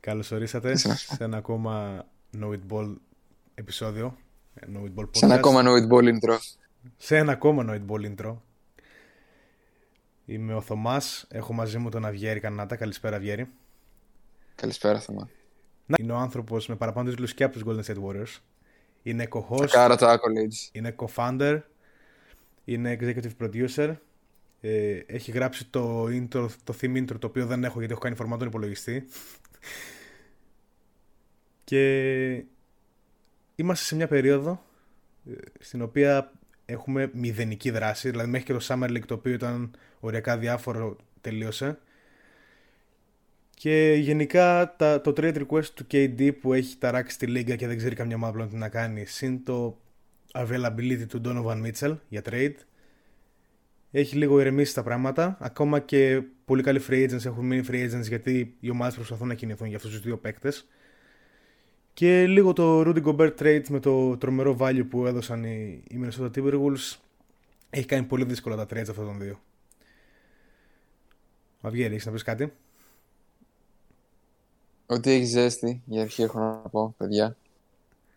Καλώς ορίσατε σε ένα ακόμα No It Ball επεισόδιο. No It Ball σε ένα ακόμα No It Ball intro. Σε ένα ακόμα No It Ball intro. Είμαι ο Θωμάς, έχω μαζί μου τον Αβιέρη Κανάτα. Καλησπέρα Αβιέρη. Καλησπέρα Θωμά. Είναι ο άνθρωπος με παραπάνω τίτλους και από τους Golden State Warriors. Είναι co-host. Κάρα το accolades. Είναι co-founder. Είναι executive producer. Ε, έχει γράψει το, intro, το theme intro το οποίο δεν έχω γιατί έχω κάνει φορμάτων υπολογιστή. Και είμαστε σε μια περίοδο ε, στην οποία έχουμε μηδενική δράση, δηλαδή μέχρι και το Summer League το οποίο ήταν οριακά διάφορο τελείωσε. Και γενικά τα, το trade request του KD που έχει ταράξει τη λίγα και δεν ξέρει καμιά ομάδα πλέον τι να κάνει, συν το availability του Donovan Mitchell για trade, έχει λίγο ηρεμήσει τα πράγματα. Ακόμα και πολύ καλοί free agents έχουν μείνει free agents γιατί οι ομάδες προσπαθούν να κινηθούν για αυτούς τους δύο παίκτες. Και λίγο το Rudy Gobert trade με το τρομερό value που έδωσαν οι, οι Minnesota Timberwolves έχει κάνει πολύ δύσκολα τα trades αυτών των δύο. Μαυγέρη, έχεις να πεις κάτι; Ότι έχεις ζέστη, για αρχή έχω να πω, παιδιά.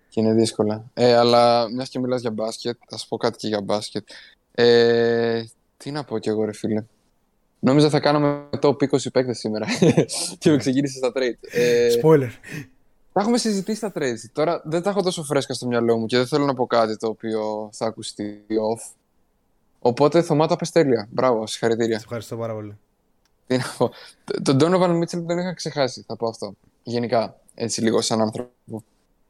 Και είναι δύσκολα. Ε, αλλά μιας και μιλάς για μπάσκετ, θα σου πω κάτι και για μπάσκετ. Ε, τι να πω κι εγώ, ρε φίλε. Νόμιζα θα κάνουμε το 20 παίκτες σήμερα. και με ξεκίνησε στα trade. Ε, Spoiler. Τα έχουμε συζητήσει στα trades. Τώρα δεν τα έχω τόσο φρέσκα στο μυαλό μου και δεν θέλω να πω κάτι το οποίο θα ακουστεί off. Οπότε Θωμά τα πες τέλεια. Μπράβο, συγχαρητήρια. ευχαριστώ πάρα πολύ. Τι να πω. Τον Donovan Mitchell δεν είχα ξεχάσει, θα πω αυτό. Γενικά, έτσι λίγο σαν άνθρωπο.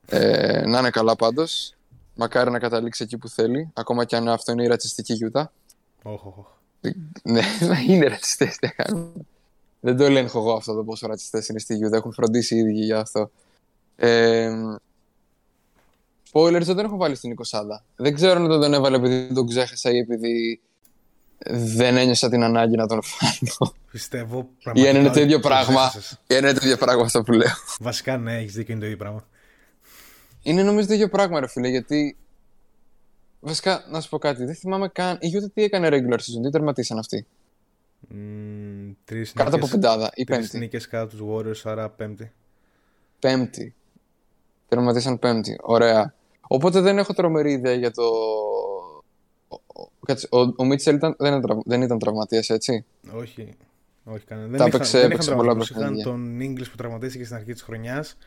Ε, να είναι καλά πάντως. Μακάρι να καταλήξει εκεί που θέλει. Ακόμα και αν αυτό είναι η ρατσιστική γιούτα. Όχι, όχι. Ναι, είναι ρατσιστές. Δεν το ελέγχω εγώ αυτό το πόσο ρατσιστές είναι στη Γιούτα. Έχουν φροντίσει οι ίδιοι για αυτό. Ε, spoilers δεν έχω βάλει στην 20 Δεν ξέρω αν δεν τον έβαλε επειδή τον ξέχασα ή επειδή δεν ένιωσα την ανάγκη να τον φάνω. Πιστεύω πραγματικά. Ή είναι το ίδιο πράγμα. Ή είναι το ίδιο πράγμα αυτό που λέω. Βασικά ναι, έχεις δίκιο, είναι το ίδιο πράγμα. Είναι νομίζω το ίδιο πράγμα, ρε φίλε, γιατί. Βασικά, να σου πω κάτι. Δεν θυμάμαι καν. Η Utah τι έκανε regular season, τι τερματίσαν αυτοί. Mm, τρεις κάτω από πεντάδα ή πέμπτη. Τρεις νίκες κάτω τους Warriors, άρα πέμπτη. Πέμπτη. Τερματίσαν πέμπτη. Ωραία. Οπότε δεν έχω τρομερή ιδέα για το. Ο, ο, ο Μίτσελ ήταν, δεν, ήταν, δεν ήταν τραυματίας, έτσι; Όχι. Όχι κανένα. Δεν, είχαν, δεν είχαν πολλά Είχαν τον Ίγκλης που τραυματίστηκε στην αρχή της χρονιάς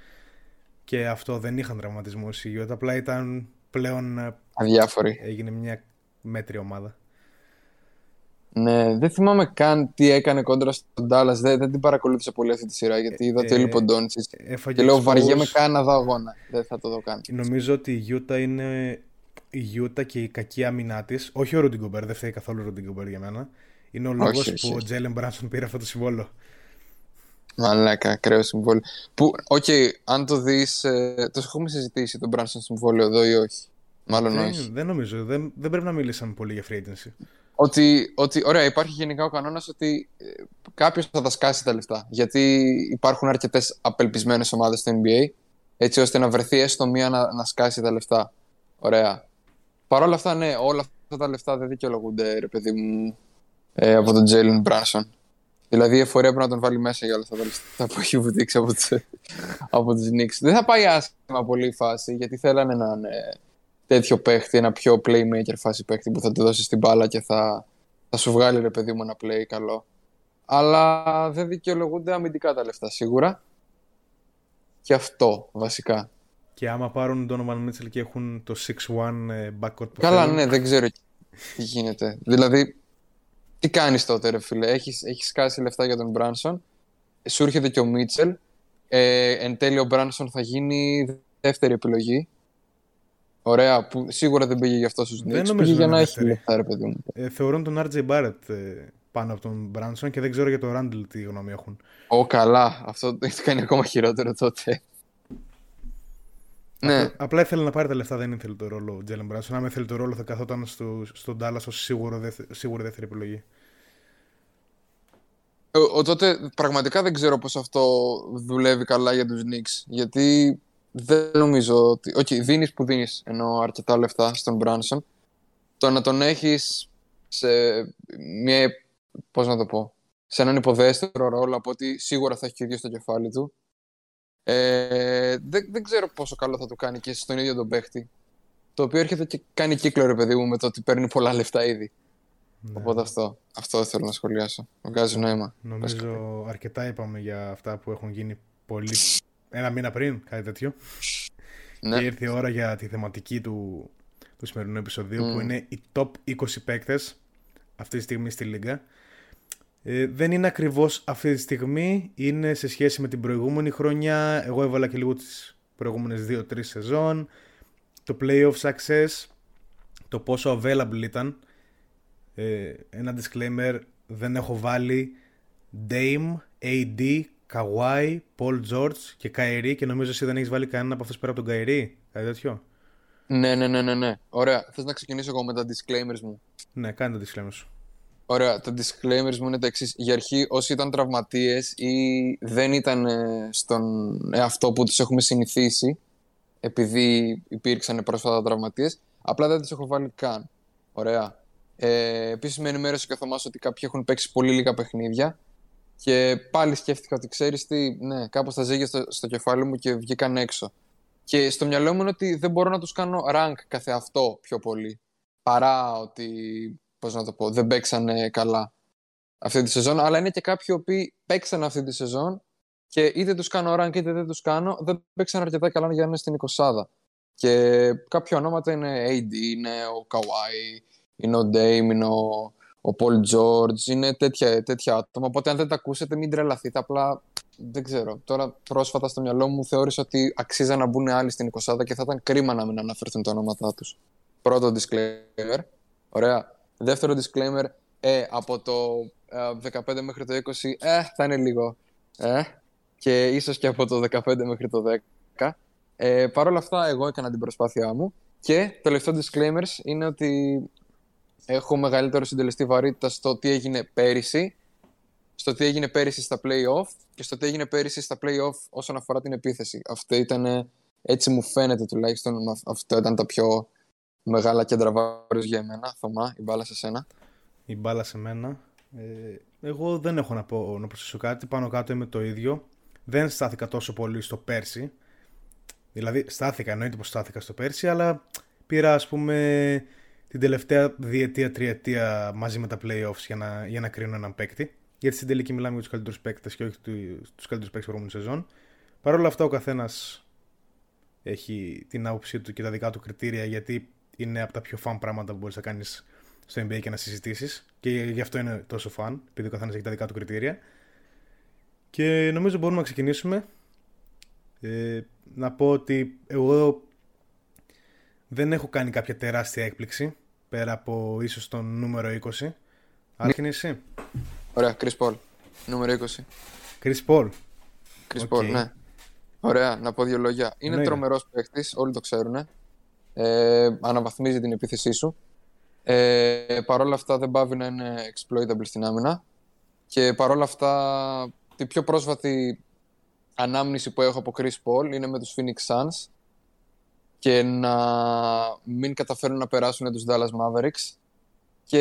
και αυτό δεν είχαν τραυματισμού η Γιώτα. Απλά ήταν πλέον. Ε, Αδιάφορη. Έγινε μια μέτρια ομάδα. Ναι, δεν θυμάμαι καν τι έκανε κόντρα στον Ντάλλα. Δεν, δεν την παρακολούθησα πολύ αυτή τη σειρά γιατί είδα ότι έλειπε ο Ντόντσι. Και λέω βαριέμαι καν να δω αγώνα. Δεν θα το δω καν. Νομίζω ότι η Γιούτα είναι η Γιούτα και η κακή άμυνά της. Όχι ο Ρουντιγκομπέρ, δεν φταίει καθόλου ο Ρουντιγκομπέρ για μένα. Είναι ο λόγος που ο Τζέλεν Μπράνσον πήρε αυτό το συμβόλο. Μαλάκα, ακραίο συμβόλαιο. Που, OK, okay, αν το δεις. Ε, το έχουμε συζητήσει τον Μπράνσον συμβόλαιο εδώ ή όχι; Μάλλον δεν, όχι. Δεν νομίζω. Δεν, δεν πρέπει να μιλήσαμε πολύ για free agency. Ότι, ότι, ωραία, υπάρχει γενικά ο κανόνας ότι ε, κάποιος θα τα σκάσει τα λεφτά. Γιατί υπάρχουν αρκετές απελπισμένες ομάδες στο NBA, έτσι ώστε να βρεθεί έστω μία να, να σκάσει τα λεφτά. Ωραία. Παρ' όλα αυτά, ναι, όλα αυτά τα λεφτά δεν δικαιολογούνται, ρε παιδί μου, ε, από τον Τζέιλιν Μπράνσον. Δηλαδή η εφορία πρέπει να τον βάλει μέσα για όλα αυτά τα λεφτά που έχει βουτήξει από του από τους Knicks. Δεν θα πάει άσχημα πολύ η φάση, γιατί θέλανε να είναι τέτοιο παίχτη, ένα πιο playmaker φάση παίχτη που θα του δώσεις την μπάλα και θα, θα σου βγάλει ρε παιδί μου ένα play καλό. Αλλά δεν δικαιολογούνται αμυντικά τα λεφτά σίγουρα. Και αυτό βασικά. Και άμα πάρουν τον Donovan Mitchell και έχουν το 6-1 ε, backcourt που Καλά, ναι, δεν ξέρω τι γίνεται. δηλαδή, τι κάνεις τότε ρε φίλε; Έχεις, έχεις κάσει λεφτά για τον Branson. Σου έρχεται και ο Μίτσελ. Ε, εν τέλει ο Branson θα γίνει δεύτερη επιλογή Ωραία, που σίγουρα δεν πήγε για αυτό στους Knicks. Πήγε για να έχει λεφτά, ρε παιδί μου. Ε, θεωρούν τον RJ Barrett ε, πάνω από τον Branson και δεν ξέρω για τον Randall τι γνώμη έχουν. Ω, καλά. Αυτό το έχει κάνει ακόμα χειρότερο τότε. Ναι. Απλά, ήθελε να πάρει τα λεφτά, δεν ήθελε το ρόλο ο Τζέλεν Μπράνσον. Αν ήθελε το ρόλο, θα καθόταν στο, στον Τάλλας ως σίγουρο δεύτερη επιλογή. Ο, ο, τότε πραγματικά δεν ξέρω πώς αυτό δουλεύει καλά για τους Knicks. Γιατί δεν νομίζω ότι... Όχι, okay, δίνεις που δίνεις, ενώ αρκετά λεφτά στον Μπράνσον. Το να τον έχεις σε μια... Πώς να το πω... Σε έναν υποδέστερο ρόλο από ότι σίγουρα θα έχει και ο ίδιος στο κεφάλι του. Ε, δεν, δεν ξέρω πόσο καλό θα το κάνει και στον ίδιο τον παίχτη. Το οποίο έρχεται και κάνει κύκλο, ρε παιδί μου, με το ότι παίρνει πολλά λεφτά ήδη. Ναι. Οπότε αυτό, αυτό θέλω να σχολιάσω. Βγάζει νόημα. Νομίζω αρκετά είπαμε για αυτά που έχουν γίνει πολύ. Ένα μήνα πριν, κάτι τέτοιο. Ναι. Και ήρθε η ώρα για τη θεματική του, του σημερινού επεισοδίου mm. που είναι οι top 20 παίκτες αυτή τη στιγμή στη Λίγκα. Ε, δεν είναι ακριβώς αυτή τη στιγμή, είναι σε σχέση με την προηγούμενη χρονιά. Εγώ έβαλα και λίγο τις προηγούμενες 2-3 σεζόν. Το playoff success, το πόσο available ήταν. Ε, ένα disclaimer, δεν έχω βάλει Dame, AD, Kawhi, Paul George και Kyrie και νομίζω εσύ δεν έχεις βάλει κανένα από αυτούς πέρα από τον Kyrie, κάτι τέτοιο. Ναι, ναι, ναι, ναι, ναι. Ωραία. Θες να ξεκινήσω εγώ με τα disclaimers μου; Ναι, κάνε τα disclaimers σου. Ωραία, τα disclaimers μου είναι τα εξής. Για αρχή, όσοι ήταν τραυματίες ή δεν ήταν ε, στον εαυτό που τους έχουμε συνηθίσει, επειδή υπήρξαν πρόσφατα τραυματίες, απλά δεν του έχω βάλει καν. Ωραία. Ε, Επίσης, με ενημέρωσε και ο Θωμάς ότι κάποιοι έχουν παίξει πολύ λίγα παιχνίδια. Και πάλι σκέφτηκα ότι ξέρεις τι, ναι, κάπως τα ζήγε στο, στο κεφάλι μου και βγήκαν έξω. Και στο μυαλό μου είναι ότι δεν μπορώ να τους κάνω rank καθε αυτό πιο πολύ. Παρά ότι πώς να το πω, δεν παίξανε καλά αυτή τη σεζόν, αλλά είναι και κάποιοι οποίοι παίξαν αυτή τη σεζόν και είτε τους κάνω rank είτε δεν τους κάνω, δεν παίξαν αρκετά καλά για να είναι στην 20 Και κάποια ονόματα είναι AD, είναι ο Kawhi, είναι ο Dame, είναι ο, ο Paul George, είναι τέτοια, τέτοια άτομα. Οπότε αν δεν τα ακούσετε μην τρελαθείτε, απλά δεν ξέρω. Τώρα πρόσφατα στο μυαλό μου θεώρησα ότι αξίζαν να μπουν άλλοι στην 20 και θα ήταν κρίμα να μην αναφερθούν τα ονόματά τους. Πρώτο disclaimer. Ωραία. Δεύτερο disclaimer, ε, από το 15 ε, μέχρι το 20, ε, θα είναι λίγο. Ε, και ίσως και από το 15 μέχρι το 10. Ε, Παρ' όλα αυτά, εγώ έκανα την προσπάθειά μου. Και το τελευταίο disclaimers είναι ότι έχω μεγαλύτερο συντελεστή βαρύτητας στο τι έγινε πέρυσι, στο τι έγινε πέρυσι στα play-off και στο τι έγινε πέρυσι στα play-off όσον αφορά την επίθεση. Αυτό ήταν, έτσι μου φαίνεται τουλάχιστον, αυτό ήταν τα πιο μεγάλα κέντρα βάρους για εμένα. Θωμά, η μπάλα σε σένα. Η μπάλα σε μένα. Ε, εγώ δεν έχω να, πω, να προσθέσω κάτι. Πάνω κάτω είμαι το ίδιο. Δεν στάθηκα τόσο πολύ στο πέρσι. Δηλαδή, στάθηκα, εννοείται πως στάθηκα στο πέρσι, αλλά πήρα, ας πούμε, την τελευταία διετία, τριετία μαζί με τα playoffs για να, για να κρίνω έναν παίκτη. Γιατί στην τελική μιλάμε για τους καλύτερους παίκτες και όχι του καλύτερους παίκτες προηγούμενη σεζόν. Παρ' όλα αυτά, ο καθένας έχει την άποψή του και τα δικά του κριτήρια, γιατί είναι από τα πιο fun πράγματα που μπορείς να κάνεις στο NBA και να συζητήσεις. Και γι' αυτό είναι τόσο fun, επειδή ο καθένας έχει τα δικά του κριτήρια. Και νομίζω μπορούμε να ξεκινήσουμε. Ε, να πω ότι εγώ δεν έχω κάνει κάποια τεράστια έκπληξη πέρα από ίσως τον νούμερο 20. Άρχινε εσύ; Ωραία, Chris Paul. Νούμερο 20. Chris Paul. Chris okay. Paul, ναι. Ωραία, να πω δύο λόγια. Είναι ναι, τρομερός παίχτη, όλοι το ξέρουν ε, αναβαθμίζει την επίθεσή σου. Ε, Παρ' όλα αυτά δεν πάβει να είναι exploitable στην άμυνα. Και παρόλα αυτά, την πιο πρόσφατη ανάμνηση που έχω από Chris Paul είναι με τους Phoenix Suns και να μην καταφέρουν να περάσουν τους Dallas Mavericks. Και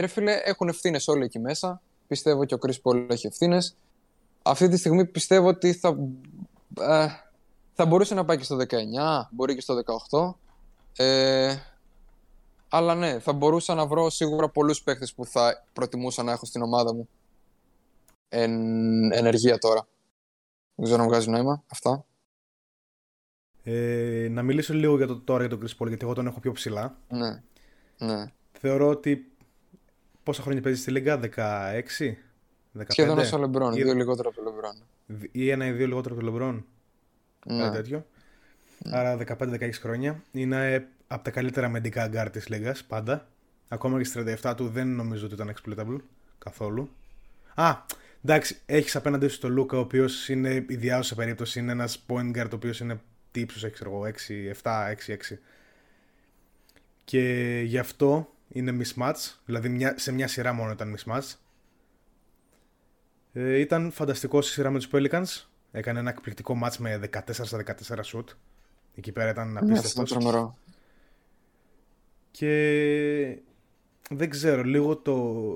ρε φίλε, έχουν ευθύνες όλοι εκεί μέσα. Πιστεύω και ο Chris Paul έχει ευθύνες. Αυτή τη στιγμή πιστεύω ότι θα, ε, θα μπορούσε να πάει και στο 19, μπορεί και στο 18. Ε, αλλά ναι, θα μπορούσα να βρω σίγουρα πολλούς παίχτες που θα προτιμούσα να έχω στην ομάδα μου. Εν, ενεργεία τώρα. Δεν ξέρω αν βγάζει νόημα αυτά. Ε, να μιλήσω λίγο για το τώρα για τον Chris Paul, γιατί εγώ τον έχω πιο ψηλά. Ναι. ναι. Θεωρώ ότι πόσα χρόνια παίζει στη Λίγκα, 16, 15. Σχεδόν όσο Λεμπρόν, ή... δύο λιγότερο από το Λεμπρόν. Ή ένα ή δύο λιγότερο από το Λεμπρόν. Ναι. Κάτι τέτοιο. Άρα 15-16 χρόνια. Είναι από τα καλύτερα μεντικά γκάρ της Λίγκας πάντα. Ακόμα και στις 37 του δεν νομίζω ότι ήταν exploitable καθόλου. Α, εντάξει, έχεις απέναντι σου τον Λούκα, ο οποίος είναι ιδιάζουσα περίπτωση. Είναι ένας point guard, ο οποίος είναι τι ύψος έχει, ξέρω εγώ, 6, 7, 6, 6. Και γι' αυτό είναι mismatch, δηλαδή μια, σε μια σειρά μόνο ήταν mismatch. Ε, ήταν φανταστικό στη σειρά με τους Pelicans. Έκανε ένα εκπληκτικό match με 14 στα 14 shoot. Εκεί πέρα ήταν απίστευτος. Ναι, και δεν ξέρω, λίγο το,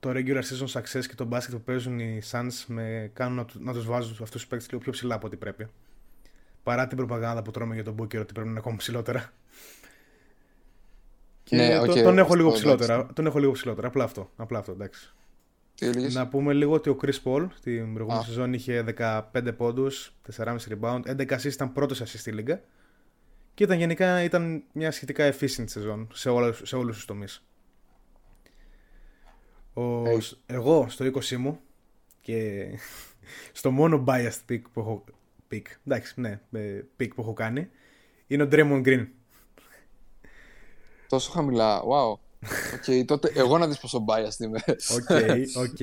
το regular season success και το μπάσκετ που παίζουν οι Suns με κάνουν να, να τους βάζουν αυτούς τους παίκτες λίγο πιο ψηλά από ό,τι πρέπει. Παρά την προπαγάνδα που τρώμε για τον Booker ότι πρέπει να είναι ακόμα ψηλότερα. Και ναι, okay, τον, έχω λίγο ψηλότερα, τον έχω λίγο ψηλότερα. Απλά αυτό. Απλά αυτό εντάξει. Τι να πούμε λίγο ότι ο Chris Paul την προηγούμενη σεζόν είχε 15 πόντους, 4,5 rebound, 11 assist ήταν πρώτος assist στη λίγα. Και ήταν γενικά ήταν μια σχετικά efficient σεζόν σε, όλα, σε όλους τους τομείς. Ο, Εγώ στο 20 μου και στο μόνο biased pick που έχω pick, εντάξει, ναι, ε, pick που έχω κάνει είναι ο Draymond Green. Τόσο χαμηλά, wow. Okay, τότε εγώ να δεις πόσο biased είμαι. OK, OK.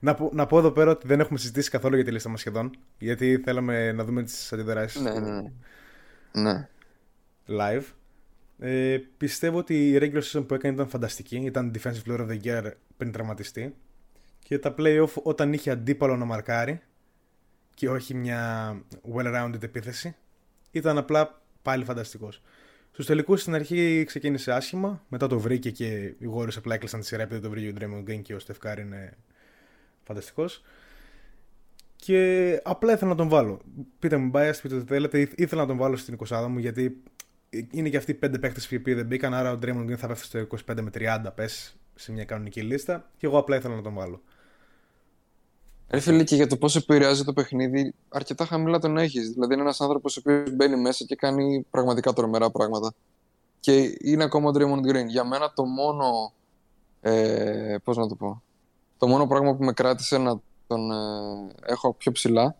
Να, πω, να πω εδώ πέρα ότι δεν έχουμε συζητήσει καθόλου για τη λίστα μας σχεδόν, γιατί θέλαμε να δούμε τις αντιδράσεις. Ναι, ναι, ναι. ναι. Live. Ε, πιστεύω ότι η regular season που έκανε ήταν φανταστική. Ήταν defensive player of the year πριν τραυματιστεί. Και τα playoff όταν είχε αντίπαλο να μαρκάρει και όχι μια well-rounded επίθεση ήταν απλά πάλι φανταστικός. Στους τελικούς στην αρχή ξεκίνησε άσχημα, μετά το βρήκε και οι Warriors απλά έκλεισαν τη σειρά επειδή το βρήκε ο Draymond Green και ο Στεφκάρη είναι φανταστικός. Και απλά ήθελα να τον βάλω. Πείτε μου, biased, πείτε ό,τι θέλετε. Ήθελα να τον βάλω στην 20 μου γιατί είναι και αυτοί οι πέντε παίχτε που δεν μπήκαν. Άρα ο Draymond Green θα πέφτει στο 25 με 30 πες σε μια κανονική λίστα. Και εγώ απλά ήθελα να τον βάλω. Έφυγε και για το πώς επηρεάζει το παιχνίδι, αρκετά χαμηλά τον έχεις. Δηλαδή, είναι ένας άνθρωπος ο οποίος μπαίνει μέσα και κάνει πραγματικά τρομερά πράγματα. Και είναι ακόμα ο Draymond Green. Για μένα το μόνο. Ε, πώς να το πω. Το μόνο πράγμα που με κράτησε να τον ε, έχω πιο ψηλά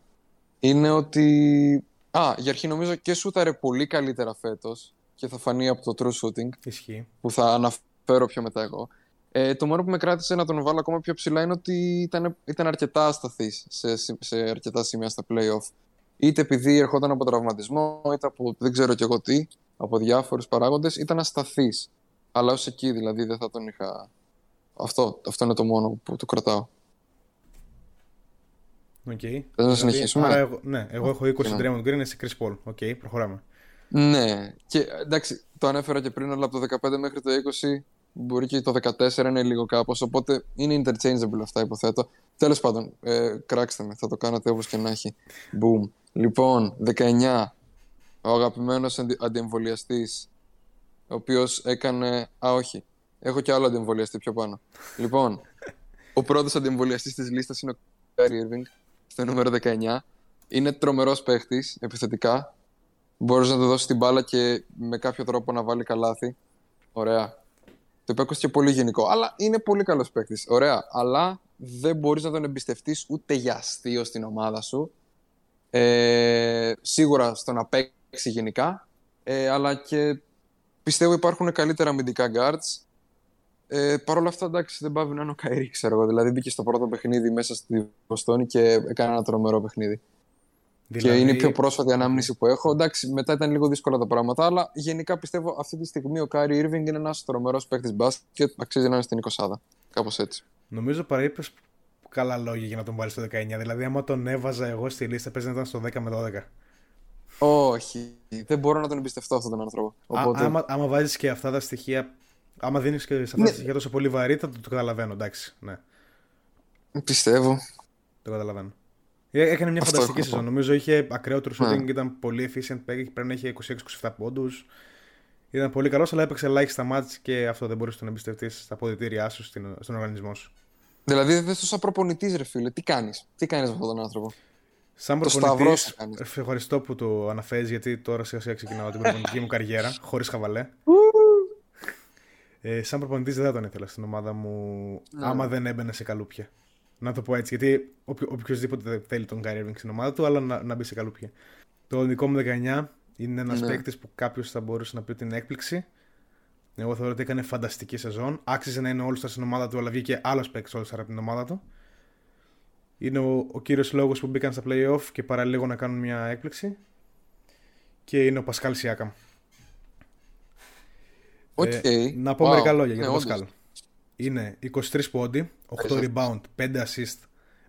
είναι ότι. Α, για αρχή νομίζω και σούταρε πολύ καλύτερα φέτος και θα φανεί από το true shooting. Ισχύει. Που θα αναφέρω πιο μετά εγώ. Ε, το μόνο που με κράτησε να τον βάλω ακόμα πιο ψηλά είναι ότι ήταν, ήταν αρκετά ασταθής σε, σε αρκετά σημεία στα playoff. Είτε επειδή ερχόταν από τραυματισμό, είτε από δεν ξέρω κι εγώ τι, από διάφορους παράγοντες, ήταν ασταθής. Αλλά ως εκεί δηλαδή δεν θα τον είχα. Αυτό, αυτό είναι το μόνο που του κρατάω. Okay. Θες να δηλαδή, συνεχίσουμε; Άρα εγώ, ναι, εγώ έχω 20 ναι. Draymond Green, εσύ Chris Paul. OK, okay, προχωράμε. Ναι, και εντάξει, το ανέφερα και πριν, αλλά από το 15 μέχρι το 20 Μπορεί και το 14 είναι λίγο κάπως, οπότε είναι interchangeable αυτά υποθέτω. Τέλος πάντων, ε, κράξτε με, θα το κάνετε όπως και να έχει. Boom. Λοιπόν, 19. Ο αγαπημένος αντι- αντιεμβολιαστής, ο οποίος έκανε... Α, όχι. Έχω και άλλο αντιεμβολιαστή πιο πάνω. λοιπόν, ο πρώτος αντιεμβολιαστής της λίστας είναι ο Kyrie Irving, στο νούμερο 19. Είναι τρομερός παίχτης, επιθετικά. Μπορείς να του δώσεις την μπάλα και με κάποιο τρόπο να βάλει καλάθι. Ωραία. Το είπε και πολύ γενικό. Αλλά είναι πολύ καλός παίκτης. Ωραία. Αλλά δεν μπορείς να τον εμπιστευτείς ούτε για αστείο στην ομάδα σου. Ε, σίγουρα στο να παίξει γενικά. Ε, αλλά και πιστεύω υπάρχουν καλύτερα αμυντικά guards. Ε, Παρ' όλα αυτά, εντάξει, δεν πάβει να είναι ο Καϊρή, ξέρω εγώ. Δηλαδή μπήκε στο πρώτο παιχνίδι μέσα στη Βοστόνη και έκανε ένα τρομερό παιχνίδι. Δηλαδή... Και είναι η πιο πρόσφατη ανάμνηση που έχω. Εντάξει, μετά ήταν λίγο δύσκολα τα πράγματα, αλλά γενικά πιστεύω αυτή τη στιγμή ο Kyrie Irving είναι ένας τρομερός παίκτης μπάσκετ και αξίζει να είναι στην 20. Κάπως έτσι. Νομίζω παραείπε καλά λόγια για να τον βάλει στο 19. Δηλαδή, άμα τον έβαζα εγώ στη λίστα, παίζει να ήταν στο 10 με 12. Όχι. Δεν μπορώ να τον εμπιστευτώ αυτόν τον άνθρωπο. Οπότε... Α, άμα, άμα βάζεις και αυτά τα στοιχεία. Άμα δίνεις και σε αυτά ναι. τα στοιχεία τόσο πολύ βαρύ, θα το, το καταλαβαίνω. Εντάξει. Ναι. Πιστεύω. Το καταλαβαίνω. Ε, έκανε μια Αυτό φανταστική σεζόν. Νομίζω είχε ακραίο shooting, ναι. ήταν πολύ efficient παίκτη, πρέπει να είχε 26-27 πόντους. Ήταν πολύ καλός, αλλά έπαιξε ελάχιστα μάτς και αυτό δεν μπορείς να τον εμπιστευτείς στα αποδητήριά σου, στον οργανισμό σου. Δηλαδή δεν το σαν προπονητής, ρε φίλε. Τι κάνεις, τι κάνεις με αυτόν τον άνθρωπο; Σαν προπονητής. Ευχαριστώ που το αναφέρεις, γιατί τώρα σιγά σιγά ξεκινάω την προπονητική μου καριέρα, χωρίς χαβαλέ. ε, σαν προπονητής δεν θα τον ήθελα στην ομάδα μου, ναι. άμα δεν έμπαινε σε καλούπια. Να το πω έτσι, γιατί οποιοδήποτε θέλει τον Kyrie Irving στην ομάδα του, αλλά να, να μπει σε καλούπια. Το δικό μου 19 είναι ένας ναι. παίκτης που κάποιος θα μπορούσε να πει ότι είναι έκπληξη. Εγώ θεωρώ ότι έκανε φανταστική σεζόν. Άξιζε να είναι όλο στην ομάδα του, αλλά βγήκε άλλος παίκτης όλο από την ομάδα του. Είναι ο, ο κύριος λόγος που μπήκαν στα playoff και παραλίγο να κάνουν μια έκπληξη. και είναι ο Πασκάλ Σιάκαμ. Okay. Ε, να πω wow. μερικά λόγια για ναι, τον όντως. Πασκάλ. Είναι 23 πόντι, 8 rebound, 5 assist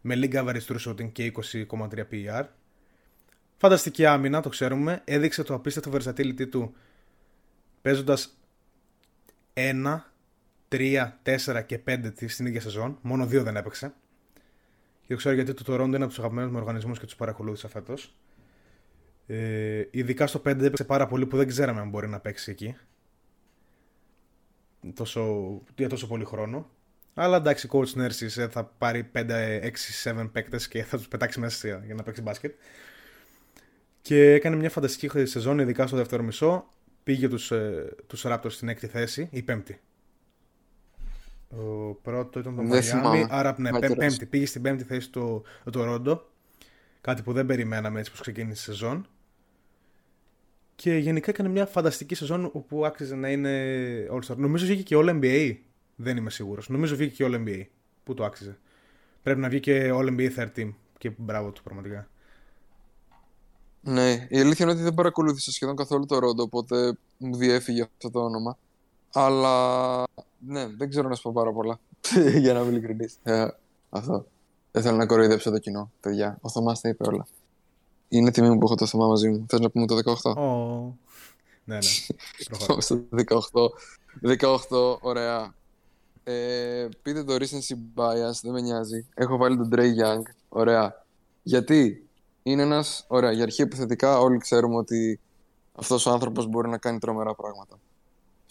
με league average true shooting και 20,3 PER. Φανταστική άμυνα, το ξέρουμε. Έδειξε το απίστευτο versatility του παίζοντας 1, 3, 4 και 5 της στην ίδια σεζόν. Μόνο 2 δεν έπαιξε. Και το ξέρω γιατί το Toronto είναι από τους αγαπημένους μου οργανισμούς και τους παρακολούθησα φέτος. Ε, ειδικά στο 5 έπαιξε πάρα πολύ που δεν ξέραμε αν μπορεί να παίξει εκεί. Τόσο, για τόσο πολύ χρόνο. Αλλά εντάξει, coach Nurses ε, θα πάρει 5, 6, 7 παίκτες και θα τους πετάξει μέσα για να παίξει μπάσκετ. Και έκανε μια φανταστική σεζόν, ειδικά στο δεύτερο μισό. Πήγε τους, ε, τους Raptors στην έκτη θέση, η πέμπτη. Ο πρώτο ήταν το Δεν Miami, θυμάμαι. άρα ναι, Μάγκερας. πέ- πέμπτη. Πήγε στην πέμπτη θέση το, το Ρόντο. Κάτι που δεν περιμέναμε έτσι που ξεκίνησε η σεζόν. Και γενικά έκανε μια φανταστική σεζόν όπου άξιζε να είναι All-Star. Νομίζω βγήκε και All NBA. Δεν είμαι σίγουρος. Νομίζω βγήκε και All NBA. Πού το άξιζε. Πρέπει να βγει και All NBA Third Team. Και μπράβο του πραγματικά. Ναι, η αλήθεια είναι ότι δεν παρακολούθησα σχεδόν καθόλου το Ρόντο, οπότε μου διέφυγε αυτό το όνομα. Αλλά ναι, δεν ξέρω να σου πω πάρα πολλά. Για να είμαι ειλικρινής. Ε, αυτό. Δεν θέλω να κοροϊδέψω το κοινό, παιδιά. Ο Θωμάς τα είπε όλα. Είναι τιμή μου που έχω το Θωμά μαζί μου. Θες να πούμε το 18? Oh. ναι, ναι. Προχωρά. Στο 18. 18, ωραία. Ε, πείτε το recency bias, δεν με νοιάζει. Έχω βάλει τον Trey Young. Ωραία. Γιατί; Είναι ένας, ωραία, για αρχή επιθετικά όλοι ξέρουμε ότι αυτός ο άνθρωπος μπορεί να κάνει τρομερά πράγματα.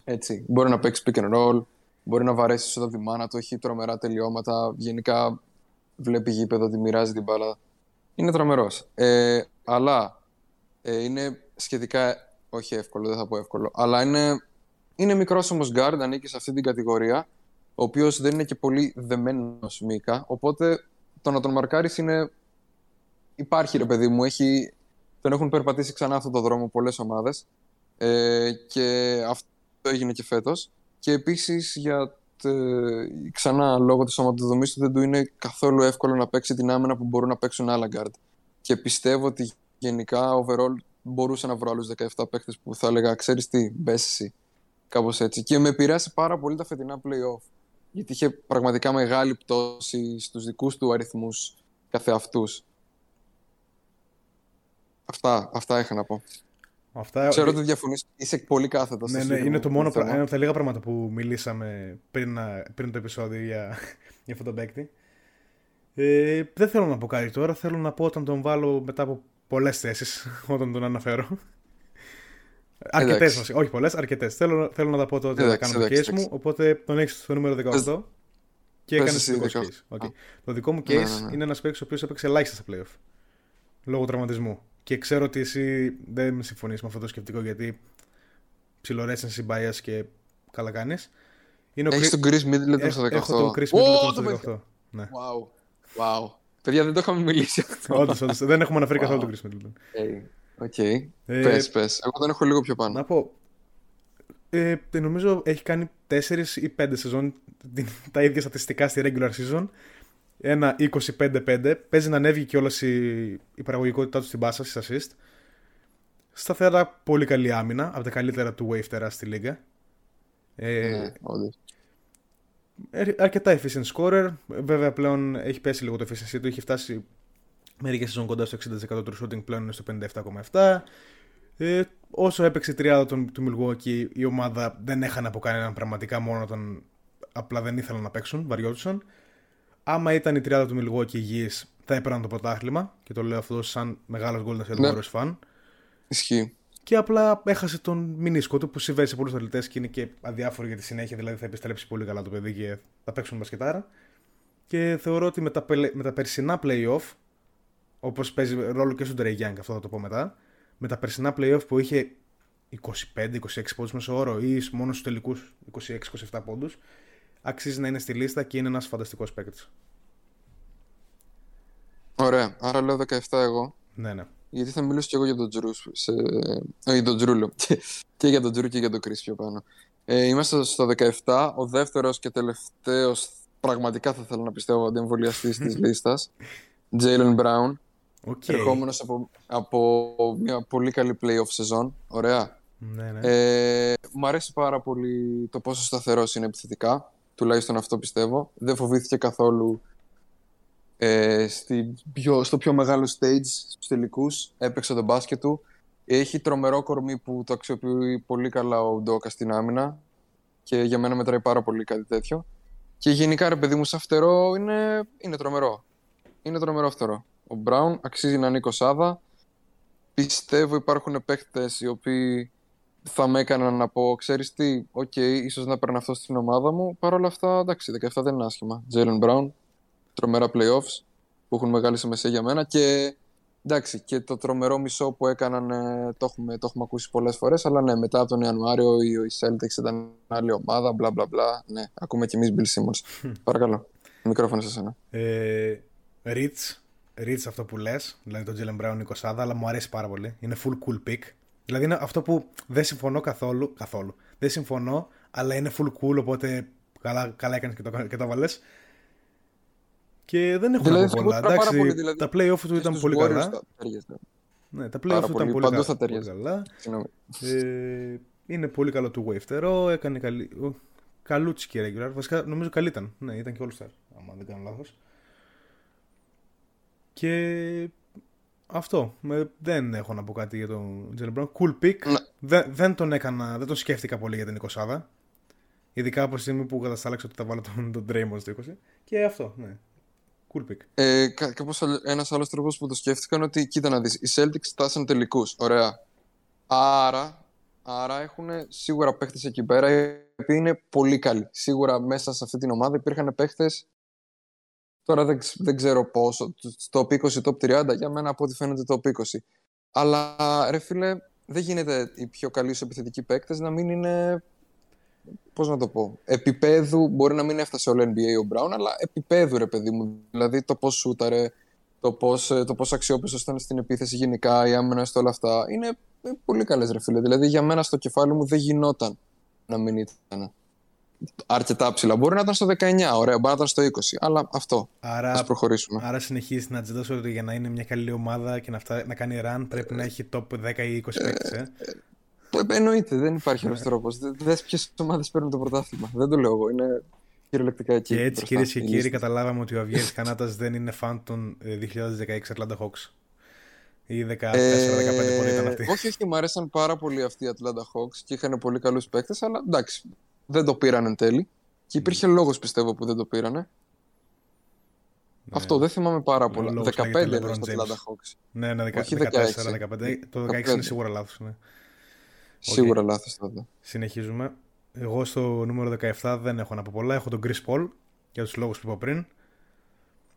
Έτσι. Μπορεί να παίξει pick and roll, μπορεί να βαρέσει στο τη μάνα του, έχει τρομερά τελειώματα. Γενικά βλέπει γήπεδο ότι μοιράζει την μπάλα. Είναι τρομερός. Ε, αλλά ε, είναι σχετικά, όχι εύκολο, δεν θα πω εύκολο, αλλά είναι, είναι μικρός όμως guard, ανήκει σε αυτή την κατηγορία, ο οποίος δεν είναι και πολύ δεμένος μήκα, οπότε το να τον μαρκάρεις είναι... Υπάρχει ρε παιδί μου, έχει... τον έχουν περπατήσει ξανά αυτό το δρόμο πολλές ομάδες ε, και αυτό έγινε και φέτος. Και επίσης για τε- ξανά λόγω της σωματοδομής του δεν του είναι καθόλου εύκολο να παίξει την άμυνα που μπορούν να παίξουν άλλα guard. Και πιστεύω ότι γενικά overall μπορούσα να βρω άλλους 17 παίχτες που θα έλεγα ξέρεις τι, μπες εσύ. Κάπως έτσι. Και με επηρέασε πάρα πολύ τα φετινά play-off. Γιατί είχε πραγματικά μεγάλη πτώση στους δικούς του αριθμούς καθεαυτούς. Αυτά, αυτά είχα να πω. Αυτά, Ξέρω ότι διαφωνείς. Είσαι πολύ κάθετος. Ναι, στο ναι, είναι συγκεκριμένο το μόνο θέμα. πρα- ένα από τα λίγα πράγματα που μιλήσαμε πριν, να- πριν το επεισόδιο για, για αυτόν τον παίκτη. Ε, δεν θέλω να πω κάτι τώρα. Θέλω να πω όταν τον βάλω μετά από πολλές θέσεις, όταν τον αναφέρω. Αρκετές Εντάξει. βασικά. Όχι πολλές, αρκετές. Θέλω, θέλω να τα πω τότε να Εντάξει, κάνω το εντάξει, case μου. εντάξει. Οπότε τον έχεις στο νούμερο 18 και πες έκανες εσύ το δικό σου 18. case. OK. Α. Το δικό μου case Ναι, ναι, ναι. είναι ένας παίκτης ο οποίος έπαιξε ελάχιστα στα playoff. Λόγω τραυματισμού. Και ξέρω ότι εσύ δεν συμφωνείς με αυτό το σκεπτικό γιατί ψιλοείσαι bias και καλά κάνεις. Είναι ο Έχεις Chris- τον Chris Middleton Έχω- στο 18. Έχω τον Chris Ω, Middleton το στο πέτυχα. 18. Ναι. Wow. Wow. Παιδιά, δεν το είχαμε μιλήσει αυτό. Όντως, όντως. Δεν έχουμε αναφέρει Wow. καθόλου τον Chris Middleton. OK. Ε, Πες, πες. Εγώ τον έχω λίγο πιο πάνω. Να πω. Ε, νομίζω έχει κάνει 4 ή 5 σεζόν την- τα ίδια στατιστικά στη regular season. Ένα 25-5. Παίζει να ανέβει και η, η παραγωγικότητά του στην πάσα, στις assist. Σταθερά πολύ καλή άμυνα. Από τα καλύτερα του Wave στη λίγα. Ε, Ναι, όντως. Ε, αρκετά efficient scorer. Βέβαια πλέον έχει πέσει λίγο το efficiency του. Έχει φτάσει μερικές σεζόν κοντά στο 60% του shooting πλέον είναι στο 57,7%. Ε, όσο έπαιξε η τριάδα του, του Milwaukee η ομάδα δεν έχανε από κανέναν πραγματικά μόνο όταν απλά δεν ήθελαν να παίξουν, βαριόντουσαν. Άμα ήταν η τριάδα του Milwaukee υγιής θα έπαιρναν το πρωτάθλημα και το λέω αυτό σαν μεγάλος Golden State Ναι. Warriors fan. Ισχύει. Και απλά έχασε τον μηνίσκο του που συμβαίνει σε πολλούς αθλητές και είναι και αδιάφορο για τη συνέχεια. Δηλαδή θα επιστρέψει πολύ καλά το παιδί και θα παίξουν μπασκετάρα. Και θεωρώ ότι με τα, πελε- με τα περσινά playoff, όπως παίζει ρόλο και στον Trey Young, αυτό θα το πω μετά, με τα περσινά playoff που είχε 25-26 πόντους μέσω όρο ή μόνος στους τελικούς 26-27 πόντους, αξίζει να είναι στη λίστα και είναι ένας φανταστικός παίκτης. Ωραία. Άρα λέω 17 εγώ. Ναι, ναι. Γιατί θα μιλήσω και εγώ για τον Τζρου. Σε... Όχι, τον Τζρου λέω. και για τον Τζρου και για τον Chris πιο πάνω. Ε, είμαστε στο 17. Ο δεύτερος και τελευταίος, πραγματικά θα ήθελα να πιστεύω, αντιεμβολιαστής της λίστας. Jalen Brown. Okay. Ερχόμενος από, από μια πολύ καλή playoff σεζόν. Ωραία. Ναι, ναι. Ε, μ' αρέσει πάρα πολύ το πόσο σταθερός είναι επιθετικά. Τουλάχιστον αυτό πιστεύω. Δεν φοβήθηκε καθόλου ε, στη πιο, στο πιο μεγάλο stage στους τελικούς. Έπαιξε τον μπάσκετ του. Έχει τρομερό κορμί που το αξιοποιεί πολύ καλά ο Ντόκα στην άμυνα και για μένα μετράει πάρα πολύ κάτι τέτοιο. Και γενικά ρε παιδί μου, σαν φτερό είναι, είναι τρομερό. Είναι τρομερό φτερό. Ο Μπράουν αξίζει να είναι 20 Πιστεύω υπάρχουν παίχτες οι οποίοι θα με έκαναν να πω, ξέρεις τι, OK, okay, ίσως να παίρνω αυτό στην ομάδα μου. Παρ' όλα αυτά, εντάξει, 17 δεν είναι άσχημα. Jaylen Brown, τρομερά playoffs που έχουν μεγάλη σημασία για μένα και εντάξει, και το τρομερό μισό που έκαναν ε, το, έχουμε, το έχουμε ακούσει πολλές φορές. Αλλά ναι, μετά από τον Ιανουάριο οι, οι Celtics ήταν άλλη ομάδα, μπλα μπλα μπλα. Ναι, ακούμε κι εμείς Bill Simmons. Παρακαλώ. Μικρόφωνο σε σένα. Ε, Rich, Rich αυτό που λες, δηλαδή το Jalen Brown 20, αλλά μου αρέσει πάρα πολύ. Είναι full cool pick. Δηλαδή είναι αυτό που δεν συμφωνώ καθόλου. καθόλου. Δεν συμφωνώ, αλλά είναι full cool, οπότε καλά, καλά έκανες και το, και το βάλες. Και δεν έχω δηλαδή, να πω πολλά. Εντάξει, πολύ, δηλαδή, τα play-off του ήταν πολύ καλά. Ναι, τα play-off του ήταν πολύ, καλά. Θα πολύ καλά. Ε, είναι πολύ καλό του Wave Έκανε καλή... Καλούτσι και regular. Βασικά νομίζω καλή ήταν. Ναι, ήταν και All Star. Αν δεν κάνω λάθος. Και αυτό. Δεν έχω να πω κάτι για τον Jalen Brown. Cool pick. Ναι. Δεν, δεν τον έκανα, δεν τον σκέφτηκα πολύ για την 20 Ειδικά από τη στιγμή που καταστάλαξα ότι θα βάλω τον, τον Draymond στο 20. Και αυτό, ναι. Cool pick. Ε, κάπως ένας άλλος τρόπος που το σκέφτηκαν ότι κοίτα να δεις, οι Celtics φτάσαν τελικούς, ωραία. Άρα, άρα έχουν σίγουρα παίχτες εκεί πέρα οι οποίοι είναι πολύ καλοί. Σίγουρα μέσα σε αυτή την ομάδα υπήρχαν παίχτες Τώρα δεν, δεν ξέρω πόσο. Το top 20, top 30, για μένα από ό,τι φαίνεται top 20. Αλλά ρε φίλε, δεν γίνεται οι πιο καλοί σου επιθετικοί παίκτες να μην είναι. Πώς να το πω. Επιπέδου, μπορεί να μην έφτασε όλο NBA ο Μπράουν, αλλά επιπέδου ρε παιδί μου. Δηλαδή το πώς σούταρε, το πώς το πώς αξιόπιστος ήταν στην επίθεση γενικά, η άμυνας στο όλα αυτά. Είναι πολύ καλές ρε φίλε. Δηλαδή για μένα στο κεφάλι μου δεν γινόταν να μην ήταν αρκετά ψηλά. Μπορεί να ήταν στο 19, ωραία, μπορεί να ήταν στο 20, αλλά αυτό. Άρα, Ας προχωρήσουμε. Άρα συνεχίζεις να ατζητά ότι για να είναι μια καλή ομάδα και να, φτά, να κάνει run πρέπει να έχει top 10 ή 20 παίκτες, ε; ε. Εννοείται, δεν υπάρχει άλλος τρόπος. Δε ποιες ομάδες παίρνουν το πρωτάθλημα. Δεν το λέω εγώ. Είναι κυριολεκτικά εκεί. Και έτσι, κυρίες και κύριοι, καταλάβαμε ότι ο Αβιέρη Κανάτα δεν είναι φαν των 2016 Atlanta Hawks. Ή 14-15 ε, πότε ήταν αυτή. Όχι, όχι, μου αρέσαν πάρα πολύ αυτοί οι Atlanta Hawks και είχαν πολύ καλούς παίκτες, αλλά εντάξει, δεν το πήραν εν τέλει. Και υπήρχε λόγος πιστεύω που δεν το πήρανε. Ναι. Αυτό δεν θυμάμαι πάρα πολλά. 15 είναι στο Atlanta Hawks. Ναι, ναι, 14, 15. Το 16 είναι σίγουρα λάθος. Ναι. Σίγουρα okay. λάθος τότε. Συνεχίζουμε. Εγώ στο νούμερο 17 δεν έχω να πω πολλά. Έχω τον Chris Paul για τους λόγους που είπα πριν.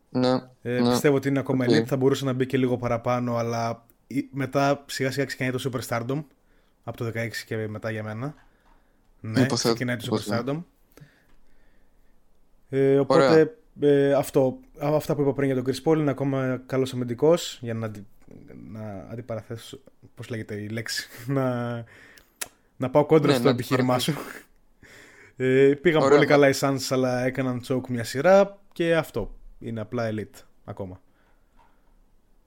Ναι, ε, ναι. Πιστεύω ότι είναι ακόμα okay. elite. Θα μπορούσε να μπει και λίγο παραπάνω, αλλά μετά σιγά σιγά ξεκινάει το Super Stardom από το 16 και μετά για μένα. Ναι, υποθέτω, ξεκινάει το Super Stardom. Ε, οπότε ε, αυτό, αυτά που είπα πριν για τον Chris Paul είναι ακόμα καλός αμυντικός για να, να αντιπαραθέσω. Πώς λέγεται η λέξη. να, να πάω κόντρα ναι, στο επιχείρημά σου. Ε, πήγαν Ωραία, πολύ καλά οι Suns, αλλά έκαναν τσόκ μια σειρά και αυτό είναι απλά elite ακόμα.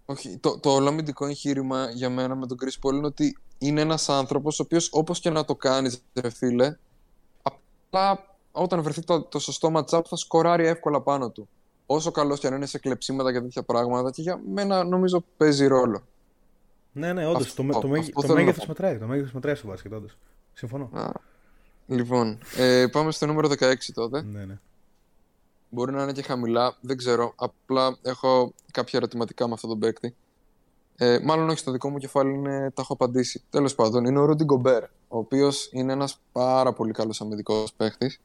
Όχι, το, το όλο αμυντικό εγχείρημα για μένα με τον Chris Paul είναι ότι είναι ένας άνθρωπος ο οποίος όπως και να το κάνεις ρε φίλε απλά όταν βρεθεί το, το σωστό matchup θα σκοράρει εύκολα πάνω του. Όσο καλός και αν είναι σε κλεψίματα και τέτοια πράγματα και για μένα νομίζω παίζει ρόλο. Ναι, ναι, όντως. Το, το, το, το μέγεθος μετράει. Το μέγεθος μετράει στο μπάσκετ, όντως. Συμφωνώ. Α, λοιπόν, ε, πάμε στο νούμερο 16 τότε. Ναι, ναι. Μπορεί να είναι και χαμηλά, δεν ξέρω. Απλά έχω κάποια ερωτηματικά με αυτόν τον παίκτη. Ε, μάλλον όχι στο δικό μου κεφάλι, είναι, τα έχω απαντήσει. Τέλος πάντων, είναι ο Ρούντι Γκομπέρ, ο οποίος είναι ένας πάρα πολύ καλός αμυντικός παίκτη.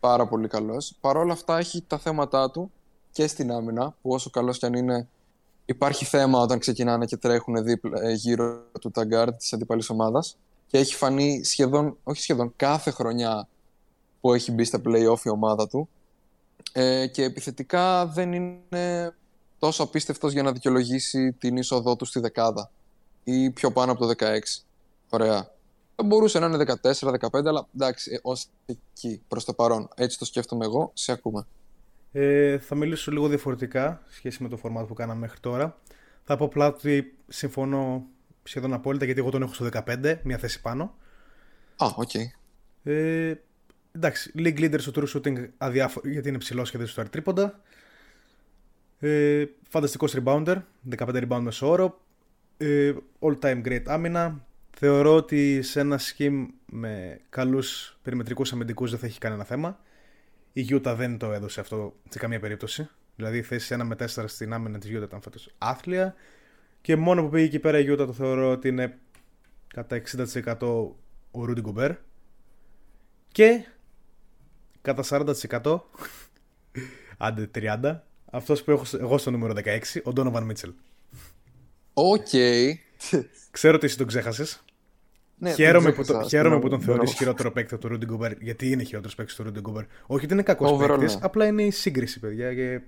Πάρα πολύ καλός. Παρ' όλα αυτά, έχει τα θέματα του και στην άμυνα, που όσο καλός κι αν είναι, υπάρχει θέμα όταν ξεκινάνε και τρέχουν δίπλα, ε, γύρω του ταγκάρ της αντίπαλη ομάδας. Και έχει φανεί σχεδόν, όχι σχεδόν, κάθε χρονιά που έχει μπει στα playoff η ομάδα του ε, και επιθετικά δεν είναι τόσο απίστευτος για να δικαιολογήσει την είσοδό του στη δεκάδα ή πιο πάνω από το 16. Ωραία. Δεν μπορούσε να είναι 14-15, αλλά εντάξει, ε, ως εκεί προς το παρόν. Έτσι το σκέφτομαι εγώ. Σε ακούμε. Ε, θα μιλήσω λίγο διαφορετικά σχέση με το φορμάτ που κάναμε μέχρι τώρα. Θα πω απλά ότι συμφωνώ σχεδόν απόλυτα γιατί εγώ τον έχω στο 15, μια θέση πάνω. Α, OK. Okay. Ε, εντάξει, league leader στο true shooting αδιάφορο γιατί είναι ψηλός και δεν σουτάρει τρίποντα. Ε, φανταστικός rebounder, 15 rebound μέσο όρο. Ε, all time great άμυνα. Θεωρώ ότι σε ένα scheme με καλούς περιμετρικούς αμυντικούς δεν θα έχει κανένα θέμα. Η Utah δεν το έδωσε αυτό σε καμία περίπτωση. Δηλαδή η θέση 1 με 4 στην άμυνα της Utah ήταν φέτος άθλια. Και μόνο που πήγε εκεί πέρα η Utah το θεωρώ ότι είναι κατά 60% ο Rudy Gobert. Και κατά 40% άντε 30% αυτός που έχω εγώ στο νούμερο 16, ο Donovan Mitchell. OK. Okay. Ξέρω ότι εσύ τον ξέχασες. Ναι, χαίρομαι, που, το, χαίρομαι που τον θεωρείς χειρότερο παίκτη από τον Rudy Gobert. Γιατί είναι χειρότερος παίκτης του Rudy Gobert. Όχι ότι είναι κακός παίκτης, ναι. απλά είναι η σύγκριση, παιδιά. Και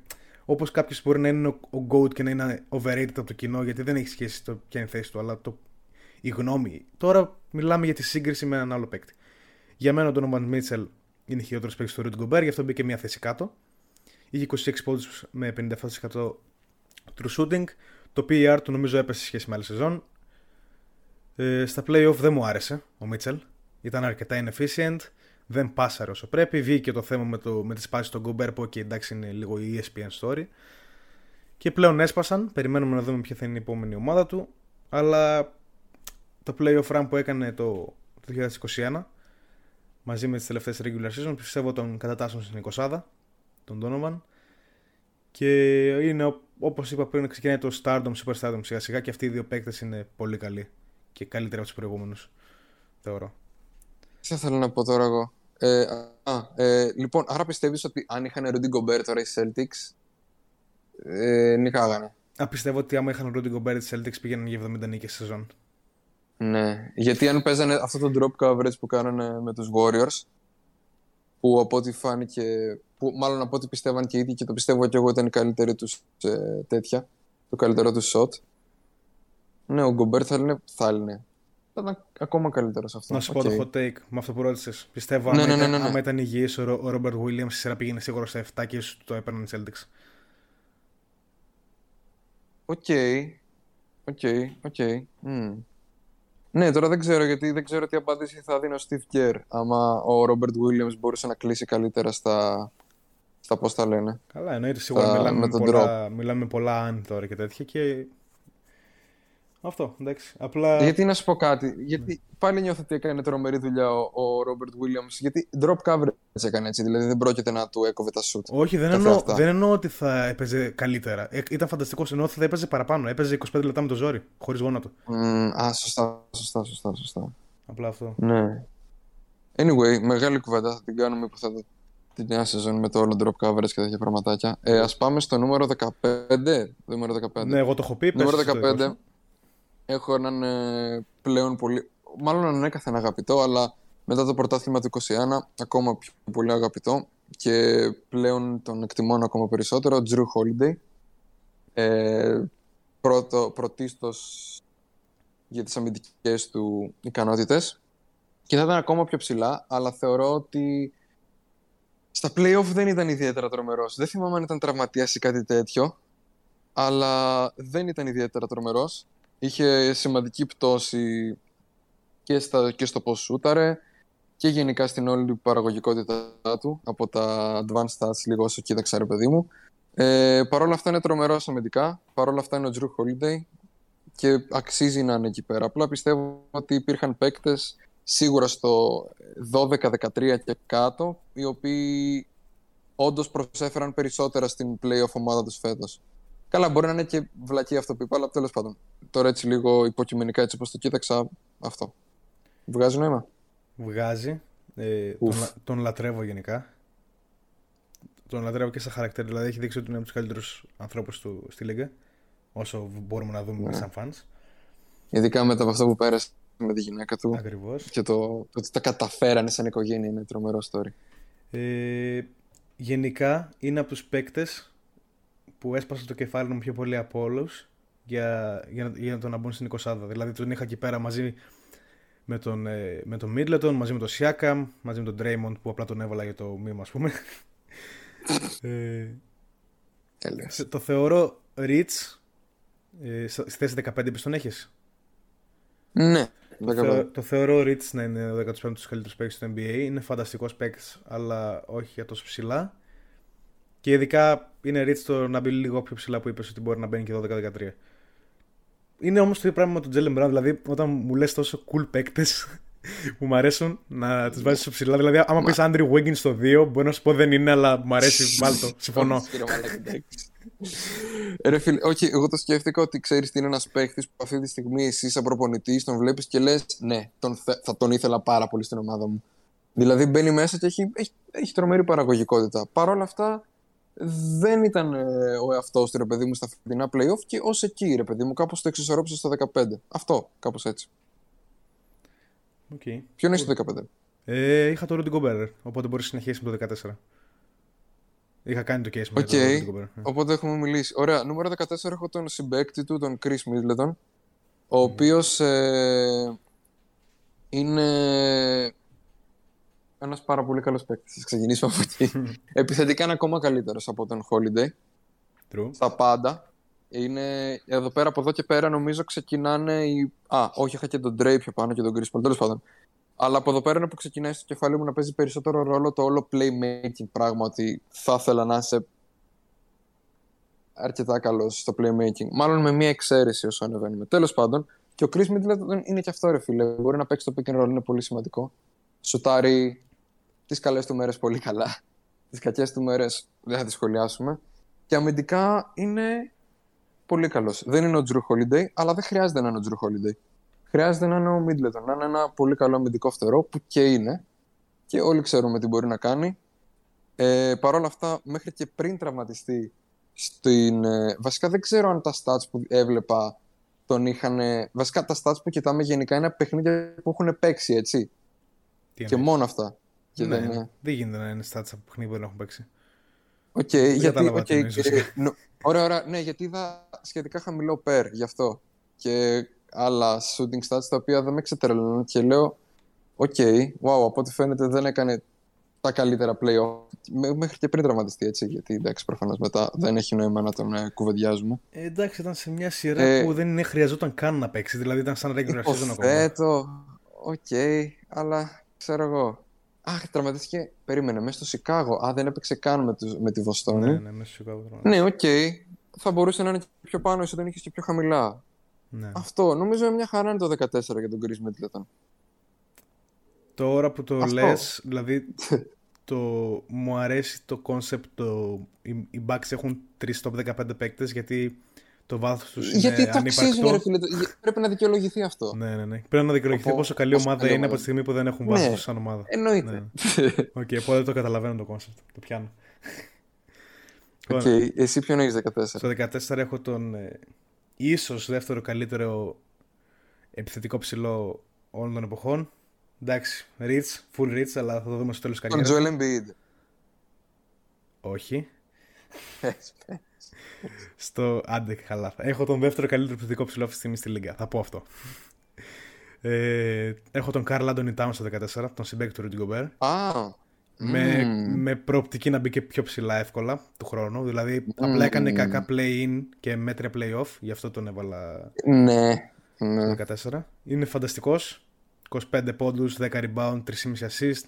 Όπως κάποιος μπορεί να είναι ο, GOAT και να είναι overrated από το κοινό, γιατί δεν έχει σχέση το ποια είναι η θέση του, αλλά το, η γνώμη. Τώρα μιλάμε για τη σύγκριση με έναν άλλο παίκτη. Για μένα ο Donovan Mitchell είναι χειρότερος παίκτης του Rudy Gobert, γι' αυτό μπήκε μια θέση κάτω. Είχε 26 πόντους με 57% true shooting. Το PER του νομίζω έπεσε σε σχέση με άλλη σεζόν. Ε, στα playoff δεν μου άρεσε ο Μίτσελ. Ήταν αρκετά inefficient. Δεν πάσαρε όσο πρέπει. Βγήκε το θέμα με, το, με τη σπάση των Γκομπέρ που okay, εντάξει είναι λίγο η ESPN story. Και πλέον έσπασαν. Περιμένουμε να δούμε ποια θα είναι η επόμενη ομάδα του. Αλλά το playoff run που έκανε το, το 2021 μαζί με τις τελευταίες regular season πιστεύω τον κατατάσσουν στην 20 τον Donovan και είναι όπως είπα πριν ξεκινάει το Stardom, Super Stardom σιγά σιγά και αυτοί οι δύο παίκτες είναι πολύ καλοί και καλύτεροι από τους προηγούμενους θεωρώ. Τι θέλω να πω τώρα εγώ; Ε, α, ε, λοιπόν, άρα πιστεύεις ότι αν είχαν Rudy Gobert τώρα οι Celtics ε, νικάγανε; Α, πιστεύω ότι άμα είχαν Rudy Gobert οι Celtics πήγαιναν για 70 νίκες σεζόν. Ναι, γιατί αν παίζανε αυτό το drop coverage που κάνανε με τους Warriors που από ό,τι φάνηκε, που μάλλον από ό,τι πιστεύαν και οι ίδιοι και το πιστεύω και εγώ ήταν η καλύτερη τους ε, τέτοια, το καλύτερο τους shot. Ναι, ο Γκομπέρ θα είναι, θα είναι. Θα ήταν ακόμα καλύτερος αυτό. Να σου πω το hot take με αυτό που ρώτησες. Πιστεύω ναι, άμα, ναι, ναι, ήταν, ναι, άμα ήταν υγιής ο, ο Robert Williams η σειρά πήγαινε σίγουρα στα 7 και ίσως το έπαιρναν οι Celtics. OK. OK, OK. Ναι, τώρα δεν ξέρω γιατί δεν ξέρω τι απάντηση θα δίνει ο Steve Kerr άμα ο Robert Williams μπορούσε να κλείσει καλύτερα στα, στα πώς τα λένε. Καλά, εννοείται σίγουρα μιλάμε, με πολλά, μιλάμε πολλά αν τώρα και τέτοια και αυτό, εντάξει. Απλά... Γιατί να σου πω κάτι. Γιατί πάλι νιώθω ότι έκανε τρομερή δουλειά ο, ο Robert Williams. Γιατί drop coverage έκανε έτσι. Δηλαδή δεν πρόκειται να του έκοβε τα shoot. Όχι, δεν, εννοώ, δεν εννοώ ότι θα έπαιζε καλύτερα. Ε, ήταν φανταστικός. Εννοώ ότι θα έπαιζε παραπάνω. Έπαιζε 25 λεπτά με το ζόρι. Χωρίς γόνατο. Mm, α, σωστά, σωστά, σωστά, σωστά. Απλά αυτό. Ναι. Anyway, μεγάλη κουβέντα θα την κάνουμε υποθέτω τη νέα σεζόν με το όλο drop coverage και τέτοια πραγματάκια. Ε, Α πάμε στο νούμερο 15. Νούμερο 15. Ναι, εγώ το έχω πει. Νούμερο 15 έχω έναν ε, πλέον πολύ. Μάλλον ανέκαθεν αγαπητό, αλλά μετά το πρωτάθλημα του 21 ακόμα πιο πολύ αγαπητό και πλέον τον εκτιμώ ακόμα περισσότερο. Drew Holiday. Ε, πρώτο, πρωτίστως για τις αμυντικές του ικανότητες και θα ήταν ακόμα πιο ψηλά, αλλά θεωρώ ότι στα play-off δεν ήταν ιδιαίτερα τρομερός. Δεν θυμάμαι αν ήταν τραυματίας ή κάτι τέτοιο, αλλά δεν ήταν ιδιαίτερα τρομερός είχε σημαντική πτώση και, στα, και στο πώς σούταρε και γενικά στην όλη παραγωγικότητά του από τα advanced stats λίγο όσο κοίταξα ρε παιδί μου. Ε, Παρ' όλα αυτά είναι τρομερός αμυντικά, παρ' όλα αυτά είναι ο Drew Holiday και αξίζει να είναι εκεί πέρα. Απλά πιστεύω ότι υπήρχαν παίκτες σίγουρα στο 12-13 και κάτω οι οποίοι όντως προσέφεραν περισσότερα στην playoff ομάδα τους φέτος. Καλά, μπορεί να είναι και βλακή αυτό που είπα, αλλά τέλος πάντων. Τώρα έτσι λίγο υποκειμενικά έτσι όπως το κοίταξα, αυτό. Βγάζει νόημα; Βγάζει. Ε, τον, τον λατρεύω γενικά. Τον λατρεύω και σαν χαρακτήρα. Δηλαδή έχει δείξει ότι είναι από τους καλύτερους ανθρώπους στη Λίγκα. Όσο μπορούμε να δούμε ναι. σαν fans. Ειδικά μετά από αυτό που πέρασε με τη γυναίκα του. Ακριβώς. Και το, το ότι τα καταφέρανε σαν οικογένεια είναι τρομερό story. Ε, γενικά είναι από τους παίκτες που έσπασα το κεφάλι μου πιο πολύ από όλους για, για, για να τον αμπούν στην 20. Δηλαδή τον είχα εκεί πέρα μαζί με τον, ε, με τον Middleton, μαζί με τον Siakam, μαζί με τον Draymond που απλά τον έβαλα για το μήμα ας πούμε. ε, το θεωρώ rich Ε, στη θέση 15 τον έχεις; Ναι. Το, θεω, το θεωρώ ο Ρίτς να είναι ο 15ος καλύτερος παίκτης στο NBA. Είναι φανταστικός παίκτης, αλλά όχι για τόσο ψηλά. Και ειδικά είναι Ρίτς το να μπει λίγο πιο ψηλά που είπες ότι μπορεί να μπαίνει και 12-13. Είναι όμως το ίδιο πράγμα με τον Τζέλεν Μπράουν. Δηλαδή, όταν μου λες τόσο cool παίκτες που μου αρέσουν να τις βάζεις στο ψηλά. Δηλαδή, άμα πεις Andrew Wiggins στο 2, μπορεί να σου πω δεν είναι, αλλά μου αρέσει. Βάλτο. Συμφωνώ. Ρε φίλε, όχι, εγώ το σκέφτηκα ότι ξέρεις τι είναι ένας παίχτη που αυτή τη στιγμή εσύ, σαν προπονητής, τον βλέπεις και λες: Ναι, τον θα τον ήθελα πάρα πολύ στην ομάδα μου. Δηλαδή μπαίνει μέσα και έχει, έχει, έχει τρομερή παραγωγικότητα. Παρ' όλα αυτά, δεν ήταν ε, ο εαυτός του ρε παιδί μου στα φετινά playoff και ως εκεί ρε παιδί μου, κάπως το εξισορρόπησε στο 15. Αυτό, κάπως έτσι. Okay. Ποιον έχεις το 15. Ε, είχα το Rudy Gobert, οπότε μπορείς να συνεχίσεις με το 14. Είχα κάνει το case με okay. το Rudy Gobert. Ναι. Οπότε έχουμε μιλήσει. Ωραία, νούμερο 14 έχω τον συμπέκτη του, τον Chris Middleton, ο mm. οποίος ε, είναι ένας πάρα πολύ καλός παίκτης. Θα ξεκινήσουμε από εκεί. Επιθετικά είναι ακόμα καλύτερος από τον Holiday. True. Στα πάντα. Είναι εδώ πέρα, από εδώ και πέρα, νομίζω ξεκινάνε. Οι... Α, όχι, είχα και τον Dre πιο πάνω και τον Chris Paul. Τέλος πάντων. Αλλά από εδώ πέρα είναι που ξεκινάει στο κεφάλι μου να παίζει περισσότερο ρόλο το όλο playmaking πράγμα. Ότι θα ήθελα να είσαι αρκετά καλός στο playmaking. Μάλλον με μία εξαίρεση όσο ανεβαίνουμε. Τέλος πάντων, και ο Chris Middleton είναι και αυτό ρε φίλε. Μπορεί να παίξει το pick and roll, είναι πολύ σημαντικό. Σουτάρει τις καλές του μέρες πολύ καλά. Τις κακές του μέρες δεν θα τις σχολιάσουμε. Και αμυντικά είναι πολύ καλός. Δεν είναι ο Τζρου Holiday, αλλά δεν χρειάζεται να είναι ο Τζρου Holiday. Χρειάζεται να είναι ο Middleton, να είναι ένα πολύ καλό αμυντικό φτερό που και είναι. Και όλοι ξέρουμε τι μπορεί να κάνει. Ε, Παρ' όλα αυτά, μέχρι και πριν τραυματιστεί στην. Ε, βασικά δεν ξέρω αν τα stats που έβλεπα τον είχαν. Βασικά τα stats που κοιτάμε γενικά είναι παιχνίδια που έχουν παίξει, έτσι. και μόνο αυτά. Και ναι, δεν, είναι... δεν γίνεται να είναι stats από παιχνίδι που δεν έχουν παίξει. OK, okay, γιατί. Okay, και, νο, ωραία, ωραία. Ναι, γιατί είδα σχετικά χαμηλό PER γι' αυτό. Και άλλα shooting stats τα οποία δεν με ξετρελαίνουν. Και λέω, OK, okay, wow, από ό,τι φαίνεται δεν έκανε τα καλύτερα playoff. Μέχρι και πριν τραυματιστεί έτσι. Γιατί εντάξει, προφανώς μετά δεν έχει νόημα να τον ε, κουβεντιάζουμε. Ε, εντάξει, ήταν σε μια σειρά ε, που δεν είναι, χρειαζόταν καν να παίξει. Δηλαδή ήταν σαν regular season ακόμα. OK, okay, αλλά ξέρω εγώ. Αχ, τραυματίστηκε. Περίμενε, μέσα στο Σικάγο. Α, δεν έπαιξε καν με, με τη Βοστόνη. Ναι, ναι, μέσα στο Σικάγο. Ναι, OK. Okay. Θα μπορούσε να είναι πιο πάνω, ίσως δεν είχε και πιο χαμηλά. Ναι. Αυτό. Νομίζω είναι μια χαρά είναι το 14 για τον Chris Middleton. Τώρα που το λες, δηλαδή το, μου αρέσει το concept. Το, οι, οι Bucks έχουν τρεις top 15 παίκτες γιατί το βάθος τους είναι Γιατί το αξίζουν, ρε φίλε. Πρέπει να δικαιολογηθεί αυτό. Ναι, ναι, ναι. Πρέπει να δικαιολογηθεί πόσο καλή ομάδα είναι από τη στιγμή που δεν έχουν βάθος ναι. σαν ομάδα. Εννοείται. Ναι. OK, okay, οπότε το καταλαβαίνω το concept. Το πιάνω. OK, okay, εσύ ποιον έχεις 14. Στο 14 έχω τον ε, ίσως δεύτερο καλύτερο επιθετικό ψηλό όλων των εποχών. Εντάξει, reach, full reach, αλλά θα το δούμε στο τέλος καριέρα. Τον Joel Embiid. Όχι. στο Άντε καλά. Έχω τον δεύτερο καλύτερο επιθετικό ψηλό αυτή τη στιγμή στη Λίγκα. Θα πω αυτό. Ε, έχω τον Karl-Anthony Towns στο 14, τον συμπαίκτη του Rudy Gobert. Με, με προοπτική να μπει και πιο ψηλά εύκολα του χρόνου. Δηλαδή mm. απλά έκανε κακά play-in και μέτρια play-off, γι' αυτό τον έβαλα ναι, ναι. 14. Είναι φανταστικός. 25 πόντους, 10 rebound, 3,5 assist.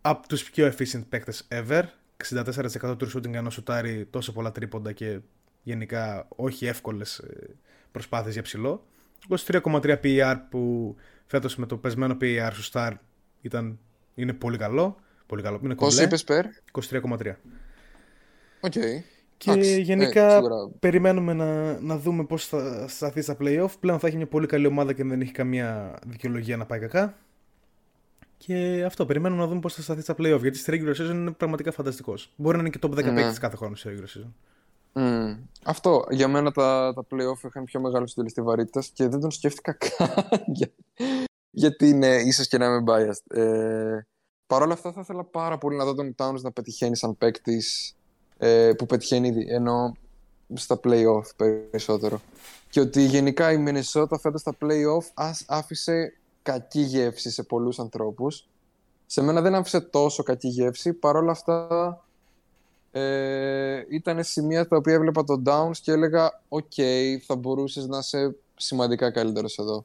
Από τους πιο efficient παίκτες ever. 64% του shooting ενώ σουτάρει τόσο πολλά τρίποντα και γενικά όχι εύκολες ε, προσπάθειες για ψηλό. 23,3 PER που φέτος με το πεσμένο PER superstar ήταν, είναι πολύ καλό. Πολύ καλό. Είναι Πόσο είπες per? 23,3. OK. Okay. Και γενικά ε, περιμένουμε να, να δούμε πώς θα σταθεί στα playoff. Πλέον θα έχει μια πολύ καλή ομάδα και δεν έχει καμία δικαιολογία να πάει κακά. Και αυτό, περιμένουμε να δούμε πώς θα σταθεί στα playoff. Γιατί στη regular season είναι πραγματικά φανταστικός. Μπορεί να είναι και top 10 ναι. κάθε χρόνο στη regular season. Mm. Αυτό. Για μένα τα, τα playoff είχαν πιο μεγάλο συντελεστή βαρύτητας και δεν τον σκέφτηκα καν. γιατί είναι ίσως και να είμαι biased. Ε, Παρ' όλα αυτά θα ήθελα πάρα πολύ να δω τον Towns να πετυχαίνει σαν παίκτης ε, που πετυχαίνει ήδη, ενώ στα playoff περισσότερο. Και ότι γενικά η Minnesota φέτος στα playoff άφησε κακή γεύση σε πολλούς ανθρώπους. Σε μένα δεν άφησε τόσο κακή γεύση, παρόλα αυτά ε, ήταν σημεία τα οποία έβλεπα τον Towns και έλεγα «OK, θα μπορούσες να είσαι σημαντικά καλύτερος εδώ».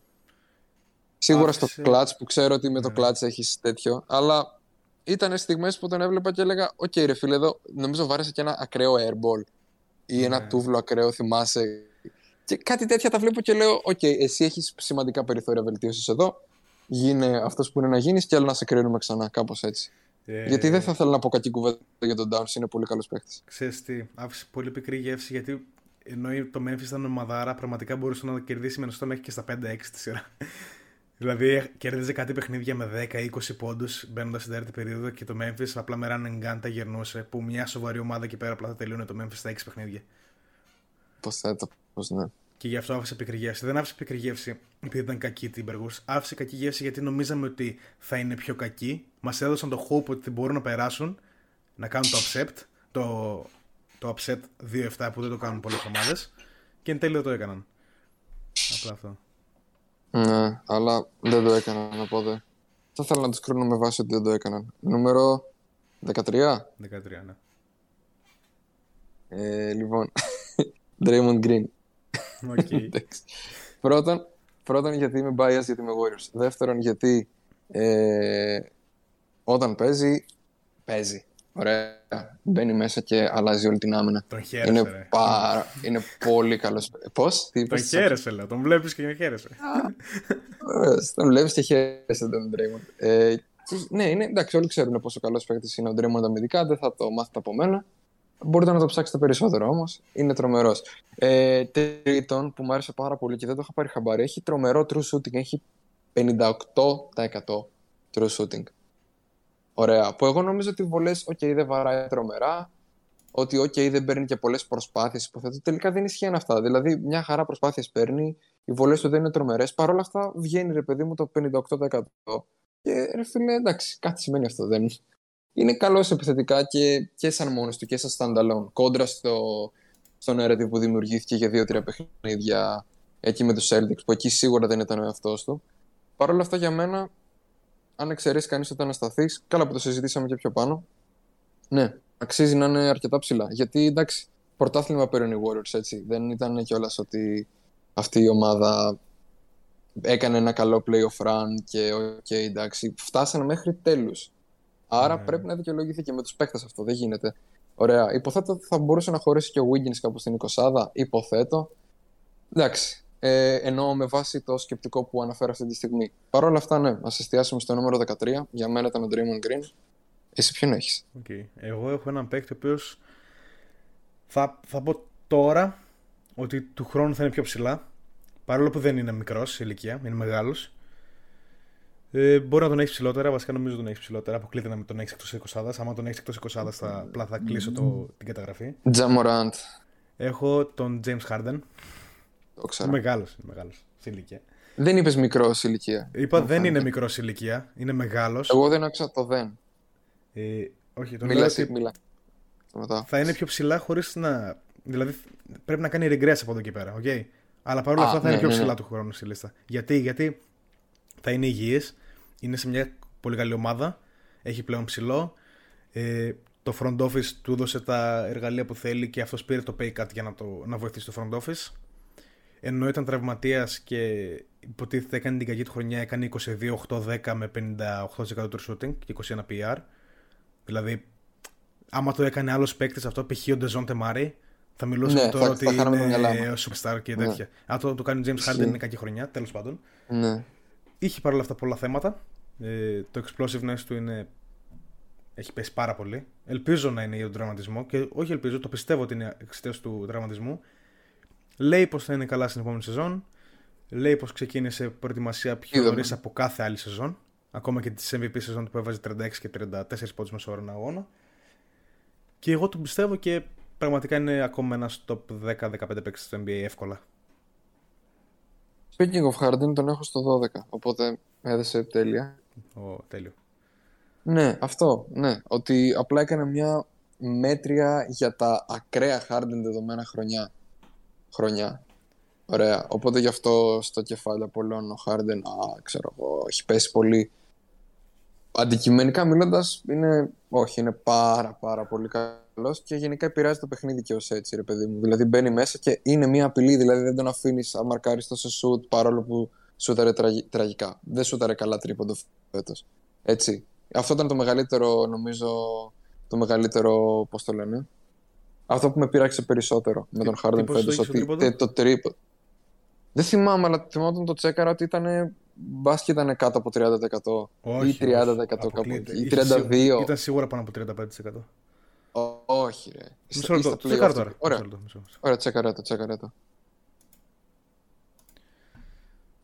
Σίγουρα στο clutch που ξέρω ότι με το ναι. clutch έχεις τέτοιο, αλλά ήταν στιγμές που τον έβλεπα και έλεγα «OK ρε φίλε εδώ, νομίζω βάρεσε και ένα ακραίο airball ή ένα ναι. τούβλο ακραίο, θυμάσαι». Και κάτι τέτοια τα βλέπω και λέω «OK, εσύ έχεις σημαντικά περιθώρια βελτίωσης εδώ, γίνε αυτός που είναι να γίνεις και άλλο να σε κρίνουμε ξανά, κάπως έτσι». Ε, γιατί δεν θα ήθελα να πω κακή κουβέντα για τον Towns, είναι πολύ καλός παίχτη. Ξέρεις τι, άφησε πολύ πικρή γεύση γιατί ενώ το Memphis ήταν ομαδάρα, πραγματικά μπορούσε να κερδίσει με ένα μέχρι και στα 5-6 τη σειρά. δηλαδή κέρδιζε κάτι παιχνίδια με 10-20 πόντους μπαίνοντας στην τέταρτη περίοδο και το Memphis απλά με run and gun τα γερνούσε. Που μια σοβαρή ομάδα εκεί πέρα απλά θα τελείωνε το Memphis στα 6 παιχνίδια. Υποθέτω πω ναι. Και γι' αυτό άφησε πικρή γεύση. Δεν άφησε πικρή γεύση επειδή ήταν κακή την Timberwolves. Άφησε κακή γεύση γιατί νομίζαμε ότι θα είναι πιο κακή. Μας έδωσαν το hope ότι μπορούν να περάσουν, να κάνουν το upset. Το, το upset 2-7 που δεν το κάνουν πολλές ομάδες. Και εν τέλει δεν το έκαναν. Απλά αυτό. Ναι, αλλά δεν το έκαναν οπότε. Θα ήθελα να τους κρίνω με βάση ότι δεν το έκαναν. Νούμερο 13. 13, ναι. Ε, λοιπόν, Draymond Green. Okay. πρώτον, πρώτον, γιατί είμαι biased γιατί είμαι Warriors. Δεύτερον, γιατί ε, όταν παίζει, παίζει. Ωραία. Μπαίνει μέσα και αλλάζει όλη την άμυνα. Τον χαίρεσαι. Είναι, ρε. πάρα, είναι πολύ καλός. Πώς, τι Τον χαίρεσαι, λέω. Τον βλέπεις και χαίρεσαι. τον βλέπεις και χαίρεσαι τον Draymond. Ε, ναι, είναι, εντάξει, όλοι ξέρουν πόσο καλός παίκτης είναι ο Draymond αμυντικά. Δεν θα το μάθετε από μένα. Μπορείτε να το ψάξετε περισσότερο όμως. Είναι τρομερός. Ε, τρίτον, που μου άρεσε πάρα πολύ και δεν το είχα πάρει χαμπάρι, έχει τρομερό true shooting. Έχει 58% true shooting. Ωραία. Που εγώ νομίζω ότι βολές, OK, δεν βαράει τρομερά. Ότι, OK, δεν παίρνει και πολλές προσπάθειες. Υποθέτω τελικά δεν ισχύουν αυτά. Δηλαδή, μια χαρά προσπάθειες παίρνει. Οι βολές του δεν είναι τρομερές. Παρ' όλα αυτά, βγαίνει ρε παιδί μου το 58%. Και ρε φίλε, εντάξει, κάτι σημαίνει αυτό. Δεν, είναι καλός επιθετικά και, και σαν μόνος του και σαν standalone. Κόντρα στο, στο narrative που δημιουργήθηκε για δύο-τρία παιχνίδια εκεί με τους Celtics, που εκεί σίγουρα δεν ήταν ο εαυτός του. Παρ' όλα αυτά για μένα, αν εξαιρέσεις κανείς ότι ανασταθεί, καλά που το συζητήσαμε και πιο πάνω, ναι, αξίζει να είναι αρκετά ψηλά. Γιατί εντάξει, πρωτάθλημα παίρνουν οι Warriors έτσι. Δεν ήταν κιόλας ότι αυτή η ομάδα έκανε ένα καλό playoff run και OK, okay, εντάξει, φτάσανε μέχρι τέλους. Άρα ναι. πρέπει να δικαιολογηθεί και με τους παίκτες αυτό. Δεν γίνεται. Ωραία. Υποθέτω ότι θα μπορούσε να χωρίσει και ο Wiggins κάπου στην 20 Υποθέτω. Εντάξει. Ε, ενώ με βάση το σκεπτικό που αναφέρω αυτή τη στιγμή. Παρ' όλα αυτά, ναι, ας εστιάσουμε στο νούμερο 13. Για μένα ήταν ο Draymond Green. Εσύ ποιον έχεις; Okay. Εγώ έχω έναν παίκτη ο οποίος θα, θα πω τώρα ότι του χρόνου θα είναι πιο ψηλά. Παρόλο που δεν είναι μικρός σε ηλικία, είναι μεγάλος. Ε, μπορεί να τον έχεις ψηλότερα, βασικά νομίζω τον έχεις ψηλότερα. Αποκλείται να τον έχεις εκτός 20. Άμα τον έχεις εκτός 20, θα, απλά θα κλείσω το, την καταγραφή. Τζαμοράντ. Έχω τον James Harden. Το ξέρω. Μεγάλος, μεγάλος σε ηλικία. Δεν είπες μικρό σε ηλικία. Είπα δεν φάνηκε. είναι μικρό σε ηλικία, είναι μεγάλος. Εγώ δεν άκουσα το δεν. Ε, όχι, τον μιλά, ότι... μιλά. Θα είναι πιο ψηλά χωρίς να. Δηλαδή πρέπει να κάνει regress από εδώ και πέρα. Okay? Αλλά παρόλα αυτά θα είναι ναι, πιο ναι, ψηλά ναι. του χρόνου στη λίστα. Γιατί, γιατί θα είναι υγιής, είναι σε μια πολύ καλή ομάδα, έχει πλέον ψηλό. Ε, το front office του έδωσε τα εργαλεία που θέλει και αυτός πήρε το pay cut για να, το, να βοηθήσει το front office. Ενώ ήταν τραυματίας και υποτίθεται έκανε την κακή του χρονιά, έκανε 22-8-10 με 58% του shooting και 21 PR. Δηλαδή, άμα το έκανε άλλος παίκτης αυτό, π.χ. ο Ντεζόν Τεμάρι, θα μιλούσαμε ναι, τώρα θα, ότι θα είναι superstar και ναι. τέτοια. Αν το, το κάνει ο James Harden είναι κακή χρονιά, τέλος πάντων. Ναι. Είχε παρόλα αυτά πολλά θέματα. Ε, το explosiveness του είναι... έχει πέσει πάρα πολύ. Ελπίζω να είναι για τον τραυματισμό και όχι ελπίζω, το πιστεύω ότι είναι εξαιτίας του τραυματισμού. Λέει πως θα είναι καλά στην επόμενη σεζόν. Λέει πως ξεκίνησε προετοιμασία πιο νωρίς από κάθε άλλη σεζόν. Ακόμα και τη MVP σεζόν που έβαζε 36 και 34 πόντους μέσα ώρα αγώνα. Και εγώ τον πιστεύω και πραγματικά είναι ακόμα ένας top 10-15 παίκτη στο NBA εύκολα. Speaking of Harden, τον έχω στο 12, οπότε έδεσε τέλεια. Ο, τέλειο. Ναι, αυτό, ναι. Ότι απλά έκανε μια μέτρια για τα ακραία Harden δεδομένα χρονιά. Χρονιά. Ωραία. Οπότε γι' αυτό στο κεφάλι πολλών ο Harden, α, ξέρω εγώ, έχει πέσει πολύ. Αντικειμενικά μιλώντας, είναι. Όχι, είναι πάρα πάρα πολύ καλός και γενικά επηρεάζει το παιχνίδι και ως έτσι, ρε παιδί μου. Δηλαδή μπαίνει μέσα και είναι μια απειλή, δηλαδή δεν τον αφήνεις να μαρκάρεις τόσο σουτ παρόλο που σούταρε τραγ... τραγικά. Δεν σούταρε καλά τρίποντο φέτος. Έτσι. Αυτό ήταν το μεγαλύτερο, νομίζω, το μεγαλύτερο, πώς το λένε, αυτό που με πειράξε περισσότερο με τον Harden φέτος. Ότι το τρίποντο. Δεν θυμάμαι, αλλά θυμάμαι όταν το τσέκαρα ότι ήταν μπα και ήταν κάτω από 30% όχι, ή 30% κάπου ή 32%. Ήταν σίγουρα πάνω από 35%. όχι ρε. Μισό λεπτό, τσέκαρα τώρα. Ωραία, Ωραία τσέκαρα το, τσέκαρα το.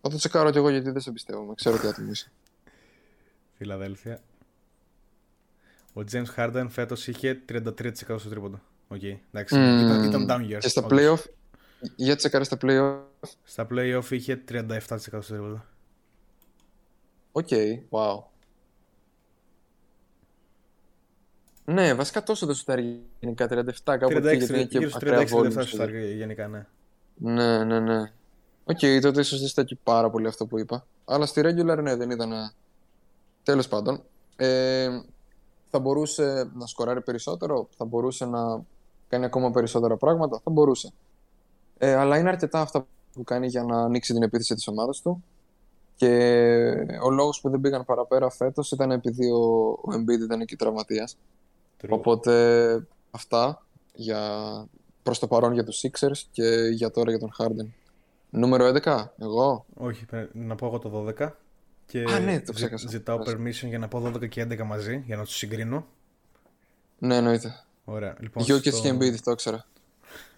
Θα το τσεκάρω κι εγώ γιατί δεν σε πιστεύω, ξέρω τι άτομο είσαι. Φιλαδέλφια. Ο James Harden φέτος είχε 33% στο τρίποντο. OK, okay, εντάξει. Mm. Ήταν, ήταν down years. Και στα playoff, για τσεκάρε στα playoff. Στα playoff είχε 37% στο τρίποντο. OK, okay, wow. Ναι, βασικά τόσο δεν σουτάρει γενικά, 37 κάπου 36, εκεί, γιατί είναι και ακραία volume. γενικά, ναι. Ναι, ναι, ναι. OK, okay, τότε ίσως δεν στέκει πάρα πολύ αυτό που είπα. Αλλά στη regular, ναι, δεν ήταν... Τέλος πάντων. Ε, θα μπορούσε να σκοράρει περισσότερο, θα μπορούσε να κάνει ακόμα περισσότερα πράγματα, θα μπορούσε. Ε, αλλά είναι αρκετά αυτά που κάνει για να ανοίξει την επίθεση της ομάδας του. Και ο λόγος που δεν πήγαν παραπέρα φέτος ήταν επειδή ο, ο Embiid ήταν εκεί τραυματίας. Οπότε αυτά για, προς το παρόν για τους Sixers και για τώρα για τον Harden. Νούμερο 11, εγώ. Όχι, να πω εγώ το 12. Και Α, ναι, το ξέχασα. Ζητάω permission για να πω 12 και 11 μαζί, για να τους συγκρίνω. Ναι, εννοείται. Ωραία. Λοιπόν, Γιώκετ στο... και Embiid, το ήξερα.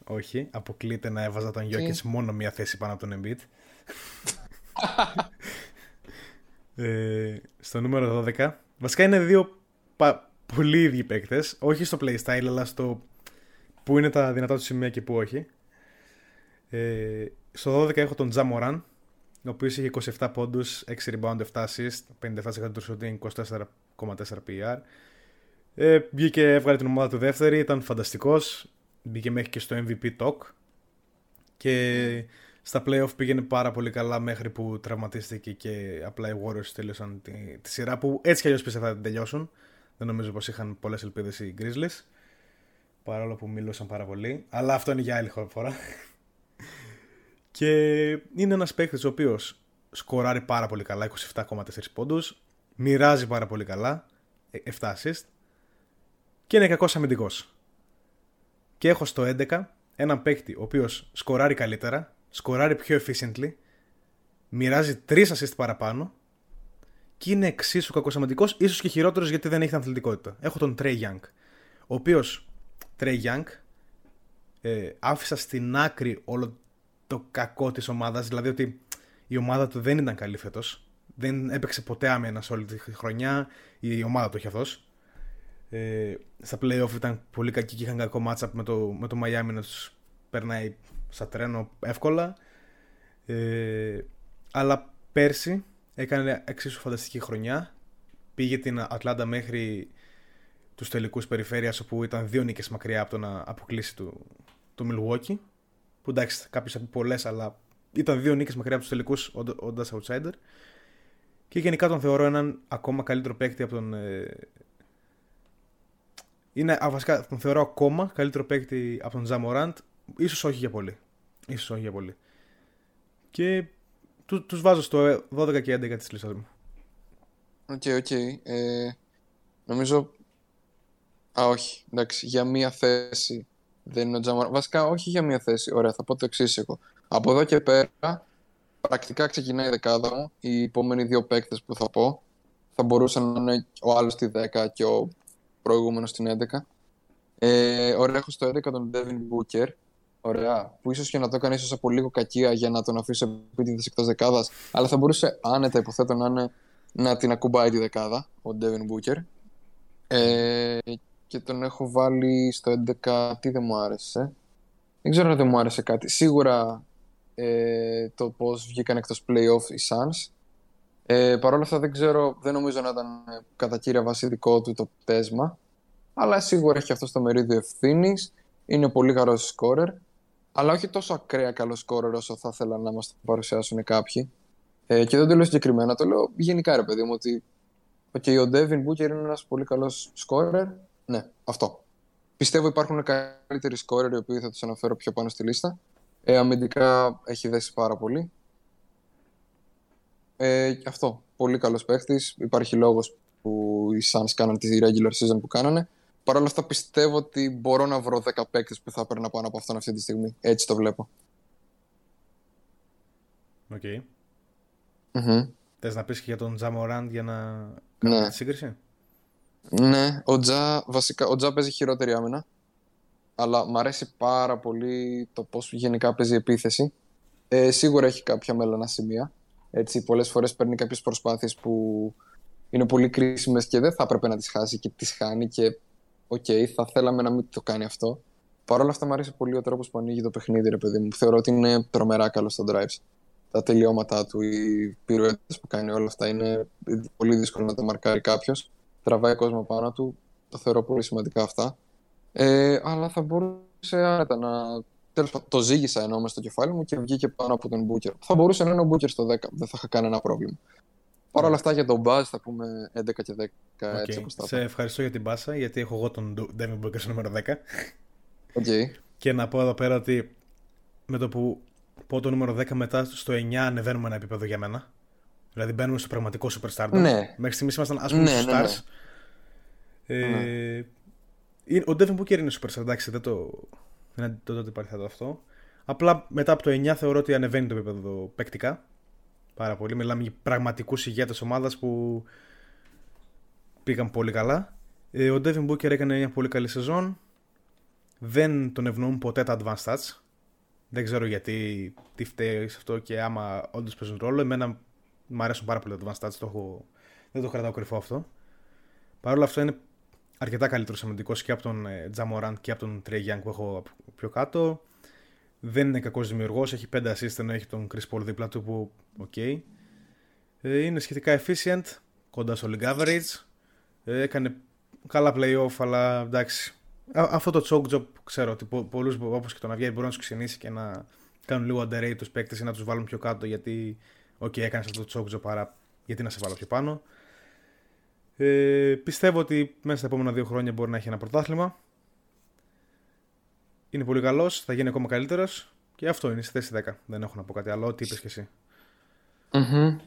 Όχι, αποκλείται να έβαζα τον Γιώκετ μόνο μία θέση πάνω από τον Embiid. ε, στο νούμερο 12. Βασικά είναι δύο πα... πολύ ίδιοι παίκτες. Όχι στο playstyle, αλλά στο που είναι τα δυνατά του σημεία και που όχι. Ε, στο 12 έχω τον Τζαμοράν, ο οποίος είχε 27 πόντους, 6 rebound, 7 assist, 57% του shooting, 24,4 PR. Ε, βγήκε, έβγαλε την ομάδα του δεύτερη, ήταν φανταστικός. Μπήκε μέχρι και στο MVP talk. Και στα playoff πήγαινε πάρα πολύ καλά μέχρι που τραυματίστηκε και απλά οι Warriors τέλειωσαν τη, τη σειρά που έτσι κι αλλιώς πίστευα θα την τελειώσουν. Δεν νομίζω πως είχαν πολλές ελπίδες οι Grizzlies. Παρόλο που μιλούσαν πάρα πολύ. Αλλά αυτό είναι για άλλη φορά. Και είναι ένας παίκτης ο οποίος σκοράρει πάρα πολύ καλά, 27,4 πόντους. Μοιράζει πάρα πολύ καλά, 7 ε, assist. Και είναι κακός αμυντικός. Και έχω στο 11 έναν παίκτη ο οποίος σκοράρει καλύτερα, σκοράρει πιο efficiently, μοιράζει 3 assist παραπάνω και είναι εξίσου κακός αμυντικός, ίσως και χειρότερος γιατί δεν έχει την αθλητικότητα. Έχω τον Trey Young, ο οποίος Trey Young ε, άφησα στην άκρη όλο το κακό της ομάδας. Δηλαδή ότι η ομάδα του δεν ήταν καλή φέτος. Δεν έπαιξε ποτέ άμενα σε όλη τη χρονιά. Η ομάδα του έχει αυτός. Ε, στα playoff ήταν πολύ κακή και είχαν κακό matchup με το, με το Miami να τους περνάει σαν τρένο εύκολα. Ε, αλλά πέρσι έκανε εξίσου φανταστική χρονιά. Πήγε την Ατλάντα μέχρι τους τελικούς περιφέρειας όπου ήταν δύο νίκες μακριά από το να αποκλείσει το, το Milwaukee που εντάξει, κάποιος από πολλές, αλλά ήταν δύο νίκες μακριά από τους τελικούς όντα outsider. Και γενικά τον θεωρώ έναν ακόμα καλύτερο παίκτη από τον. Ε... Είναι, α, βασικά τον θεωρώ ακόμα καλύτερο παίκτη από τον Ja Morant, ίσως όχι για πολύ. Ίσως όχι για πολύ. Και του, τους βάζω στο 12 και 11 της λίστας μου. OK, okay, OK. Okay. Ε, νομίζω... Α, όχι. Εντάξει, για μία θέση δεν είναι ο Ja Morant. Βασικά, όχι για μία θέση. Ωραία, θα πω το εξής εγώ. Από εδώ και πέρα, πρακτικά ξεκινάει η δεκάδα μου. Οι επόμενοι δύο παίκτες που θα πω θα μπορούσαν να είναι ο άλλος στη 10 και ο προηγούμενος στην 11. Ε, ωραία, έχω στο 11 τον Devin Booker. Ωραία. Που ίσως και να το έκανε ίσως από λίγο κακία για να τον αφήσει επίτηδες εκτός δεκάδας. Αλλά θα μπορούσε άνετα, υποθέτω, να, είναι, να την ακουμπάει τη δεκάδα ο Devin Booker. Ε, και τον έχω βάλει στο 11. Τι δεν μου άρεσε. Δεν ξέρω αν δεν μου άρεσε κάτι. Σίγουρα ε, το πώς βγήκαν εκτός playoff οι Suns. Ε, Παρ' όλα αυτά δεν ξέρω, δεν νομίζω να ήταν ε, κατά κύρια βάση δικό του το πτέσμα. Αλλά σίγουρα έχει αυτό το μερίδιο ευθύνης. Είναι πολύ καλός σκόρερ. Αλλά όχι τόσο ακραία καλός σκόρερ όσο θα ήθελα να μας το παρουσιάσουν κάποιοι. Ε, και δεν το λέω συγκεκριμένα, το λέω γενικά ρε παιδί μου ότι okay, ο Devin Booker είναι ένας πολύ καλός σκόρερ ναι, αυτό. πιστεύω υπάρχουν καλύτεροι σκόρερ οι οποίοι θα τους αναφέρω πιο πάνω στη λίστα. Ε, αμυντικά έχει δέσει πάρα πολύ. Ε, αυτό. Πολύ καλός παίχτης. Υπάρχει λόγος που οι Suns κάναν τη regular season που κάνανε. Παρ' όλα αυτά πιστεύω ότι μπορώ να βρω 10 παίκτες που θα παίρνω πάνω από αυτόν αυτή τη στιγμή. Έτσι το βλέπω. OK. Okay. Θες να πεις και για τον Ja Morant για να κάνουμε Ναι. τη σύγκριση; Ναι, ο Ja, βασικά, ο Ja παίζει χειρότερη άμυνα. Αλλά μου αρέσει πάρα πολύ το πώς γενικά παίζει επίθεση. Ε, σίγουρα έχει κάποια μέλανα σημεία. Έτσι, πολλές φορές παίρνει κάποιες προσπάθειες που είναι πολύ κρίσιμες και δεν θα έπρεπε να τις χάσει και τις χάνει και οκ, θα θέλαμε να μην το κάνει αυτό. Παρ' όλα αυτά μου αρέσει πολύ ο τρόπος που ανοίγει το παιχνίδι, ρε παιδί μου. Θεωρώ ότι είναι τρομερά καλός στα drives. Τα τελειώματά του, οι πιρουέτες που κάνει, όλα αυτά είναι πολύ δύσκολο να τα μαρκάρει κάποιος. Τραβάει κόσμο πάνω του. Το θεωρώ πολύ σημαντικά αυτά. Ε, αλλά θα μπορούσε άνετα να. Τέλος πάντων, το ζύγισα ενώ μες στο κεφάλι μου και βγήκε πάνω από τον Μπούκερ. Θα μπορούσε να είναι ο Μπούκερ στο 10. Δεν θα είχα κανένα πρόβλημα. Παρ' όλα αυτά για τον Μπάζ θα πούμε 11 και 10 Οκ. έτσι όπως τα Σε ευχαριστώ για την πάσα γιατί έχω εγώ τον Devin Booker στο νούμερο 10. Οκ. Και να πω εδώ πέρα ότι με το που πω το νούμερο 10 μετά στο 9 ανεβαίνουμε ένα επίπεδο για μένα. Δηλαδή μπαίνουμε στο πραγματικό superstar. Ναι. Μέχρι στιγμής ήμασταν ας πούμε Ναι, στους ναι, ναι. stars. Ε, είναι- Ο Devin Booker είναι superstar, εντάξει, δεν το, δεν αντιτώ ότι υπάρχει θα αυτό. Απλά μετά από το 9 θεωρώ ότι ανεβαίνει το επίπεδο παικτικά. Πάρα πολύ. Μιλάμε για πραγματικούς ηγέτες ομάδας που πήγαν πολύ καλά. Ε, ο Devin Booker έκανε μια πολύ καλή σεζόν. Δεν τον ευνοούν ποτέ τα advanced stats. Δεν ξέρω γιατί, τι φταίει σε αυτό και άμα όντως παίζουν ρόλο. Εμένα μου αρέσουν πάρα πολύ τα advanced stats. Το έχω, δεν το κρατάω κρυφό αυτό. Παρ' όλα αυτά είναι αρκετά καλύτερο αμυντικό και από τον ε, Τζαμοράντ και από τον Trey Young που έχω από πιο κάτω. Δεν είναι κακός δημιουργός. Έχει 5 assist ενώ έχει τον Chris Paul δίπλα του που οκ. Ε, είναι σχετικά efficient, κοντά στο league average. Ε, έκανε καλά playoff, αλλά εντάξει. Α, αυτό το choke job ξέρω ότι πο- πολλούς όπως και τον Αυγέρη μπορεί να τους ξενίσει και να κάνουν λίγο underrate τους παίκτες ή να τους βάλουν πιο κάτω γιατί οκ έκανες αυτό το choke job άρα γιατί να σε βάλω πιο πάνω. Ε, πιστεύω ότι μέσα στα επόμενα δύο χρόνια μπορεί να έχει ένα πρωτάθλημα. Είναι πολύ καλός, θα γίνει ακόμα καλύτερος. Και αυτό είναι στη θέση 10. Δεν έχω να πω κάτι άλλο. Ό,τι είπες και εσύ. Μμμ.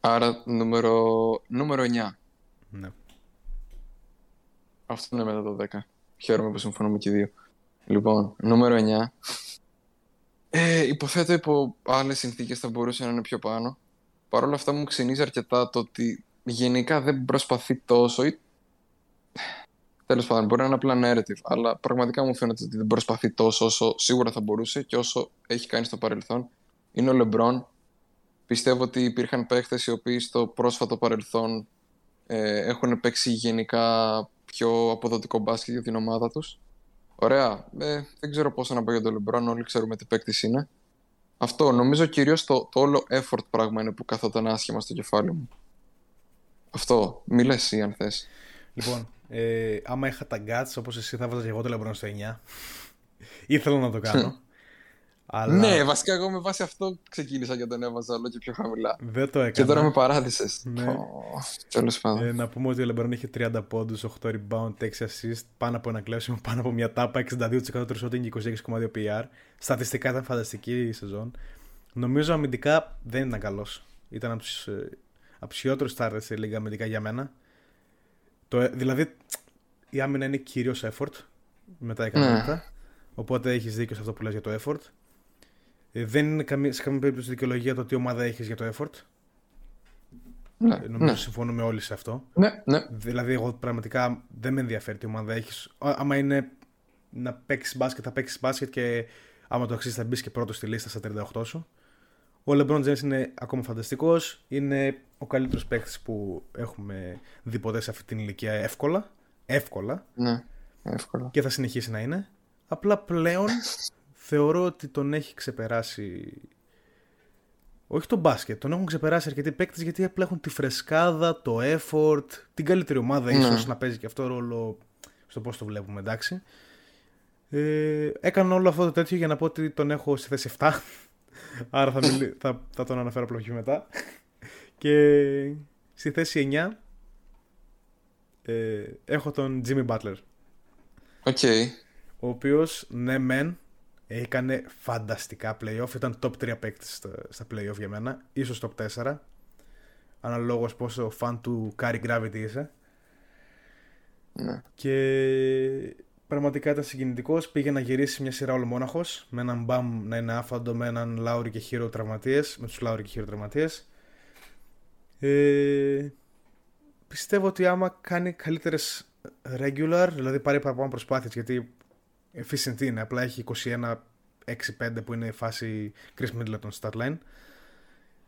Άρα νούμερο, νούμερο 9. Ναι. Αυτό είναι μετά το 10. Χαίρομαι που συμφωνούμε και οι δύο. Λοιπόν, νούμερο 9. Ε, υποθέτω υπό άλλες συνθήκες θα μπορούσε να είναι πιο πάνω. Παρ' όλα αυτά μου ξυνίζει αρκετά το ότι γενικά δεν προσπαθεί τόσο. Ή... Τέλος πάντων, μπορεί να είναι απλά narrative, αλλά πραγματικά μου φαίνεται ότι δεν προσπαθεί τόσο όσο σίγουρα θα μπορούσε και όσο έχει κάνει στο παρελθόν. Είναι ο Λεμπρόν. Πιστεύω ότι υπήρχαν παίχτες οι οποίοι στο πρόσφατο παρελθόν ε, έχουν παίξει γενικά πιο αποδοτικό μπάσκετ για την ομάδα τους. Ωραία. Ε, δεν ξέρω πόσο να πω για τον Λεμπρόν, όλοι ξέρουμε τι παίκτης είναι. Αυτό, νομίζω κυρίως το, το όλο effort πράγμα είναι που καθόταν άσχημα στο κεφάλι μου. Αυτό, μη λες εσύ αν θες. Λοιπόν, ε, άμα είχα τα guts όπως εσύ θα βάζα και εγώ το LeBron στο 9. Ήθελα να το κάνω. αλλά Ναι, βασικά εγώ με βάση αυτό ξεκίνησα και τον έβαζα όλο και πιο χαμηλά. δεν το έκανα. Και τώρα με παράδεισες. Ναι. Ω, Τέλος πάντων. Ε, να πούμε ότι ο LeBron είχε 30 πόντους, 8 rebound, 6 assist, πάνω από ένα κλέψιμο, πάνω από μια τάπα, 62% shooting και 26,2 PR. Στατιστικά ήταν φανταστική η σεζόν. Νομίζω αμυντικά δεν ήταν καλός. Ήταν από τους, ε, από τους χειρότερους starters στη λίγα αμυντικά για μένα. Το, ε, δηλαδή η άμυνα είναι κυρίως effort με τα ικανότητα. Οπότε έχεις δίκιο σε αυτό που λες για το effort. Ε, δεν είναι καμία, σε καμία περίπτωση δικαιολογία το τι ομάδα έχεις για το effort. Ναι, Ε, Νομίζω ναι. συμφωνούμε όλοι σε αυτό. ναι, ναι. Δηλαδή, εγώ πραγματικά δεν με ενδιαφέρει τι ομάδα έχεις. Άμα είναι να παίξεις μπάσκετ, θα παίξεις μπάσκετ και άμα το αξίζει θα μπεις και πρώτος στη λίστα στα 38 σου. Ο LeBron James είναι ακόμα φανταστικός. Είναι ο καλύτερος παίκτης που έχουμε δει ποτέ σε αυτή την ηλικία εύκολα. Εύκολα. ναι. Εύκολα. Και θα συνεχίσει να είναι. Απλά πλέον θεωρώ ότι τον έχει ξεπεράσει. Όχι το μπάσκετ, τον έχουν ξεπεράσει αρκετοί παίκτες γιατί απλά έχουν τη φρεσκάδα, το effort, την καλύτερη ομάδα Ναι. ίσως να παίζει και αυτό ρόλο στο πώς το βλέπουμε, εντάξει. Ε, έκανα όλο αυτό το τέτοιο για να πω ότι τον έχω στη θέση 7. Άρα θα, μιλ... θα, θα τον αναφέρω απλά πιο μετά. Και στη θέση 9 ε, έχω τον Jimmy Butler. Okay. Ο οποίος, ναι, μεν, έκανε φανταστικά playoff. Ήταν top 3 παίκτη στα, στα playoff για μένα. Ίσως top 4. Αναλόγως πόσο φαν του Carry Gravity είσαι. Ναι. Και πραγματικά ήταν συγκινητικός. Πήγε να γυρίσει μια σειρά ολομόναχο. Με έναν Μπαμ να είναι άφαντο, με έναν Λάουρι και Χείρο τραυματίες. Με τους Λάουρι και Χείρο τραυματίες. Ε, πιστεύω ότι άμα κάνει καλύτερες regular, δηλαδή πάρει παραπάνω προσπάθειες, γιατί efficient είναι, απλά έχει 21-6-5 που είναι η φάση Chris Middleton stat line.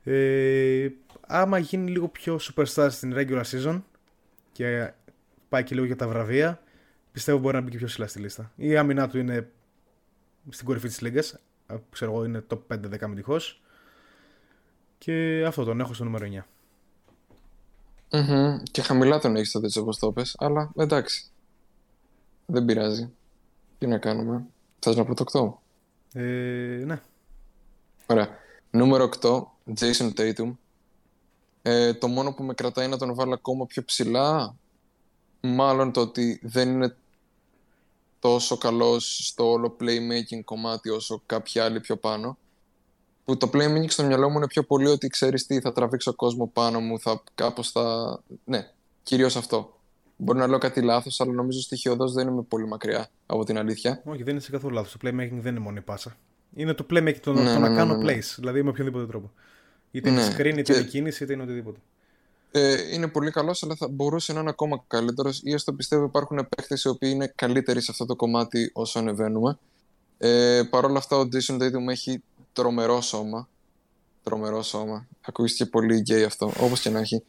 Ε, άμα γίνει λίγο πιο superstar στην regular season και πάει και λίγο για τα βραβεία, πιστεύω μπορεί να μπει και πιο ψηλά στη λίστα. Η άμυνά του είναι στην κορυφή της λίγας, ξέρω εγώ είναι top 5-10 αμυντικός και αυτό τον έχω στο νούμερο 9. Mm-hmm. Και χαμηλά τον έχεις το έτσι όπως το πες, αλλά εντάξει. Δεν πειράζει. Τι να κάνουμε; Θες να πω Ε, ναι. Ωραία. Νούμερο 8, Jason Tatum. Ε, το μόνο που με κρατάει να τον βάλω ακόμα πιο ψηλά, μάλλον το ότι δεν είναι τόσο καλός στο όλο playmaking κομμάτι όσο κάποιοι άλλοι πιο πάνω. Που το playmaking στο μυαλό μου είναι πιο πολύ ότι ξέρεις τι, θα τραβήξω κόσμο πάνω μου, θα κάπως θα... Ναι, κυρίως αυτό. Μπορεί να λέω κάτι λάθος, αλλά νομίζω στοιχειοδός δεν είμαι πολύ μακριά από την αλήθεια. Όχι, δεν είσαι καθόλου λάθος. Το playmaking δεν είναι μόνο η πάσα. Είναι το playmaking, το, ναι, το να ναι, κάνω ναι, ναι. plays. Δηλαδή με οποιονδήποτε τρόπο. Είτε είναι screen, είτε και... είναι κίνηση, είτε είναι οτιδήποτε. Ε, είναι πολύ καλός, αλλά θα μπορούσε να είναι ακόμα καλύτερος. Ή έστω πιστεύω υπάρχουν παίχτε οι οποίοι είναι καλύτεροι σε αυτό το κομμάτι όσο ανεβαίνουμε. Ε, Παρ' όλα αυτά, ο Jason Tatum έχει τρομερό σώμα. Τρομερό σώμα. Ακούγεται πολύ γκέι αυτό. Όπως και να έχει.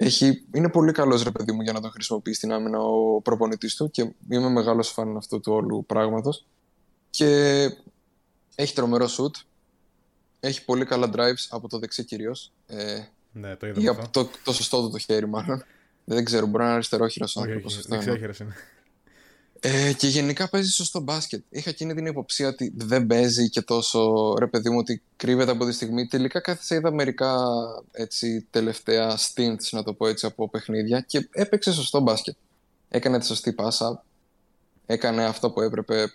Έχει, είναι πολύ καλός ρε παιδί μου για να τον χρησιμοποιεί στην άμυνα ο προπονητής του και είμαι μεγάλος φαν αυτού του όλου πράγματος. Και έχει τρομερό shoot. Έχει πολύ καλά drives από το δεξί κυρίως. Ε, ναι, το είδα. Ή από το, το σωστό του το χέρι, μάλλον. Δεν ξέρω, μπορεί να είναι αριστερόχειρος άνθρωπος. Δεξιόχειρος είναι. Ε, και γενικά παίζει σωστό μπάσκετ. Είχα εκείνη την υποψία ότι δεν παίζει και τόσο ρε παιδί μου ότι κρύβεται από τη στιγμή. Τελικά κάθισα είδα μερικά έτσι, τελευταία stints, να το πω έτσι, από παιχνίδια και έπαιξε σωστό μπάσκετ. Έκανε τη σωστή πάσα. Έκανε αυτό που έπρεπε,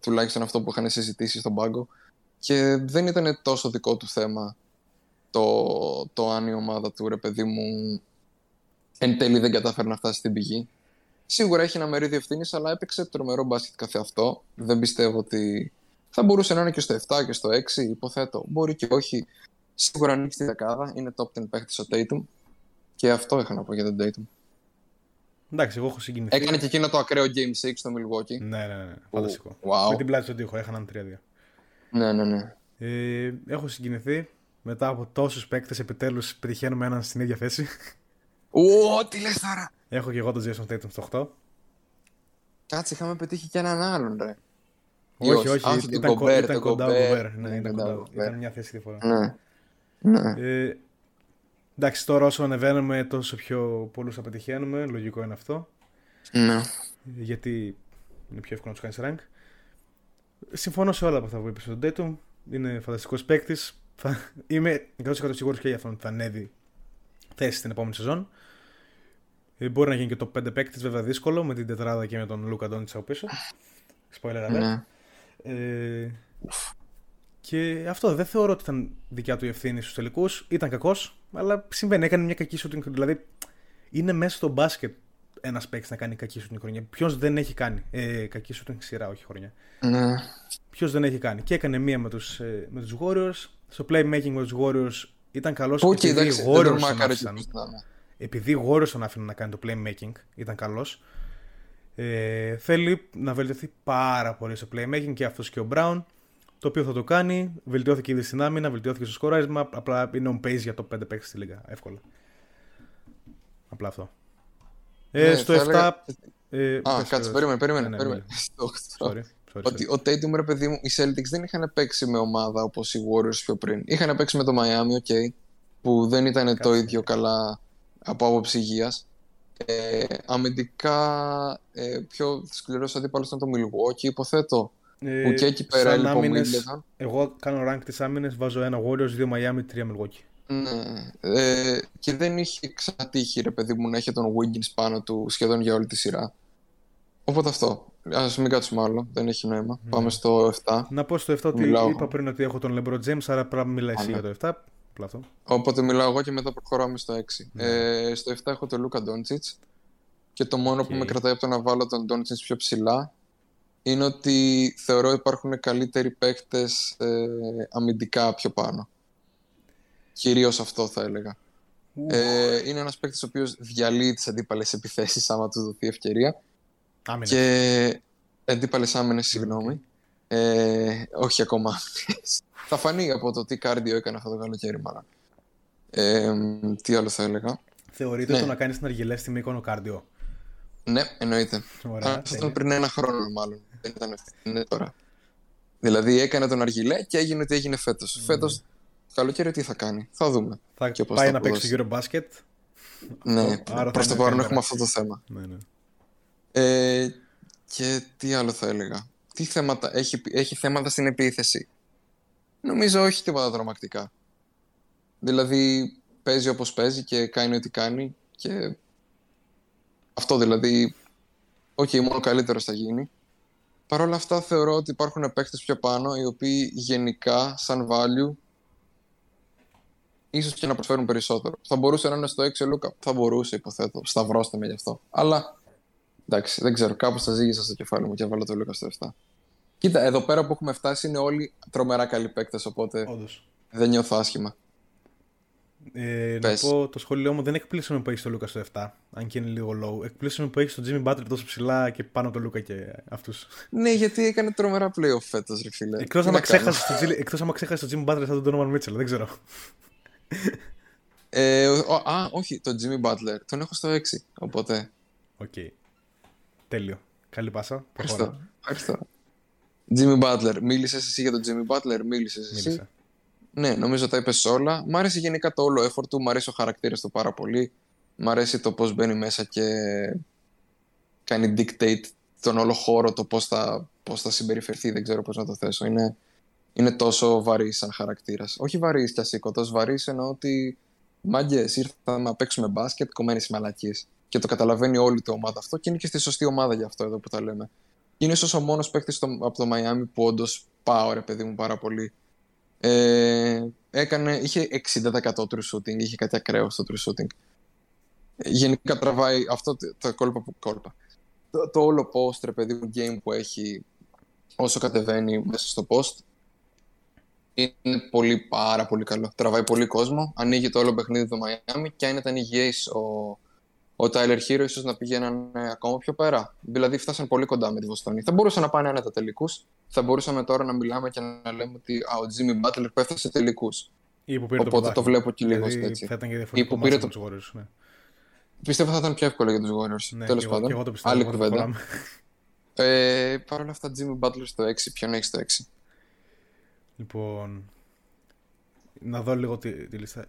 τουλάχιστον αυτό που είχαν συζητήσει στον πάγκο. Και δεν ήταν τόσο δικό του θέμα το, το αν η ομάδα του ρε παιδί μου εν τέλει δεν κατάφερε να φτάσει στην πηγή. Σίγουρα έχει ένα μερίδιο ευθύνης, αλλά έπαιξε τρομερό μπάσκετ καθε αυτό. Δεν πιστεύω ότι θα μπορούσε να είναι και στο 7 και στο 6, υποθέτω. Μπορεί και όχι. Σίγουρα ανοίξει τη δεκάδα. Είναι top 10 παίχτη ο Tatum. Και αυτό είχα να πω για τον Tatum. Εντάξει, εγώ έχω συγκινηθεί. Έκανε και εκείνο το ακραίο Game 6 στο Milwaukee. Ναι, ναι, ναι. Φανταστικό. Wow. Με την πλάτη στον τοίχο, έχαναν 3-2. Ναι, ναι, ναι. Ε, έχω συγκινηθεί. Μετά από τόσους παίκτες, επιτέλους πετυχαίνουμε έναν στην ίδια θέση. Ω, τι λες τώρα. Έχω και εγώ τον Jason Tatum στο 8. Κάτσε, είχαμε πετύχει και έναν άλλον, ρε. Όχι, όχι, όχι ήταν, κοντά, ήταν κοντά ο Γκομπέρ. Ναι, ήταν κοντά. Ήταν μια θέση διαφορά. Ναι. ναι. Ε, εντάξει, τώρα όσο ανεβαίνουμε, τόσο πιο πολλούς θα πετυχαίνουμε. Λογικό είναι αυτό. Ναι. Γιατί είναι πιο εύκολο να τους κάνεις rank. Συμφωνώ σε όλα από αυτά που είπες στον Tatum. Είναι φανταστικός παίκτης. Θα... Είμαι 100% σίγουρος και για αυτόν ότι θα ανέβει θέση στην επόμενη σεζόν. Ε, μπορεί να γίνει και το 5 παίκτη, βέβαια δύσκολο με την τετράδα και με τον Λούκα Ντόνιτσα από πίσω. Spoiler alert. Ναι. Ε, και αυτό δεν θεωρώ ότι ήταν δικιά του η ευθύνη στους τελικούς. Ήταν κακός, αλλά συμβαίνει. Έκανε μια κακή shooting. Δηλαδή είναι μέσα στο μπάσκετ ένας παίκτης να κάνει κακή shooting χρονιά. Ποιος δεν έχει κάνει. Ε, κακή shooting σειρά, όχι χρονιά. Ναι. Ποιος δεν έχει κάνει. Και έκανε μία με τους ε, με τους Warriors. Στο playmaking με τους Warriors ήταν καλός και επειδή οι Warriors τον άφησαν. Επειδή οι Warriors τον άφηναν να κάνει το playmaking, ήταν καλός. Ε, θέλει να βελτιωθεί πάρα πολύ στο playmaking και αυτός και ο Brown. Το οποίο θα το κάνει. Βελτιώθηκε ήδη στην άμυνα, βελτιώθηκε στο σκοράρισμα. Απλά είναι on pace για το 5 παίξει στη λίγα. Εύκολα. Απλά αυτό. Ε, ναι, στο 7. Έλεγα... Ε, Α, κάτσε, περίμενε, περίμενε. Ναι, ναι, περίμενε. Sorry ότι ο Tatum, ρε παιδί μου, οι Celtics δεν είχαν παίξει με ομάδα όπως οι Warriors πιο πριν. Είχαν παίξει με το Miami, ok, που δεν ήταν το ίδιο καλά από άποψη υγείας. Ε, αμυντικά, ε, πιο σκληρός αντίπαλος ήταν το Milwaukee, υποθέτω. Ε, που και εκεί πέρα λοιπόν άμυνες, Εγώ κάνω rank της άμυνες, βάζω ένα Warriors, δύο Miami, τρία Milwaukee. Ναι. Ε, και δεν είχε ξανατύχει ρε παιδί μου να έχει τον Wiggins πάνω του σχεδόν για όλη τη σειρά. Οπότε αυτό. Α μην κάτσουμε άλλο. Δεν έχει νόημα. Mm. Πάμε στο 7. Να πω στο 7 ότι μιλάω. είπα πριν ότι έχω τον LeBron James, άρα πρέπει να μιλάει εσύ ναι. για το 7. Πλάθο. Οπότε μιλάω εγώ και μετά προχωράμε στο 6. Mm. Ε, στο 7 έχω τον Λούκα Ντόντσιτς. Και το μόνο okay. που με κρατάει από το να βάλω τον Ντόντσιτς πιο ψηλά είναι ότι θεωρώ υπάρχουν καλύτεροι παίκτες ε, αμυντικά πιο πάνω. Κυρίως αυτό θα έλεγα. Ε, είναι ένας παίκτης ο οποίος διαλύει τις αντίπαλες επιθέσεις άμα του δοθεί ευκαιρία. Άμυνες. Και αντίπαλες άμυνες, συγγνώμη. Ε, όχι ακόμα. Θα φανεί από το τι κάρδιο έκανε αυτό το καλοκαίρι, μάλλον. Ε, τι άλλο θα έλεγα; Θεωρείτε ναι. το να κάνεις την αργυλέ στη Μύκονο κάρδιο; Ναι, εννοείται. Αυτό ήταν πριν ένα χρόνο, μάλλον. Δεν ήταν είναι τώρα. Δηλαδή έκανε τον αργυλέ και έγινε ότι έγινε φέτος. Mm. Φέτος, καλοκαίρι τι θα κάνει; Θα δούμε. Θα και πάει θα να παίξει γύρω μπάσκετ. Ναι, προς το παρόν έχουμε αυτό το θέμα. Ναι, ναι. Ε, και τι άλλο θα έλεγα; Τι θέματα, έχει, έχει θέματα στην επίθεση; Νομίζω όχι τίποτα τρομακτικά. Δηλαδή παίζει όπως παίζει και κάνει ό,τι κάνει και αυτό δηλαδή, όχι okay, μόνο καλύτερος θα γίνει. Παρ' όλα αυτά θεωρώ ότι υπάρχουν παίκτες πιο πάνω οι οποίοι γενικά σαν value ίσως και να προσφέρουν περισσότερο. Θα μπορούσε να είναι στο 6 Λούκα, θα μπορούσε υποθέτω, σταυρώστε με γι' αυτό. Αλλά Εντάξει, δεν ξέρω. Κάπως θα ζήγησα στο κεφάλι μου και έβαλα το Λούκα στο 7. Κοίτα, εδώ πέρα που έχουμε φτάσει είναι όλοι τρομερά καλοί παίκτες, οπότε Όντως. δεν νιώθω άσχημα. Ε, να πω το σχόλιο μου δεν εκπλήσσω που έχεις το Λούκα στο 7, αν και είναι λίγο low. Εκπλήσσω που έχεις τον Jimmy Butler τόσο ψηλά και πάνω το Λούκα και αυτούς. Ναι, γιατί έκανε τρομερά playoff φέτος, ρε φίλε. Εκτός άμα ξέχασες το Jimmy Butler σαν τον Donovan Mitchell, δεν ξέρω. Ε, α, όχι, τον Jimmy Butler τον έχω στο 6, οπότε. Οκ. Okay. Τέλειο. Καλή πάσα. Ευχαριστώ. Ευχαριστώ. Jimmy Butler. Μίλησες εσύ για τον Jimmy Butler, μίλησες εσύ. Ναι, νομίζω τα είπες όλα. Μ' αρέσει γενικά το όλο effort του, μ' αρέσει ο χαρακτήρας του πάρα πολύ. Μ' αρέσει το πώς μπαίνει μέσα και κάνει dictate τον όλο χώρο, το πώς θα, πώς θα συμπεριφερθεί. Δεν ξέρω πώς να το θέσω. Είναι, είναι τόσο βαρύ σαν χαρακτήρας. Όχι βαρύ κι ασήκωτος, βαρύ εννοώ ότι μάγκες ήρθαμε να παίξουμε μπάσκετ κομμένες μαλακίες και το καταλαβαίνει όλη η ομάδα αυτό και είναι και στη σωστή ομάδα για αυτό εδώ που τα λέμε. Είναι ίσως ο μόνος παίκτης από το Μαϊάμι που όντως πάω ρε παιδί μου πάρα πολύ. Ε, έκανε, είχε 60% true shooting, είχε κάτι ακραίο στο true shooting. Γενικά τραβάει αυτό το κόλπα που κόλπα. Το, το όλο post ρε παιδί μου game που έχει όσο κατεβαίνει μέσα στο post είναι πολύ πάρα πολύ καλό. Τραβάει πολύ κόσμο, ανοίγει το όλο παιχνίδι του Μαϊάμι και αν ήταν υγιής ο, ο Τάιλερ Χίρο ίσως να πήγαιναν ακόμα πιο πέρα. Δηλαδή, φτάσαν πολύ κοντά με τη Βοστόνη. Θα μπορούσαν να πάνε άνετα τελικούς. Θα μπορούσαμε τώρα να μιλάμε και να λέμε ότι α, ο Τζίμι Μπάτλερ πέφτασε σε τελικούς. Οπότε το, το βλέπω και λίγο δηλαδή, έτσι. Θα ήταν και διαφορετικό για το... τους Warriors. Ναι. Πιστεύω θα ήταν πιο εύκολο για τους Warriors. Ναι, Τέλος πάντων. εγώ το πιστεύω, Άλλη κουβέντα. ε, Παρ' όλα αυτά, Jimmy Butler στο 6. Ποιον έχεις στο 6. Λοιπόν. Να δω λίγο τη, τη λίστα.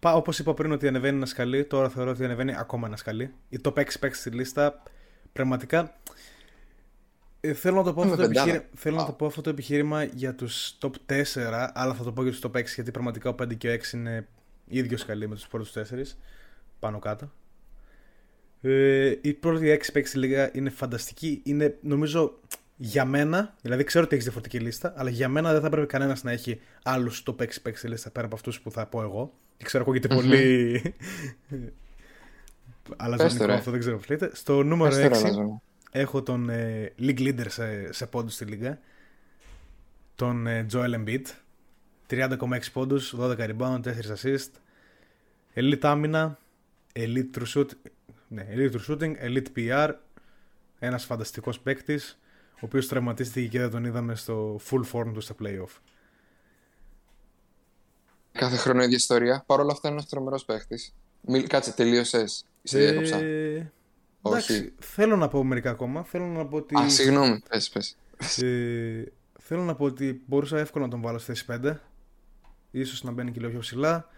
Όπως είπα πριν ότι ανεβαίνει ένα σκαλί, τώρα θεωρώ ότι ανεβαίνει ακόμα ένα σκαλί. Η top 6 παίξει στη λίστα πραγματικά. Ε, θέλω, να το πω αυτό το επιχείρημα, θέλω να το πω αυτό το επιχείρημα για τους top 4, αλλά θα το πω για τους top 6 γιατί πραγματικά ο 5 και ο 6 είναι ίδιο σκαλί με τους πρώτους 4 πάνω κάτω. Ε, η πρώτη 6 παίξει στη λίγα είναι φανταστική. Είναι νομίζω για μένα, δηλαδή ξέρω ότι έχεις διαφορετική λίστα, αλλά για μένα δεν θα πρέπει κανένας να έχει άλλους top 6 παίξει στη λίστα πέρα από αυτούς που θα πω εγώ. Και ξέρω, ακούγεται πολύ. Αλλά ζωνικό αυτό δεν ξέρω που Στο νούμερο 6 έχω τον ε, league leader σε, σε πόντους στη λίγα. Τον ε, Joel Embiid. 30,6 πόντους, 12 rebound, 4 assist. Elite άμυνα. Elite true, shoot, ναι, elite true shooting. Elite PR. Ένας φανταστικός παίκτης. Ο οποίος τραυματίστηκε και δεν τον είδαμε στο full form του στα playoff. Κάθε χρόνο η ίδια ιστορία. Παρ' όλα αυτά είναι ένας τρομερός παίχτης. Κάτσε, τελείωσες. Σε διέκοψα. Ε... Όχι. θέλω να πω μερικά ακόμα. Θέλω να πω ότι. Α, συγγνώμη, πες, πες. Ε, θέλω να πω ότι μπορούσα εύκολα να τον βάλω στη θέση 5. Ίσως να μπαίνει και λίγο πιο ψηλά.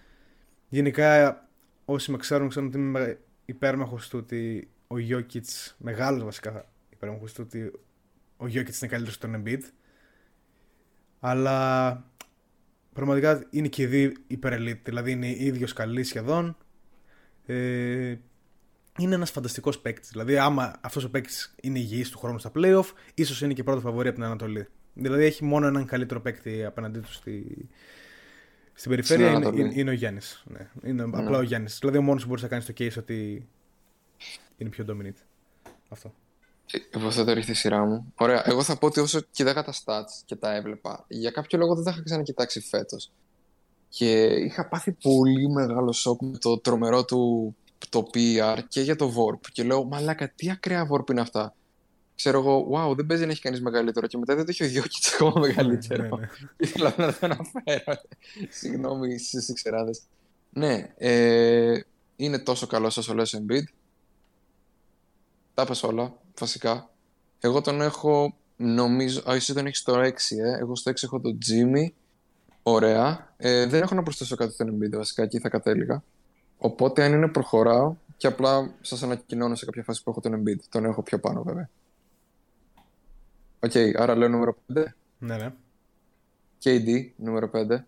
Γενικά, όσοι με ξέρουν, ξέρουν ότι είμαι υπέρμαχος του ότι ο Γιώκητ, μεγάλος βασικά υπέρμαχος του ότι ο Γιώκητ είναι καλύτερος στον Embiid. Αλλά πραγματικά είναι και οι δύο υπερελίτ, δηλαδή είναι ίδιο καλοί σχεδόν. Ε, είναι ένας φανταστικός παίκτης. Δηλαδή, άμα αυτός ο παίκτης είναι υγιής του χρόνου στα playoff, ίσως είναι και πρώτο φαβορή από την Ανατολή. Δηλαδή, έχει μόνο έναν καλύτερο παίκτη απέναντί του στη, στην περιφέρεια. Είναι, είναι, είναι, ο Γιάννης. Ναι. Είναι ναι. απλά ο Γιάννης. Δηλαδή, ο μόνος που μπορείς να κάνεις το case ότι είναι πιο dominant. Αυτό. Υποθέτω ρίχνει τη σειρά μου. Ωραία. Εγώ θα πω ότι όσο κοίταγα τα stats και τα έβλεπα, για κάποιο λόγο δεν τα είχα ξανακοιτάξει φέτος. Και είχα πάθει πολύ μεγάλο σοκ με το τρομερό του το PR και για το Vorp. Και λέω, Μαλάκα, τι ακραία Vorp είναι αυτά. Ξέρω εγώ, wow, δεν παίζει να έχει κανείς μεγαλύτερο. Και μετά δεν το έχει ο Γιώκητς ακόμα μεγαλύτερο. Ναι, ναι. Ήθελα να το αναφέρω. Συγγνώμη στι ξεράδες. Ναι, ε, είναι τόσο καλό όσο λες Embiid. Τα πες όλα, βασικά. Εγώ τον έχω, νομίζω, α, εσύ τον έχεις στο 6, ε. Εγώ στο 6 έχω τον Jimmy. Ωραία. Ε, δεν έχω να προσθέσω κάτι στον Embiid, βασικά, εκεί θα κατέληγα. Οπότε αν είναι προχωράω και απλά σας ανακοινώνω σε κάποια φάση που έχω τον Embiid. Τον έχω πιο πάνω βέβαια. Οκ, okay, άρα λέω νούμερο 5. Ναι, ναι. KD, νούμερο 5.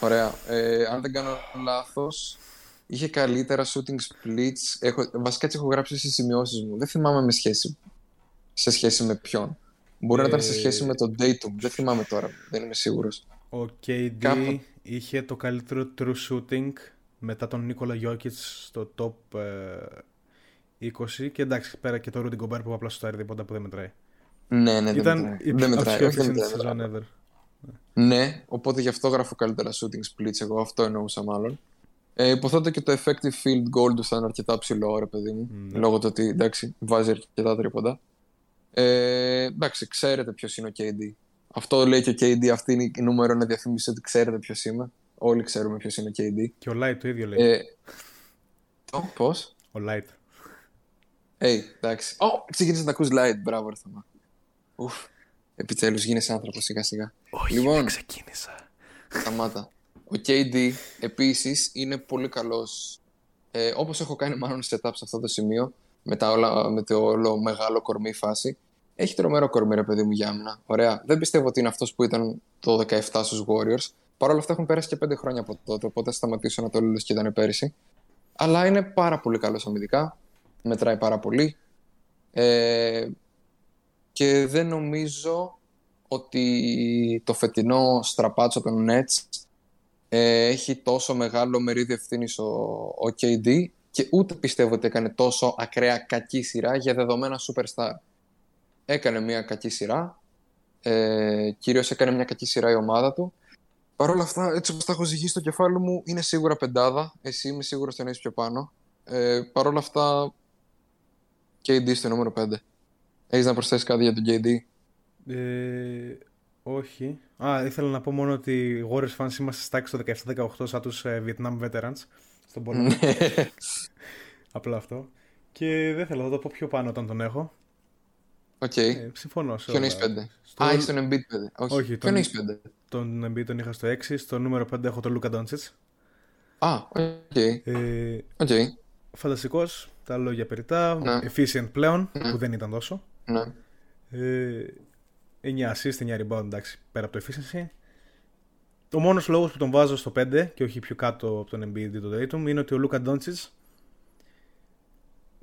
Ωραία. Ε, αν δεν κάνω λάθος, είχε καλύτερα shooting splits. Έχω, βασικά έτσι έχω γράψει στις σημειώσεις μου. Δεν θυμάμαι με σχέση, σε σχέση με ποιον. Μπορεί ε... να ήταν σε σχέση με τον Tatum. Δεν θυμάμαι τώρα. Δεν είμαι σίγουρος. Ο KD Κάπου... είχε το καλύτερο true shooting μετά τον Νίκολα Γιόκιτς στο top 20 ε, και εντάξει πέρα και το Rudy Gobert που απλά στο αέρι τίποτα που δεν μετράει. Ναι, ναι, Ήταν δεν μετράει. Δεν μετράει. Όχι, δεν μετράει. Ever. Ναι, οπότε γι' αυτό γράφω καλύτερα shooting splits εγώ, αυτό εννοούσα μάλλον. Ε, υποθέτω και το effective field goal του θα είναι αρκετά ψηλό, ρε παιδί μου. Ναι. Λόγω του ότι εντάξει, βάζει αρκετά τρίποντα. Ε, εντάξει, ξέρετε ποιος είναι ο KD. Αυτό λέει και ο KD, αυτή είναι η νούμερο να διαφημίσει ότι ξέρετε ποιος είμαι. Όλοι ξέρουμε ποιος είναι ο KD. Και ο Light το ίδιο λέει. Ε, Πώς; Ο Light. Hey, εντάξει. Oh, ξεκίνησε να ακούς Light, μπράβο, Ρθαμά. Ουφ. Επιτέλους γίνεσαι άνθρωπος σιγά σιγά. Όχι, λοιπόν, δεν ξεκίνησα. Σταμάτα. Ο KD επίσης είναι πολύ καλός. Ε, όπως έχω κάνει μάλλον setup σε αυτό το σημείο, με, τα όλα, με το όλο μεγάλο κορμί φάση, έχει τρομερό κορμί ρε παιδί μου για άμυνα. Ωραία. Δεν πιστεύω ότι είναι αυτός που ήταν το 17 στους Warriors. Παρ' όλα αυτά έχουν πέρασει και 5 χρόνια από τότε, οπότε θα σταματήσω να το λέω και ήταν πέρυσι. Αλλά είναι πάρα πολύ καλός αμυντικά. Μετράει πάρα πολύ. Ε, και δεν νομίζω ότι το φετινό στραπάτσο των Nets ε, έχει τόσο μεγάλο μερίδιο ευθύνης ο, ο KD και ούτε πιστεύω ότι έκανε τόσο ακραία κακή σειρά για δεδομένα superstar. Έκανε μια κακή σειρά, ε, κυρίως έκανε μια κακή σειρά η ομάδα του. Παρ' όλα αυτά, έτσι όπως τα έχω ζυγίσει στο κεφάλι μου, είναι σίγουρα πεντάδα. Εσύ είμαι σίγουρος ότι έχεις πιο πάνω. Ε, Παρ' όλα αυτά, KD στο νούμερο 5. Έχεις να προσθέσεις κάτι για τον KD? Ε, όχι. Α, ήθελα να πω μόνο ότι οι Warriors fans είμαστε στάξει το 17-18 σαν τους ε, Vietnam Veterans στον πόλεμο. Ναι. Απλά αυτό. Και δεν θέλω να το πω πιο πάνω όταν τον έχω. Οκ. Okay. Ε, συμφωνώ. Ποιον έχεις 5. Στο... Α, έχει τον Embiid 5. Όχι. Όχι Ποιον τον... έχεις 5. Τον Embiid τον είχα στο 6. Στο νούμερο 5 έχω τον Luka Doncic. Α, οκ. Okay. Ε, okay. Φανταστικός. Τα λόγια περιττά. Ναι. Efficient πλέον, ναι. που δεν ήταν τόσο. Ναι. Ε, 9 assist, 9 rebound, εντάξει, πέρα από το efficiency. Ο μόνος λόγος που τον βάζω στο 5 και όχι πιο κάτω από τον Embiid ή τον Tatum είναι ότι ο Luka Doncic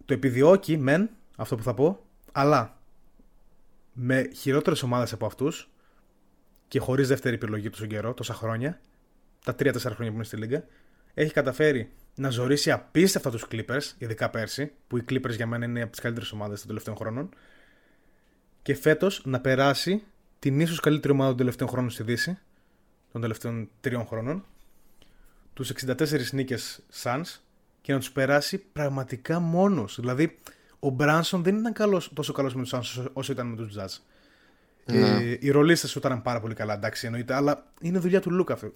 το επιδιώκει, μεν, αυτό που θα πω, αλλά με χειρότερες ομάδες από αυτούς και χωρίς δεύτερη επιλογή του καιρό, τόσα χρόνια, τα 3-4 χρόνια που είναι στη Λίγκα, έχει καταφέρει να ζωρίσει απίστευτα τους Clippers, ειδικά πέρσι, που οι Clippers για μένα είναι από τις καλύτερες ομάδες των τελευταίων χρόνων, και φέτος να περάσει την ίσως καλύτερη ομάδα των τελευταίων χρόνων στη Δύση, των τελευταίων τριών χρόνων, τους 64 νίκες Suns και να τους περάσει πραγματικά μόνος. Δηλαδή, ο Μπράνσον δεν ήταν καλός, τόσο καλός με τους Suns όσο ήταν με τους Jazz. Ναι. Ε, οι ρολίστες σου ήταν πάρα πολύ καλά, εντάξει εννοείται, αλλά είναι δουλειά του Λούκα αυτό.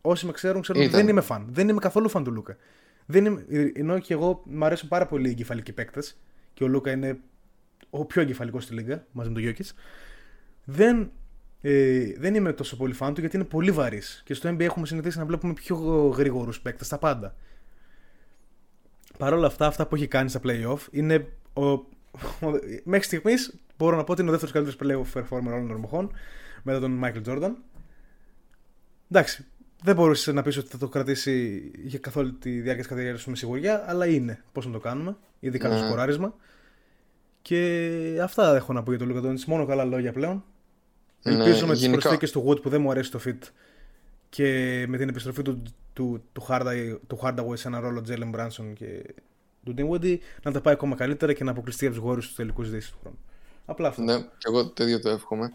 Όσοι με ξέρουν, ξέρουν ότι δεν είμαι φαν. Δεν είμαι καθόλου φαν του Λούκα. Δεν είμαι, ενώ και εγώ μου αρέσουν πάρα πολύ οι εγκεφαλικοί παίκτες και ο Λούκα είναι ο πιο εγκεφαλικός στη Λίγκα μαζί με τον Γιώκης. Δεν, ε, δεν είμαι τόσο πολύ φαν του γιατί είναι πολύ βαρύς. Και στο NBA έχουμε συνηθίσει να βλέπουμε πιο γρήγορους παίκτες στα πάντα. Παρ' όλα αυτά, αυτά που έχει κάνει στα playoff είναι. Ο, ο, μέχρι στιγμής μπορώ να πω ότι είναι ο δεύτερος καλύτερος playoff performer όλων των εποχών μετά τον Michael Jordan. Εντάξει, δεν μπορούσε να πεις ότι θα το κρατήσει για καθ' όλη τη διάρκεια της καριέρας του με σιγουριά, αλλά είναι. Πώς να το κάνουμε, ειδικά το Ναι. σκοράρισμα. Και αυτά έχω να πω για τον Λούκα Ντόνιτ. Μόνο καλά λόγια πλέον. Ναι, Ελπίζω με τις γενικά- προσθήκες του Wood που δεν μου αρέσει το fit και με την επιστροφή του, του, του, Hardaway, του Hardaway σε ένα ρόλο Jalen Brunson και του Dinwiddie να τα πάει ακόμα καλύτερα και να αποκλειστεί από τους γόρους του τελικούς δύση του χρόνου. Απλά αυτό. Ναι, και εγώ το ίδιο το εύχομαι.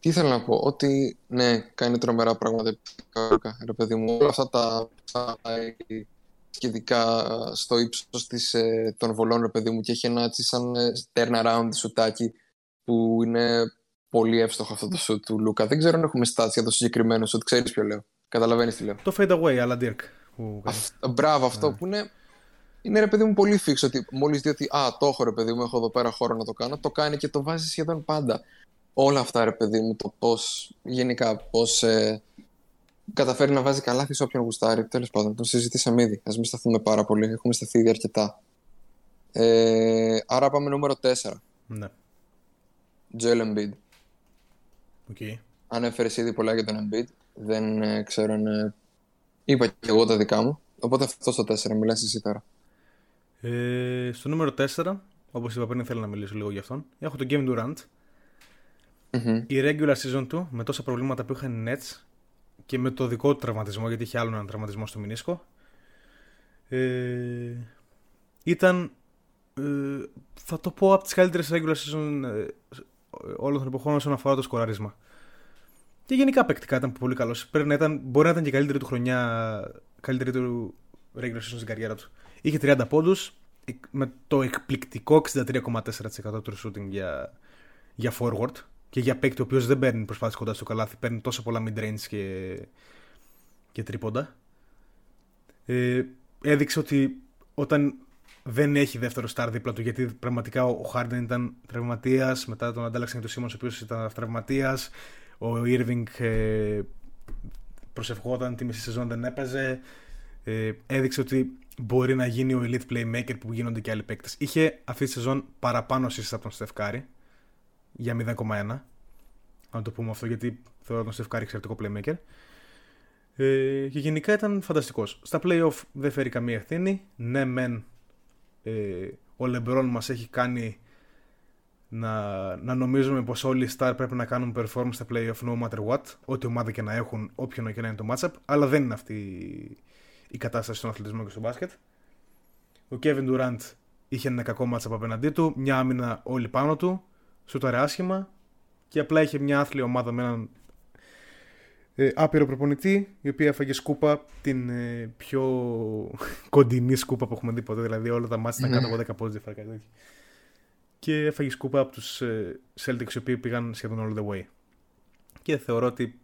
Τι ήθελα να πω, ότι ναι, κάνει τρομερά πράγματα επιθετικά, ρε παιδί μου. Όλα αυτά τα τα- και ειδικά στο ύψος της, ε, των βολών, ρε παιδί μου, και έχει ένα έτσι σαν ε, turnaround σουτάκι που είναι πολύ εύστοχο αυτό το σουτ του Λούκα. Δεν ξέρω αν έχουμε στάσει για το συγκεκριμένο σουτ, ξέρεις ποιο λέω. Καταλαβαίνεις τι λέω. Το fade away, αλλά Dirk. Που κάνει. Αυ- μπράβο, αυτό που είναι. Είναι ρε παιδί μου πολύ φίξ ότι μόλις δει ότι Α, το έχω ρε παιδί μου, έχω εδώ πέρα χώρο να το κάνω, το κάνει και το βάζει σχεδόν πάντα. Όλα αυτά ρε παιδί μου, το πώς γενικά πώς ε, καταφέρει να βάζει καλάθι σε όποιον γουστάρει. Τέλος πάντων, το συζητήσαμε ήδη. Α μην σταθούμε πάρα πολύ, έχουμε σταθεί ήδη αρκετά. Ε, άρα πάμε νούμερο 4. Ναι. Joel Embiid. Οκ. Ανέφερες ήδη πολλά για τον Embiid. Δεν ε, ξέρω αν. ε, είπα και εγώ τα δικά μου. Οπότε αυτό στο 4, μιλάς εσύ τώρα. Ε, στο νούμερο 4, όπως είπα πριν, θέλω να μιλήσω λίγο για αυτόν. Έχω τον Kevin Durant. Μμμ. Η regular season του, με τόσα προβλήματα που είχαν οι Nets και με το δικό του τραυματισμό, γιατί είχε άλλον έναν τραυματισμό στο μηνίσκο, ε, ήταν, ε, θα το πω, από τις καλύτερες regular season ε, όλων των εποχών όσον αφορά το σκοράρισμα. Και γενικά παικτικά ήταν πολύ καλός. Πρέπει να ήταν, μπορεί να ήταν και η καλύτερη του χρονιά, καλύτερη του regular season στην καριέρα τους. Είχε 30 πόντους, με το εκπληκτικό 63,4% του shooting για, για forward και για παίκτη ο οποίος δεν παίρνει προσπάθειες κοντά στο καλάθι, παίρνει τόσο πολλά mid-range και, και τρίποντα. Ε, έδειξε ότι όταν δεν έχει δεύτερο star δίπλα του, γιατί πραγματικά ο Harden ήταν τραυματίας, μετά τον αντάλλαξαν και τον Simmons ο οποίος ήταν τραυματίας. Ο Irving ε, προσευχόταν, τη μισή σεζόν δεν έπαιζε. Ε, έδειξε ότι μπορεί να γίνει ο elite playmaker που γίνονται και άλλοι παίκτες. Είχε αυτή τη σεζόν παραπάνω assists από τον Στεφκάρη για 0,1. Να το πούμε αυτό γιατί θεωρώ τον Στεφκάρη εξαιρετικό playmaker. Ε, και γενικά ήταν φανταστικός. Στα playoff δεν φέρει καμία ευθύνη. Ναι, μεν ε, ο LeBron μας έχει κάνει να, να νομίζουμε πως όλοι οι star πρέπει να κάνουν performance στα playoff no matter what, ό,τι ομάδα και να έχουν, όποιον και να είναι το matchup, αλλά δεν είναι αυτή η κατάσταση στον αθλητισμό και στο μπάσκετ. Ο Kevin Durant είχε ένα κακό matchup απέναντί του, μια άμυνα όλη πάνω του, σούταρε άσχημα και απλά είχε μια άθλια ομάδα με έναν ε, άπειρο προπονητή, η οποία έφαγε σκούπα την ε, πιο κοντινή σκούπα που έχουμε δει ποτέ. Δηλαδή όλα τα μάτια ήταν κάτω από 10 πόντους διαφορά κάτι τέτοιο. Και έφαγε σκούπα από τους ε, Celtics οι οποίοι πήγαν σχεδόν all the way. Και θεωρώ ότι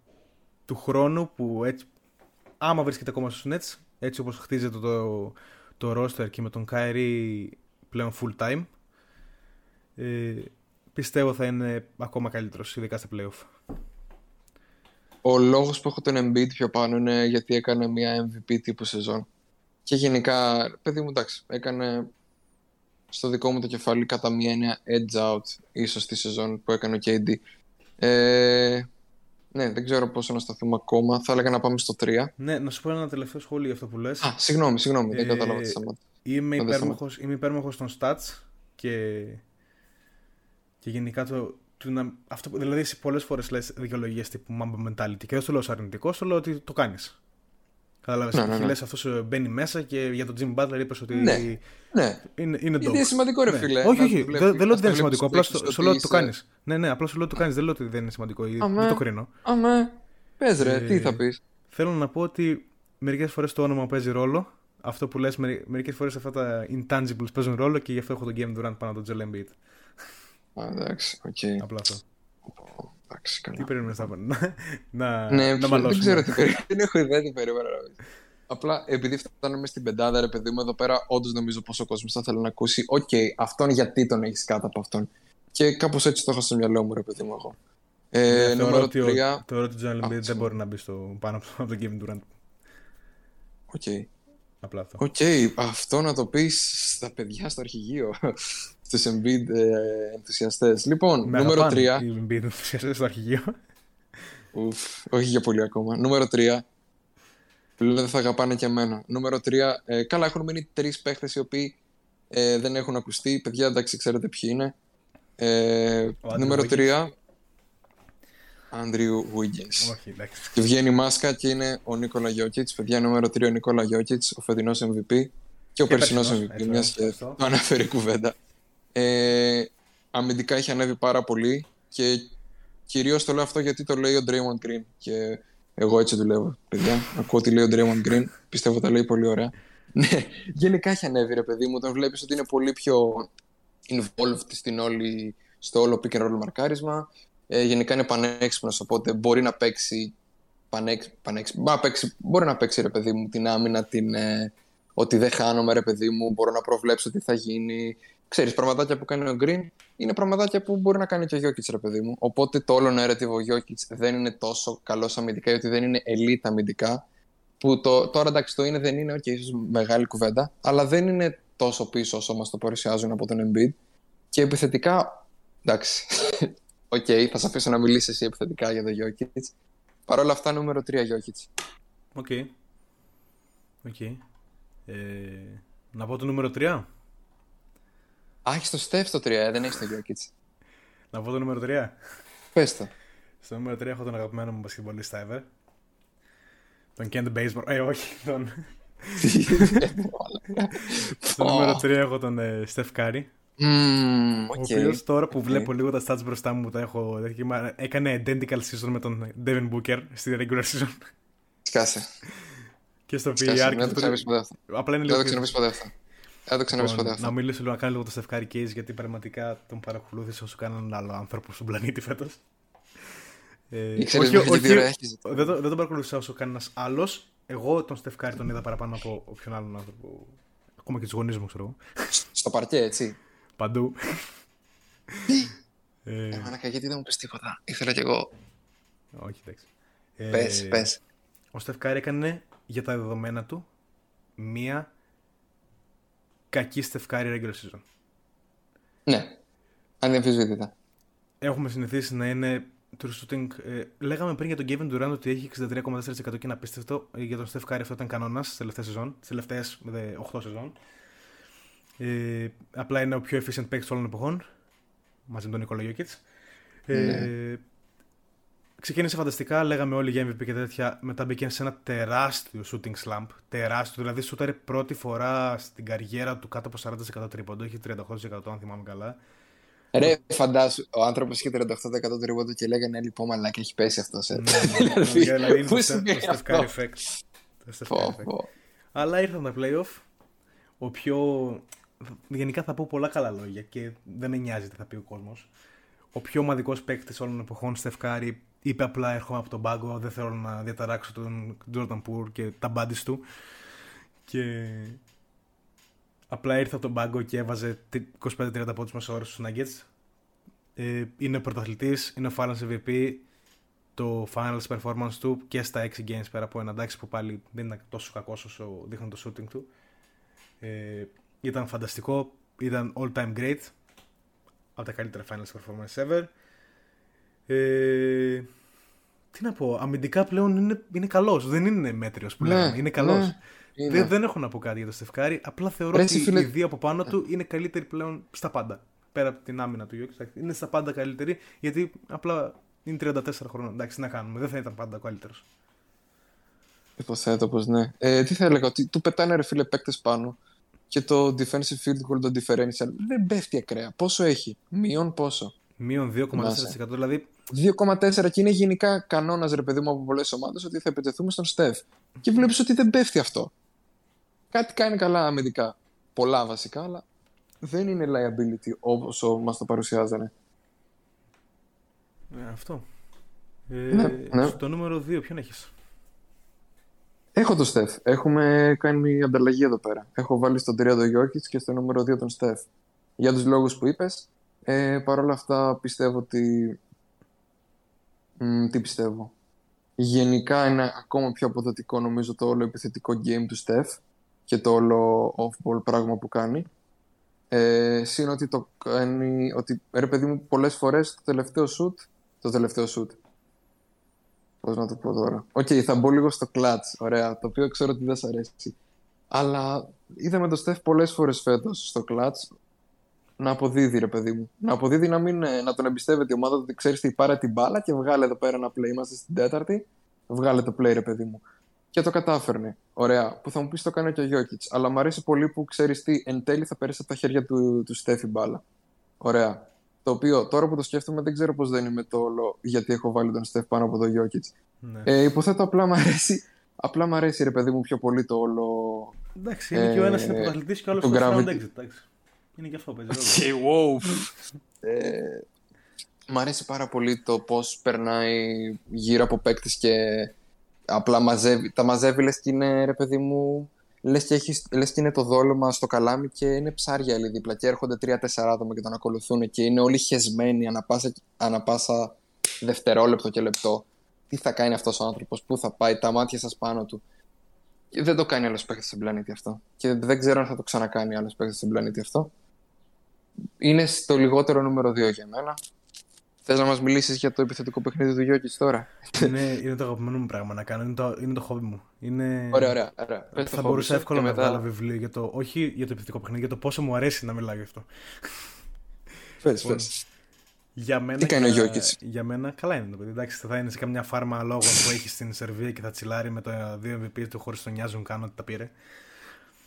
του χρόνου που έτσι, άμα βρίσκεται ακόμα στους Nets, έτσι όπως χτίζεται το, το roster και με τον Kyrie πλέον full time, ε, πιστεύω θα είναι ακόμα καλύτερος, ειδικά στα playoff. Ο λόγος που έχω τον Embiid πιο πάνω είναι γιατί έκανε μια MVP τύπου σεζόν. Και γενικά, παιδί μου, εντάξει, έκανε στο δικό μου το κεφάλι κατά μία έννοια edge out ίσως τη σεζόν που έκανε ο KD. Ε, ναι, δεν ξέρω πόσο να σταθούμε ακόμα. Θα έλεγα να πάμε στο 3. Ναι, να σου πω ένα τελευταίο σχόλιο για αυτό που λες. Α, συγγνώμη, συγγνώμη, δεν Ε, κατάλαβα τι σταμάτα. Είμαι δεν υπέρμαχος, είμαι υπέρμαχος των stats και, και γενικά το, του να, αυτό, που- δηλαδή σε πολλές φορές λες δικαιολογίες τύπου Mamba mentality και δεν το λέω σαν αρνητικός, το λέω ότι το κάνεις. Κατάλαβες, Ναι, ναι, και ναι. λες αυτός ε, μπαίνει μέσα και για τον Jim Butler είπες ότι Ναι. Ναι, είναι, είναι γιατί dog. είναι σημαντικό, ρε Ναι. φίλε. Όχι, να όχι, το δεν, βλέπει- δεν λέω να ότι δεν είναι το σημαντικό, βλέπεις απλά στο σου σου λέω ότι το είσαι- κάνεις. Ναι, ναι, απλά σου λέω ότι το κάνεις, δεν λέω ότι δεν είναι σημαντικό, ή Αμέ. δεν το κρίνω. Αμέ, πες ρε, Ε, τι θα πεις; Θέλω να πω ότι μερικές φορές το όνομα παίζει ρόλο. Αυτό που λες, μερι- μερικές φορές αυτά τα intangibles παίζουν ρόλο και γι' αυτό έχω τον Kevin Durant πάνω από τον Joel Embiid. Α, εντάξει, οκ. Απλά αυτό. Εντάξει, καλά. Τι περίμενες να να, να, Ναι, να δεν μαλώσουμε. ξέρω τι περίμενα. Δεν έχω ιδέα τι περίμενα να πεις. Απλά επειδή φτάνουμε στην πεντάδα, ρε παιδί μου, εδώ πέρα όντως νομίζω πως ο κόσμος θα ήθελε να ακούσει. Οκ, αυτόν γιατί τον έχεις κάτω από αυτόν. Και κάπως έτσι το είχα στο μυαλό μου, ρε παιδί μου, εγώ. Ε, Ναι, θεωρώ νούμερο ότι ο- 3. Θεωρώ ότι ο Joel Α, Embiid δεν συγγνώμη. μπορεί να μπει στο, πάνω από από τον Kevin Durant. Οκ. Απλά αυτό. Οκ, αυτό να το πεις στα παιδιά στο αρχηγείο. Στου Embiid ε, ενθουσιαστές. Λοιπόν, Με νούμερο αγαπάνε 3. οι Embiid ενθουσιαστές στο αρχηγείο. Ουφ, όχι για πολύ ακόμα. Νούμερο 3. Πλέον δεν θα αγαπάνε και εμένα. Νούμερο 3. Ε, καλά, έχουν μείνει τρεις παίχτες οι οποίοι ε, δεν έχουν ακουστεί. Παιδιά, εντάξει, ξέρετε ποιοι είναι. Ε, νούμερο 3. Άντριου Wiggins. Όχι, εντάξει. Και βγαίνει η μάσκα και είναι ο Νίκολα Γιώκητς. Παιδιά, νούμερο 3 ο Νίκολα Γιώκητς, ο φετινός MVP και ο περσινός MVP. Μια και το αναφέρει κουβέντα. Ε, αμυντικά έχει ανέβει πάρα πολύ και κυρίως το λέω αυτό γιατί το λέει ο Draymond Green. Και εγώ έτσι δουλεύω, παιδιά. Ακούω τι λέει ο Draymond Green. Πιστεύω τα λέει πολύ ωραία. Ναι, γενικά έχει ανέβει ρε παιδί μου. Τον βλέπεις ότι είναι πολύ πιο involved στην όλη, στο όλο pick and roll μαρκάρισμα. Ε, γενικά είναι πανέξυπνος, οπότε μπορεί να παίξει, πανέξ, πανέξυπνο, παίξει μπορεί να παίξει ρε παιδί μου την άμυνα, την, ε, ότι δεν χάνομαι ρε παιδί μου, μπορώ να προβλέψω τι θα γίνει. Ξέρεις, πραγματάκια που κάνει ο Green είναι πραγματάκια που μπορεί να κάνει και ο Jokic ρε παιδί μου. Οπότε το όλο narrative ο Jokic δεν είναι τόσο καλός αμυντικά, γιατί δεν είναι elite αμυντικά. Που το, τώρα εντάξει το είναι, δεν είναι, okay, ίσως μεγάλη κουβέντα, αλλά δεν είναι τόσο πίσω όσο μας το παρουσιάζουν από τον Embiid. Και επιθετικά, εντάξει, Οκ, okay, θα σε αφήσω να μιλήσεις εσύ επιθετικά για τον Jokic. Παρ' όλα αυτά, νούμερο 3 Jokic. Οκ. Okay. Okay. Ε, να πω το νούμερο 3. Α, έχει το Steph το 3, ε, δεν έχεις το Jokic. να πω το νούμερο 3. Πες το. Στο νούμερο 3 έχω τον αγαπημένο μου μπασκετμπολίστα ever. Τον Kent Baseball. Ε, όχι, τον. Στο νούμερο 3 έχω τον ε, Steph Curry. Mm, okay. Ο οποίος τώρα που βλέπω λίγο τα stats μπροστά μου, τα έχω, έκανε identical season με τον Devin Booker στη regular season. Σκάσε. Και στο PR. Δεν το ξαναπείς ποτέ αυτό. Απλά είναι λίγο. Δεν το ξαναπείς ποτέ αυτό. Δεν το ξαναπεί ποτέ αυτό. Να μιλήσω λίγο, να κάνω λίγο το Steph Case γιατί πραγματικά τον παρακολούθησα όσο κανέναν άλλο άνθρωπο στον πλανήτη φέτος. Ε, όχι, όχι, όχι, δεν, το, δεν τον παρακολούθησα όσο κανένα άλλος. Εγώ τον Steph τον είδα παραπάνω από όποιον άλλον άνθρωπο. Ακόμα και τους γονείς μου, ξέρω Στο παρκέ, έτσι. Παντού. ε, ε γιατί δεν μου πες τίποτα. Ήθελα κι εγώ. Όχι, εντάξει. Πες, ε, πες. Ο Στεφκάρη έκανε για τα δεδομένα του μία κακή Στεφκάρη regular season. Ναι. Ανεμφισβήτητα. Έχουμε συνηθίσει να είναι true shooting. Ε, λέγαμε πριν για τον Kevin Durant ότι έχει 63,4% και είναι απίστευτο. Ε, για τον Steph Curry αυτό ήταν κανόνας στι τελευταίε σεζόν. Στις τελευταίες 8 σεζόν. Ε, απλά είναι ο πιο efficient παίκτης όλων των εποχών. Μαζί με τον Νικόλα Γιώκητ. Ε, ναι. Ξεκίνησε φανταστικά, λέγαμε όλοι για MVP και τέτοια. Μετά μπήκε σε ένα τεράστιο shooting slump. Τεράστιο, δηλαδή σούταρε πρώτη φορά στην καριέρα του κάτω από 40% τρίποντο. Έχει 38% αν θυμάμαι καλά. Ρε, φαντάσου, ο άνθρωπος είχε 38% τρίποντο και λέγανε λοιπόν μαλάκι, έχει πέσει αυτός. Ε. Ναι, ναι, ναι, δηλαδή είναι το Steph effect. Αλλά ήρθαν τα playoff. Ο πιο γενικά θα πω πολλά καλά λόγια και δεν με νοιάζει τι θα πει ο κόσμος. Ο πιο ομαδικός παίκτης όλων των εποχών, Στεφκάρη, είπε απλά: Έρχομαι από τον πάγκο, δεν θέλω να διαταράξω τον Τζόρταν Πούρ και τα μπάντι του. Και απλά ήρθε από τον πάγκο και έβαζε 25-30 πόντους μέσα ώρε στους Nuggets. Ε, είναι πρωταθλητής, είναι ο Finals MVP. Το finals performance του και στα 6 games πέρα από ένα εντάξει που πάλι δεν ήταν τόσο κακός όσο δείχνει το shooting του. Ε, ήταν φανταστικό, ήταν all time great. Από τα καλύτερα finals performance ever. Ε, τι να πω, αμυντικά πλέον είναι, είναι καλός, δεν είναι μέτριος που ναι, λέμε, είναι καλός. Ναι, δεν, δεν έχω να πω κάτι για το Στεφκάρη, απλά θεωρώ ότι φίλε... οι δύο από πάνω του είναι καλύτεροι πλέον στα πάντα. Πέρα από την άμυνα του Γιώκης, είναι στα πάντα καλύτεροι, γιατί απλά είναι 34 χρόνια. Εντάξει, τι να κάνουμε, δεν θα ήταν πάντα ο καλύτερος. Υποθέτω πως ναι. Ε, τι θα έλεγα, ότι του πετάνε ρε φίλε παίκτες πάνω και το defensive field goal, το differential δεν πέφτει ακραία. Πόσο έχει, μείον πόσο; Μείον 2,4% δηλαδή. 2,4% και είναι γενικά κανόνας ρε παιδί μου από πολλές ομάδες ότι θα επιτεθούμε στον Στεφ. Και βλέπεις ότι δεν πέφτει αυτό. Κάτι κάνει καλά αμυντικά. Πολλά βασικά, αλλά δεν είναι liability όσο μας το παρουσιάζανε. Ε, αυτό. Ε, ναι, ναι. Στο νούμερο 2, ποιον έχεις; Έχω τον Στεφ. Έχουμε κάνει μια ανταλλαγή εδώ πέρα. Έχω βάλει στον 3 τον Γιώκητς και στο νούμερο 2 τον Στεφ. Για τους λόγους που είπες. Ε, Παρ' όλα αυτά πιστεύω ότι. Μ, τι πιστεύω. Γενικά είναι ακόμα πιο αποδοτικό νομίζω το όλο επιθετικό game του Στεφ και το όλο off-ball πράγμα που κάνει. Ε, Συν ότι το κάνει, ότι ρε παιδί μου πολλές φορές το τελευταίο shoot, το τελευταίο shoot, Πώς να το πω τώρα. Οκ, okay, θα μπω λίγο στο clutch. Ωραία, το οποίο ξέρω ότι δεν σ' αρέσει. Αλλά είδαμε τον Στεφ πολλές φορές φέτος στο κλατ να αποδίδει, ρε παιδί μου. Να αποδίδει να, μην, να τον εμπιστεύεται η ομάδα ότι ξέρεις τι πάρε την μπάλα και βγάλε εδώ πέρα ένα play. Είμαστε στην τέταρτη. Βγάλε το play, ρε παιδί μου. Και το κατάφερνε. Ωραία. Που θα μου πεις το κάνει και ο Γιώκητς. Αλλά μου αρέσει πολύ που ξέρεις τι, εν τέλει θα πέρασε από τα χέρια του, του Στέφη μπάλα. Ωραία. Το οποίο τώρα που το σκέφτομαι δεν ξέρω πώς δεν είμαι το όλο γιατί έχω βάλει τον Στεφ πάνω από τον Γιώκητς. Ναι. Ε, υποθέτω απλά μου αρέσει. Απλά μου αρέσει ρε παιδί μου πιο πολύ το όλο. Εντάξει, είναι ε, και ο ένας είναι πρωταθλητής και ο άλλος είναι exit. Είναι και αυτό παίζει. Okay, wow. ε, μ' αρέσει πάρα πολύ το πώς περνάει γύρω από παίκτη και απλά μαζεύει. Τα μαζεύει λες και είναι ρε παιδί μου λες και, έχεις, λες και είναι το δόλωμα στο καλάμι και είναι ψάρια όλοι δίπλα και έρχονται τρία-τέσσερα άτομα και τον ακολουθούν και είναι όλοι χεσμένοι ανα πάσα, ανα πάσα δευτερόλεπτο και λεπτό. Τι θα κάνει αυτός ο άνθρωπος, πού θα πάει, τα μάτια σας πάνω του. Και δεν το κάνει άλλος παίχτη στον πλανήτη αυτό. Και δεν ξέρω αν θα το ξανακάνει άλλος παίχτη στον πλανήτη αυτό. Είναι στο λιγότερο νούμερο 2 για μένα. Θες να μας μιλήσεις για το επιθετικό παιχνίδι του Γιώκη τώρα; Είναι, είναι το αγαπημένο μου πράγμα να κάνω. Είναι το, είναι το χόμπι μου. Είναι... Ωραία, ωραία. ωραία. Πες θα μπορούσα εύκολα να μετά... βγάλω βιβλίο για το. Όχι για το επιθετικό παιχνίδι, για το πόσο μου αρέσει να μιλάω γι' αυτό. Πες, πες. Για μένα, Τι κάνει ο Γιώκη. Για μένα, καλά είναι το παιδί. Εντάξει, θα είναι σε καμιά φάρμα λόγω που έχει στην Σερβία και θα τσιλάρει με τα δύο MVP του χωρίς τον νοιάζουν καν ότι τα πήρε.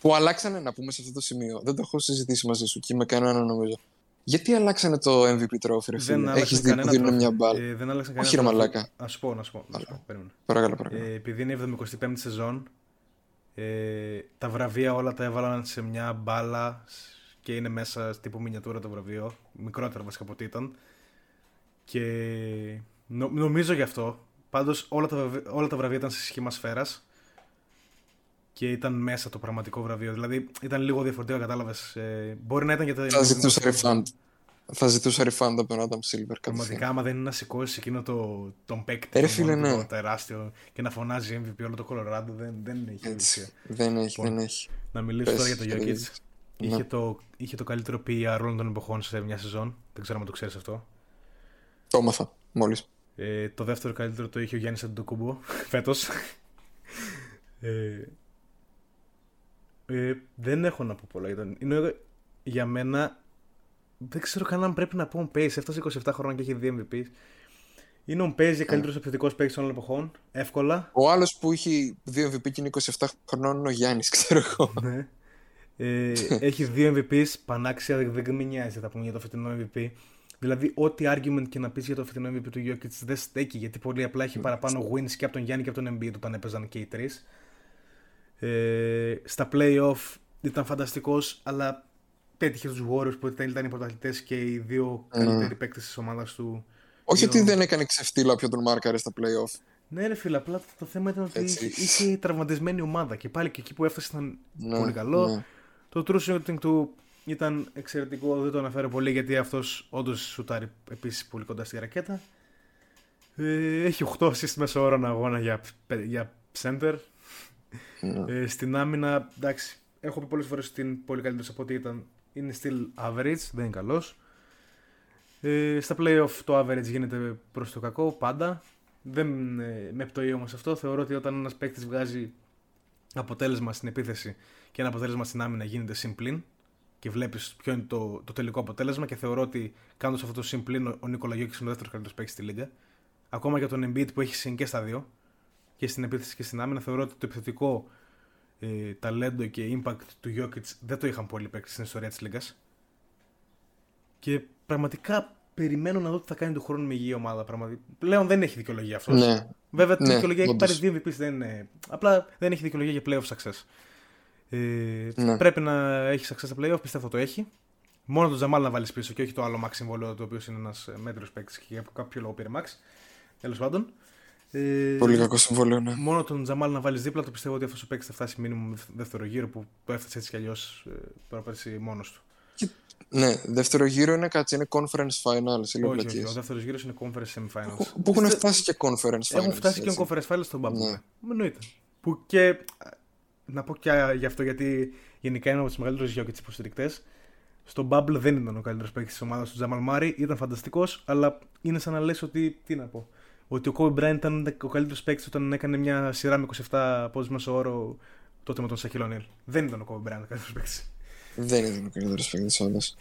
Που αλλάξανε να πούμε σε αυτό το σημείο. Δεν το έχω συζητήσει μαζί σου και με κανένα νομίζω. Γιατί αλλάξανε το MVP τρόφι, ρε φίλε; Έχεις δει που δίνουν μια μπάλα. Ε, δεν άλλαξαν Όχι, ρε μαλάκα. Α πω, να σου πω. Να σου πω. Παρακαλώ, παρακαλώ. Ε, επειδή είναι η 75η σεζόν, ε, τα βραβεία όλα τα έβαλαν σε μια μπάλα και είναι μέσα τύπου μινιατούρα το βραβείο. Μικρότερο βασικά από ό,τι ήταν. Και νο, νομίζω γι' αυτό. Πάντως όλα, τα, όλα τα βραβεία ήταν σε σχήμα σφαίρας και ήταν μέσα το πραγματικό βραβείο. Δηλαδή ήταν λίγο διαφορετικό, κατάλαβες. Ε, μπορεί να ήταν για τα. Θα ζητούσα refund. Θα ζητούσα refund από τον Adam Silver. Πραγματικά, άμα δεν είναι να σηκώσει εκείνο το, τον παίκτη ε, φίλε, ναι. το τεράστιο και να φωνάζει MVP όλο το Colorado, δεν, δεν έχει. Έτσι, δεν έχει, λοιπόν, δεν έχει. Να μιλήσω τώρα για το Jokic. Είχε, ναι. το, είχε το καλύτερο PR όλων των εποχών σε μια σεζόν. Δεν ξέρω αν το ξέρεις αυτό. Το έμαθα μόλις. Ε, το δεύτερο καλύτερο το είχε ο Γιάννης Αντοκούμπο φέτος. ε, ε, δεν έχω να πω πολλά για τον. Είναι για μένα. Δεν ξέρω καν αν πρέπει να πω ο Pace. Έφτασε 27 χρόνια και έχει δύο MVP. Είναι ο Pace για καλύτερος επιθετικός παίκτης όλων εποχών. Εύκολα. Ο άλλος που έχει δύο MVP και είναι 27 χρονών είναι ο Γιάννης, ξέρω εγώ. Ναι. Ε, έχει δύο MVPs πανάξια, δεν, δεν με νοιάζει θα πούμε για το φετινό MVP. Δηλαδή, ό,τι argument και να πεις για το φετινό MVP του Jokic δεν στέκει γιατί πολύ απλά έχει παραπάνω wins και από τον Γιάννη και από τον Embiid όταν έπαιζαν και οι τρεις. Ε, στα playoff ήταν φανταστικός, αλλά πέτυχε τους Warriors που ήταν οι πρωταθλητές και οι δύο mm. καλύτεροι παίκτες της ομάδας του. Όχι ότι δεν έκανε ξεφτύλα πιο τον Μάρκαρε στα playoff. Ναι, ρε φίλε, απλά το θέμα ήταν ότι είχε, είχε τραυματισμένη ομάδα και πάλι και εκεί που έφτασε ήταν ναι, πολύ καλό. Ναι. Το true shooting του ήταν εξαιρετικό, δεν το αναφέρω πολύ γιατί αυτός όντως σουτάρει επίσης πολύ κοντά στη ρακέτα. Ε, έχει 8 assist μέσα ώρα αγώνα για, για center. Ναι. Ε, στην άμυνα, εντάξει, έχω πει πολλές φορές ότι είναι πολύ καλύτερος από ό,τι ήταν. Είναι still average, δεν είναι καλός. Ε, στα playoff το average γίνεται προς το κακό πάντα. Δεν ε, με πτωεί όμως αυτό. Θεωρώ ότι όταν ένας παίκτης βγάζει αποτέλεσμα στην επίθεση και ένα αποτέλεσμα στην άμυνα γίνεται συμπλήν και βλέπεις ποιο είναι το, το τελικό αποτέλεσμα και θεωρώ ότι κάνοντας αυτό το συμπλήν ο Νίκολα Γιώκης είναι ο δεύτερος καλύτερος παίκτης στη Λίγκα. Ακόμα για τον Embiid που έχει συν και στα δύο και στην επίθεση και στην άμυνα. Θεωρώ ότι το επιθετικό ε, ταλέντο και impact του Jokic δεν το είχαν πολύ παίξει στην ιστορία της Λίγκας. Και πραγματικά περιμένω να δω τι θα κάνει του χρόνου με υγιή ομάδα. Πραγματικά. Πλέον δεν έχει δικαιολογία αυτός. Ναι. Βέβαια, ναι, δικαιολογία έχει πάρει δύο VPs. Δεν είναι... Απλά δεν έχει δικαιολογία για playoff success. Ε, ναι. Πρέπει να έχει success στα playoff, πιστεύω το έχει. Μόνο τον Τζαμάλ να βάλεις πίσω και όχι το άλλο Max συμβόλαιο το οποίος είναι ένας μέτριος παίκτης και για κάποιο λόγο πήρε Max. Τέλος πάντων. Ε, Πολύ κακό συμβόλαιο, ναι. Μόνο τον Τζαμάλ να βάλεις δίπλα, το πιστεύω ότι αυτό ο παίκτη θα φτάσει μήνυμα δεύτερο γύρο που το έφτασε έτσι κι αλλιώς ε, μόνος του. Και, ναι, δεύτερο γύρο είναι κάτι, είναι conference finals. Όχι, όχι, όχι, ο δεύτερος γύρος είναι conference semifinals. Που, που έχουν φτάσει και conference finals. Έχουν φτάσει έτσι. και conference finals στον Bubble. Ναι. Εννοείται. Που και. Να πω και γι' αυτό γιατί γενικά είναι από του μεγαλύτερου για τι υποστηρικτές. Στο Bubble δεν ήταν ο καλύτερος παίκτης της ομάδας του Τζαμαλ Μάρι, ήταν φανταστικός, αλλά είναι σαν να λες ότι. Τι να πω ότι ο Kobe Bryant ήταν ο καλύτερος παίκτης όταν έκανε μια σειρά με 27 πόντους μέσο όρο τότε με τον Σακίλ Δεν ήταν ο Kobe Bryant ο καλύτερος παίκτης. Δεν ήταν ο καλύτερος παίκτης, όντως.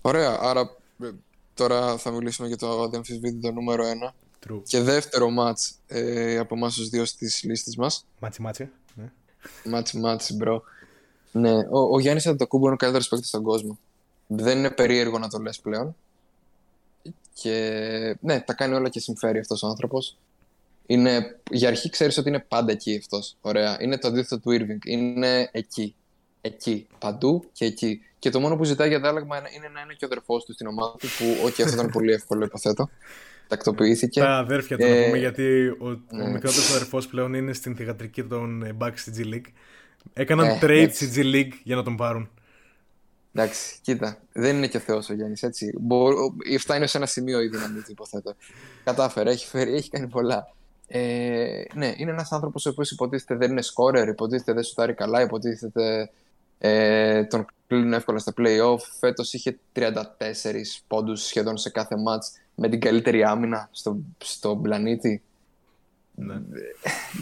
Ωραία, άρα ε, τώρα θα μιλήσουμε για το αδιαμφισβήτητο νούμερο 1. True. Και δεύτερο μάτς ε, από εμάς τους δύο στις λίστες μας. Matchy matchy. Ναι. Matchy matchy, bro. Ναι, ο, ο Γιάννης Αντετοκούνμπο είναι ο καλύτερος παίκτης στον κόσμο. Δεν είναι περίεργο να το λες πλέον. Και ναι, τα κάνει όλα και συμφέρει αυτός ο άνθρωπος. Είναι, για αρχή ξέρεις ότι είναι πάντα εκεί αυτός. Ωραία. Είναι το αντίθετο του Irving. Είναι εκεί. Εκεί. Παντού και εκεί. Και το μόνο που ζητάει για αντάλλαγμα είναι να είναι και ο αδερφός του στην ομάδα του, που, όχι, αυτό ήταν πολύ εύκολο, υποθέτω. Τακτοποιήθηκε. Τα αδέρφια του, ε, να πούμε, γιατί ο, ναι. ο μικρότερος αδερφός πλέον είναι στην θηγατρική των ε, Bucks στη G League. Έκαναν ε, trade έτσι. στη G League για να τον πάρουν. Εντάξει, κοίτα. Δεν είναι και ο Θεός ο Γιάννης, έτσι. Μπο... Φτάνει σε ένα σημείο η δύναμη του, υποθέτω. Κατάφερε, έχει, φέρει, έχει κάνει πολλά. Ε, ναι, είναι ένας άνθρωπος ο οποίος υποτίθεται δεν είναι σκόρερ, υποτίθεται δεν σουτάρει καλά, υποτίθεται ε, τον κλείνουν εύκολα στα playoff. Φέτος είχε 34 πόντους σχεδόν σε κάθε match με την καλύτερη άμυνα στο, στον πλανήτη. Ναι.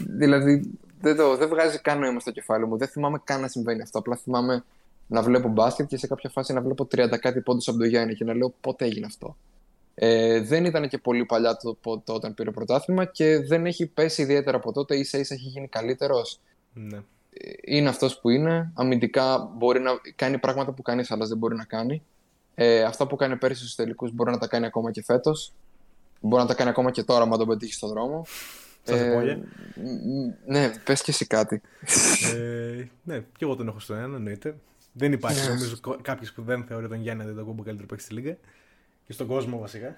δηλαδή δεν, το, δεν βγάζει καν νόημα στο κεφάλι μου. Δεν θυμάμαι καν να συμβαίνει αυτό. Απλά θυμάμαι να βλέπω μπάσκετ και σε κάποια φάση να βλέπω 30 κάτι πόντους από τον Γιάννη και να λέω πότε έγινε αυτό. Ε, δεν ήταν και πολύ παλιά το, το, όταν πήρε πρωτάθλημα και δεν έχει πέσει ιδιαίτερα από τότε. σα ίσα έχει γίνει καλύτερος. Ναι είναι αυτός που είναι. Αμυντικά μπορεί να κάνει πράγματα που κανείς άλλος δεν μπορεί να κάνει. Ε, αυτά που κάνει πέρυσι στους τελικούς μπορεί να τα κάνει ακόμα και φέτος. Μπορεί να τα κάνει ακόμα και τώρα, αν τον πετύχει στον δρόμο. ε, ναι, πες και εσύ κάτι. Ε, ναι, και εγώ τον έχω στο ένα, εννοείται. Δεν υπάρχει νομίζω κάποιος που δεν θεωρεί τον Γιάννη Αντετοκούμπο καλύτερο παίκτη στη Λίγκα. Και στον κόσμο βασικά.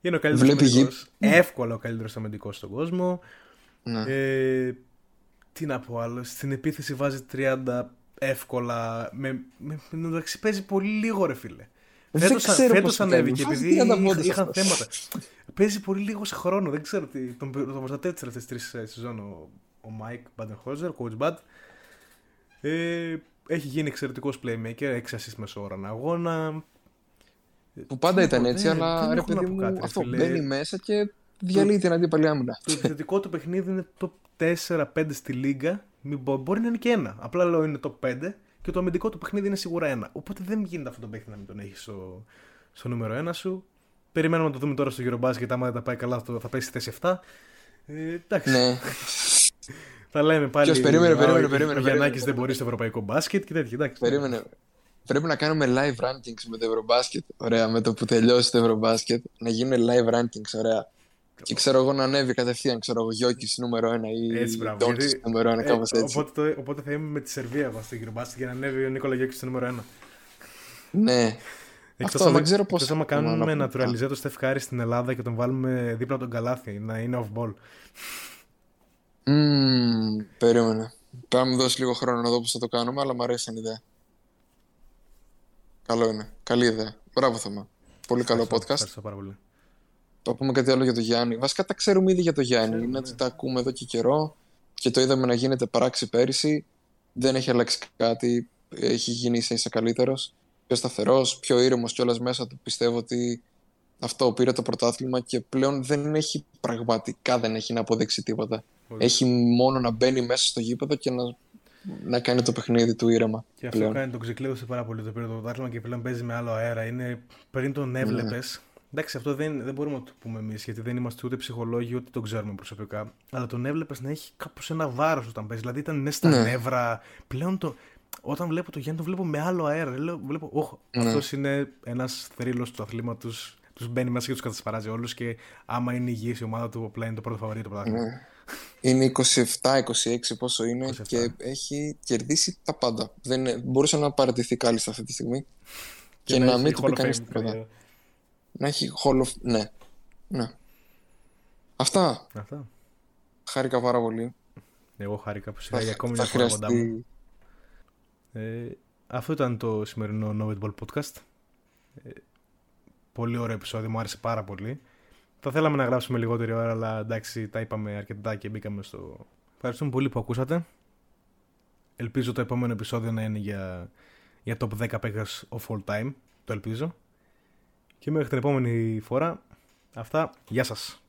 Είναι ο καλύτερος αμυντικός. Εύκολα ο καλύτερος αμυντικός στον κόσμο. Ναι. Ε, τι να πω άλλο, στην επίθεση βάζει 30 εύκολα. Με, με, με, παίζει πολύ λίγο, ρε φίλε. Φέτος ανέβηκε επειδή είχαν θέματα. Παίζει πολύ λίγο σε χρόνο. Δεν ξέρω τι. Τον, τον προστατεύει τις τελευταίε τρει σεζόν ο, ο Mike Badenholzer, ο coach Bad. Ε, έχει γίνει εξαιρετικός playmaker, 6 assist μέσω ώρα αγώνα. Που πάντα ήταν έτσι, αλλά ρε παιδί μου, αυτό μπαίνει μέσα και διαλύει την αντίπαλη άμυνα. Το επιθετικό του παιχνίδι είναι το 4-5 στη λίγα. Μπορεί να είναι και ένα. Απλά λέω είναι το 5 και το αμυντικό του παιχνίδι είναι σίγουρα ένα. Οπότε δεν γίνεται αυτό το παιχνίδι να μην τον έχει στο, στο νούμερο 1 σου. Περιμένουμε να το δούμε τώρα στο Eurobasket. Άμα δεν τα πάει καλά, θα πέσει θέση 7. Ε, εντάξει. Ναι. θα λέμε πάλι. Ποιος περίμενε, περίμενε, περίμενε. Ο Γιαννάκη δεν μπορεί στο ευρωπαϊκό μπάσκετ και τέτοια. Εντάξει. Περίμενε. Πρέπει να κάνουμε live rankings με το Ευρωμπάσκετ. Ωραία, με το που τελειώσει το Ευρωμπάσκετ. Να γίνουν live rankings, ωραία. Και ξέρω εγώ να ανέβει κατευθείαν, ξέρω εγώ, Γιώκης νούμερο 1 ή έτσι, νούμερο 1, ε, κάπως έτσι. Οπότε, οπότε θα είμαι με τη Σερβία εγώ στο γύρο μπάσκετ για να ανέβει ο Νίκολα Γιώκης στο νούμερο 1. Ναι. Εκτός Αυτό δεν ξέρω πώς. Εκτό άμα κάνουμε naturalize το Στεφ στην Ελλάδα και τον βάλουμε δίπλα από τον Καλάθι να είναι off ball. Mm, περίμενε. Πρέπει να μου δώσεις λίγο χρόνο να δω πώς θα το κάνουμε, αλλά μου αρέσει σαν ιδέα. Καλό είναι. Καλή ιδέα. Μπράβο, Θωμά. Πολύ καλό podcast. Ευχαριστώ πάρα πολύ. Το πούμε κάτι άλλο για το Γιάννη. Βασικά τα ξέρουμε ήδη για το Γιάννη. Είναι ότι τα ακούμε εδώ και καιρό και το είδαμε να γίνεται πράξη πέρυσι. Δεν έχει αλλάξει κάτι. Έχει γίνει ίσα ίσα καλύτερος. Πιο σταθερός, πιο ήρεμος κιόλας μέσα του. Πιστεύω ότι αυτό πήρε το πρωτάθλημα και πλέον δεν έχει πραγματικά δεν έχει να αποδείξει τίποτα. Έχει μόνο να μπαίνει μέσα στο γήπεδο και να, να κάνει το παιχνίδι του ήρεμα. Και αυτό πλέον. κάνει τον ξεκλείδωσε πάρα πολύ το πήρε το πρωτάθλημα και πλέον παίζει με άλλο αέρα. Είναι πριν τον έβλεπες. Εντάξει, αυτό δεν, δεν μπορούμε να το πούμε εμείς, γιατί δεν είμαστε ούτε ψυχολόγοι ούτε το ξέρουμε προσωπικά. Αλλά τον έβλεπες να έχει κάπως ένα βάρος όταν παίζει. Δηλαδή ήταν ναι στα ναι. νεύρα. Πλέον το, όταν βλέπω το Γιάννη, το βλέπω με άλλο αέρα. Λέω, βλέπω, όχι, ναι. αυτός είναι ένας θρύλος του αθλήματος. Τους μπαίνει μέσα και τους κατασπαράζει όλους. Και άμα είναι υγιής η ομάδα του, απλά είναι το πρώτο φαβορή το πρωτάθλημα. Ναι. Είναι 27-26 πόσο είναι 27. και έχει κερδίσει τα πάντα. Δεν, μπορούσε να παρατηθεί κάλλιστα αυτή τη στιγμή και, και να μην του πει κανείς τίποτα. Να έχει Hall of... Ναι. ναι. Αυτά. Αυτά. Χάρηκα πάρα πολύ. Εγώ χάρηκα που σιγά για ακόμη μια φορά κοντά μου. Ε, αυτό ήταν το σημερινό No Ball Podcast. Ε, πολύ ωραίο επεισόδιο, μου άρεσε πάρα πολύ. Θα θέλαμε να γράψουμε λιγότερη ώρα, αλλά εντάξει, τα είπαμε αρκετά και μπήκαμε στο... Ευχαριστούμε πολύ που ακούσατε. Ελπίζω το επόμενο επεισόδιο να είναι για, για top 10 παίκτες of all time. Το ελπίζω. Και μέχρι την επόμενη φορά, αυτά. Γεια σας.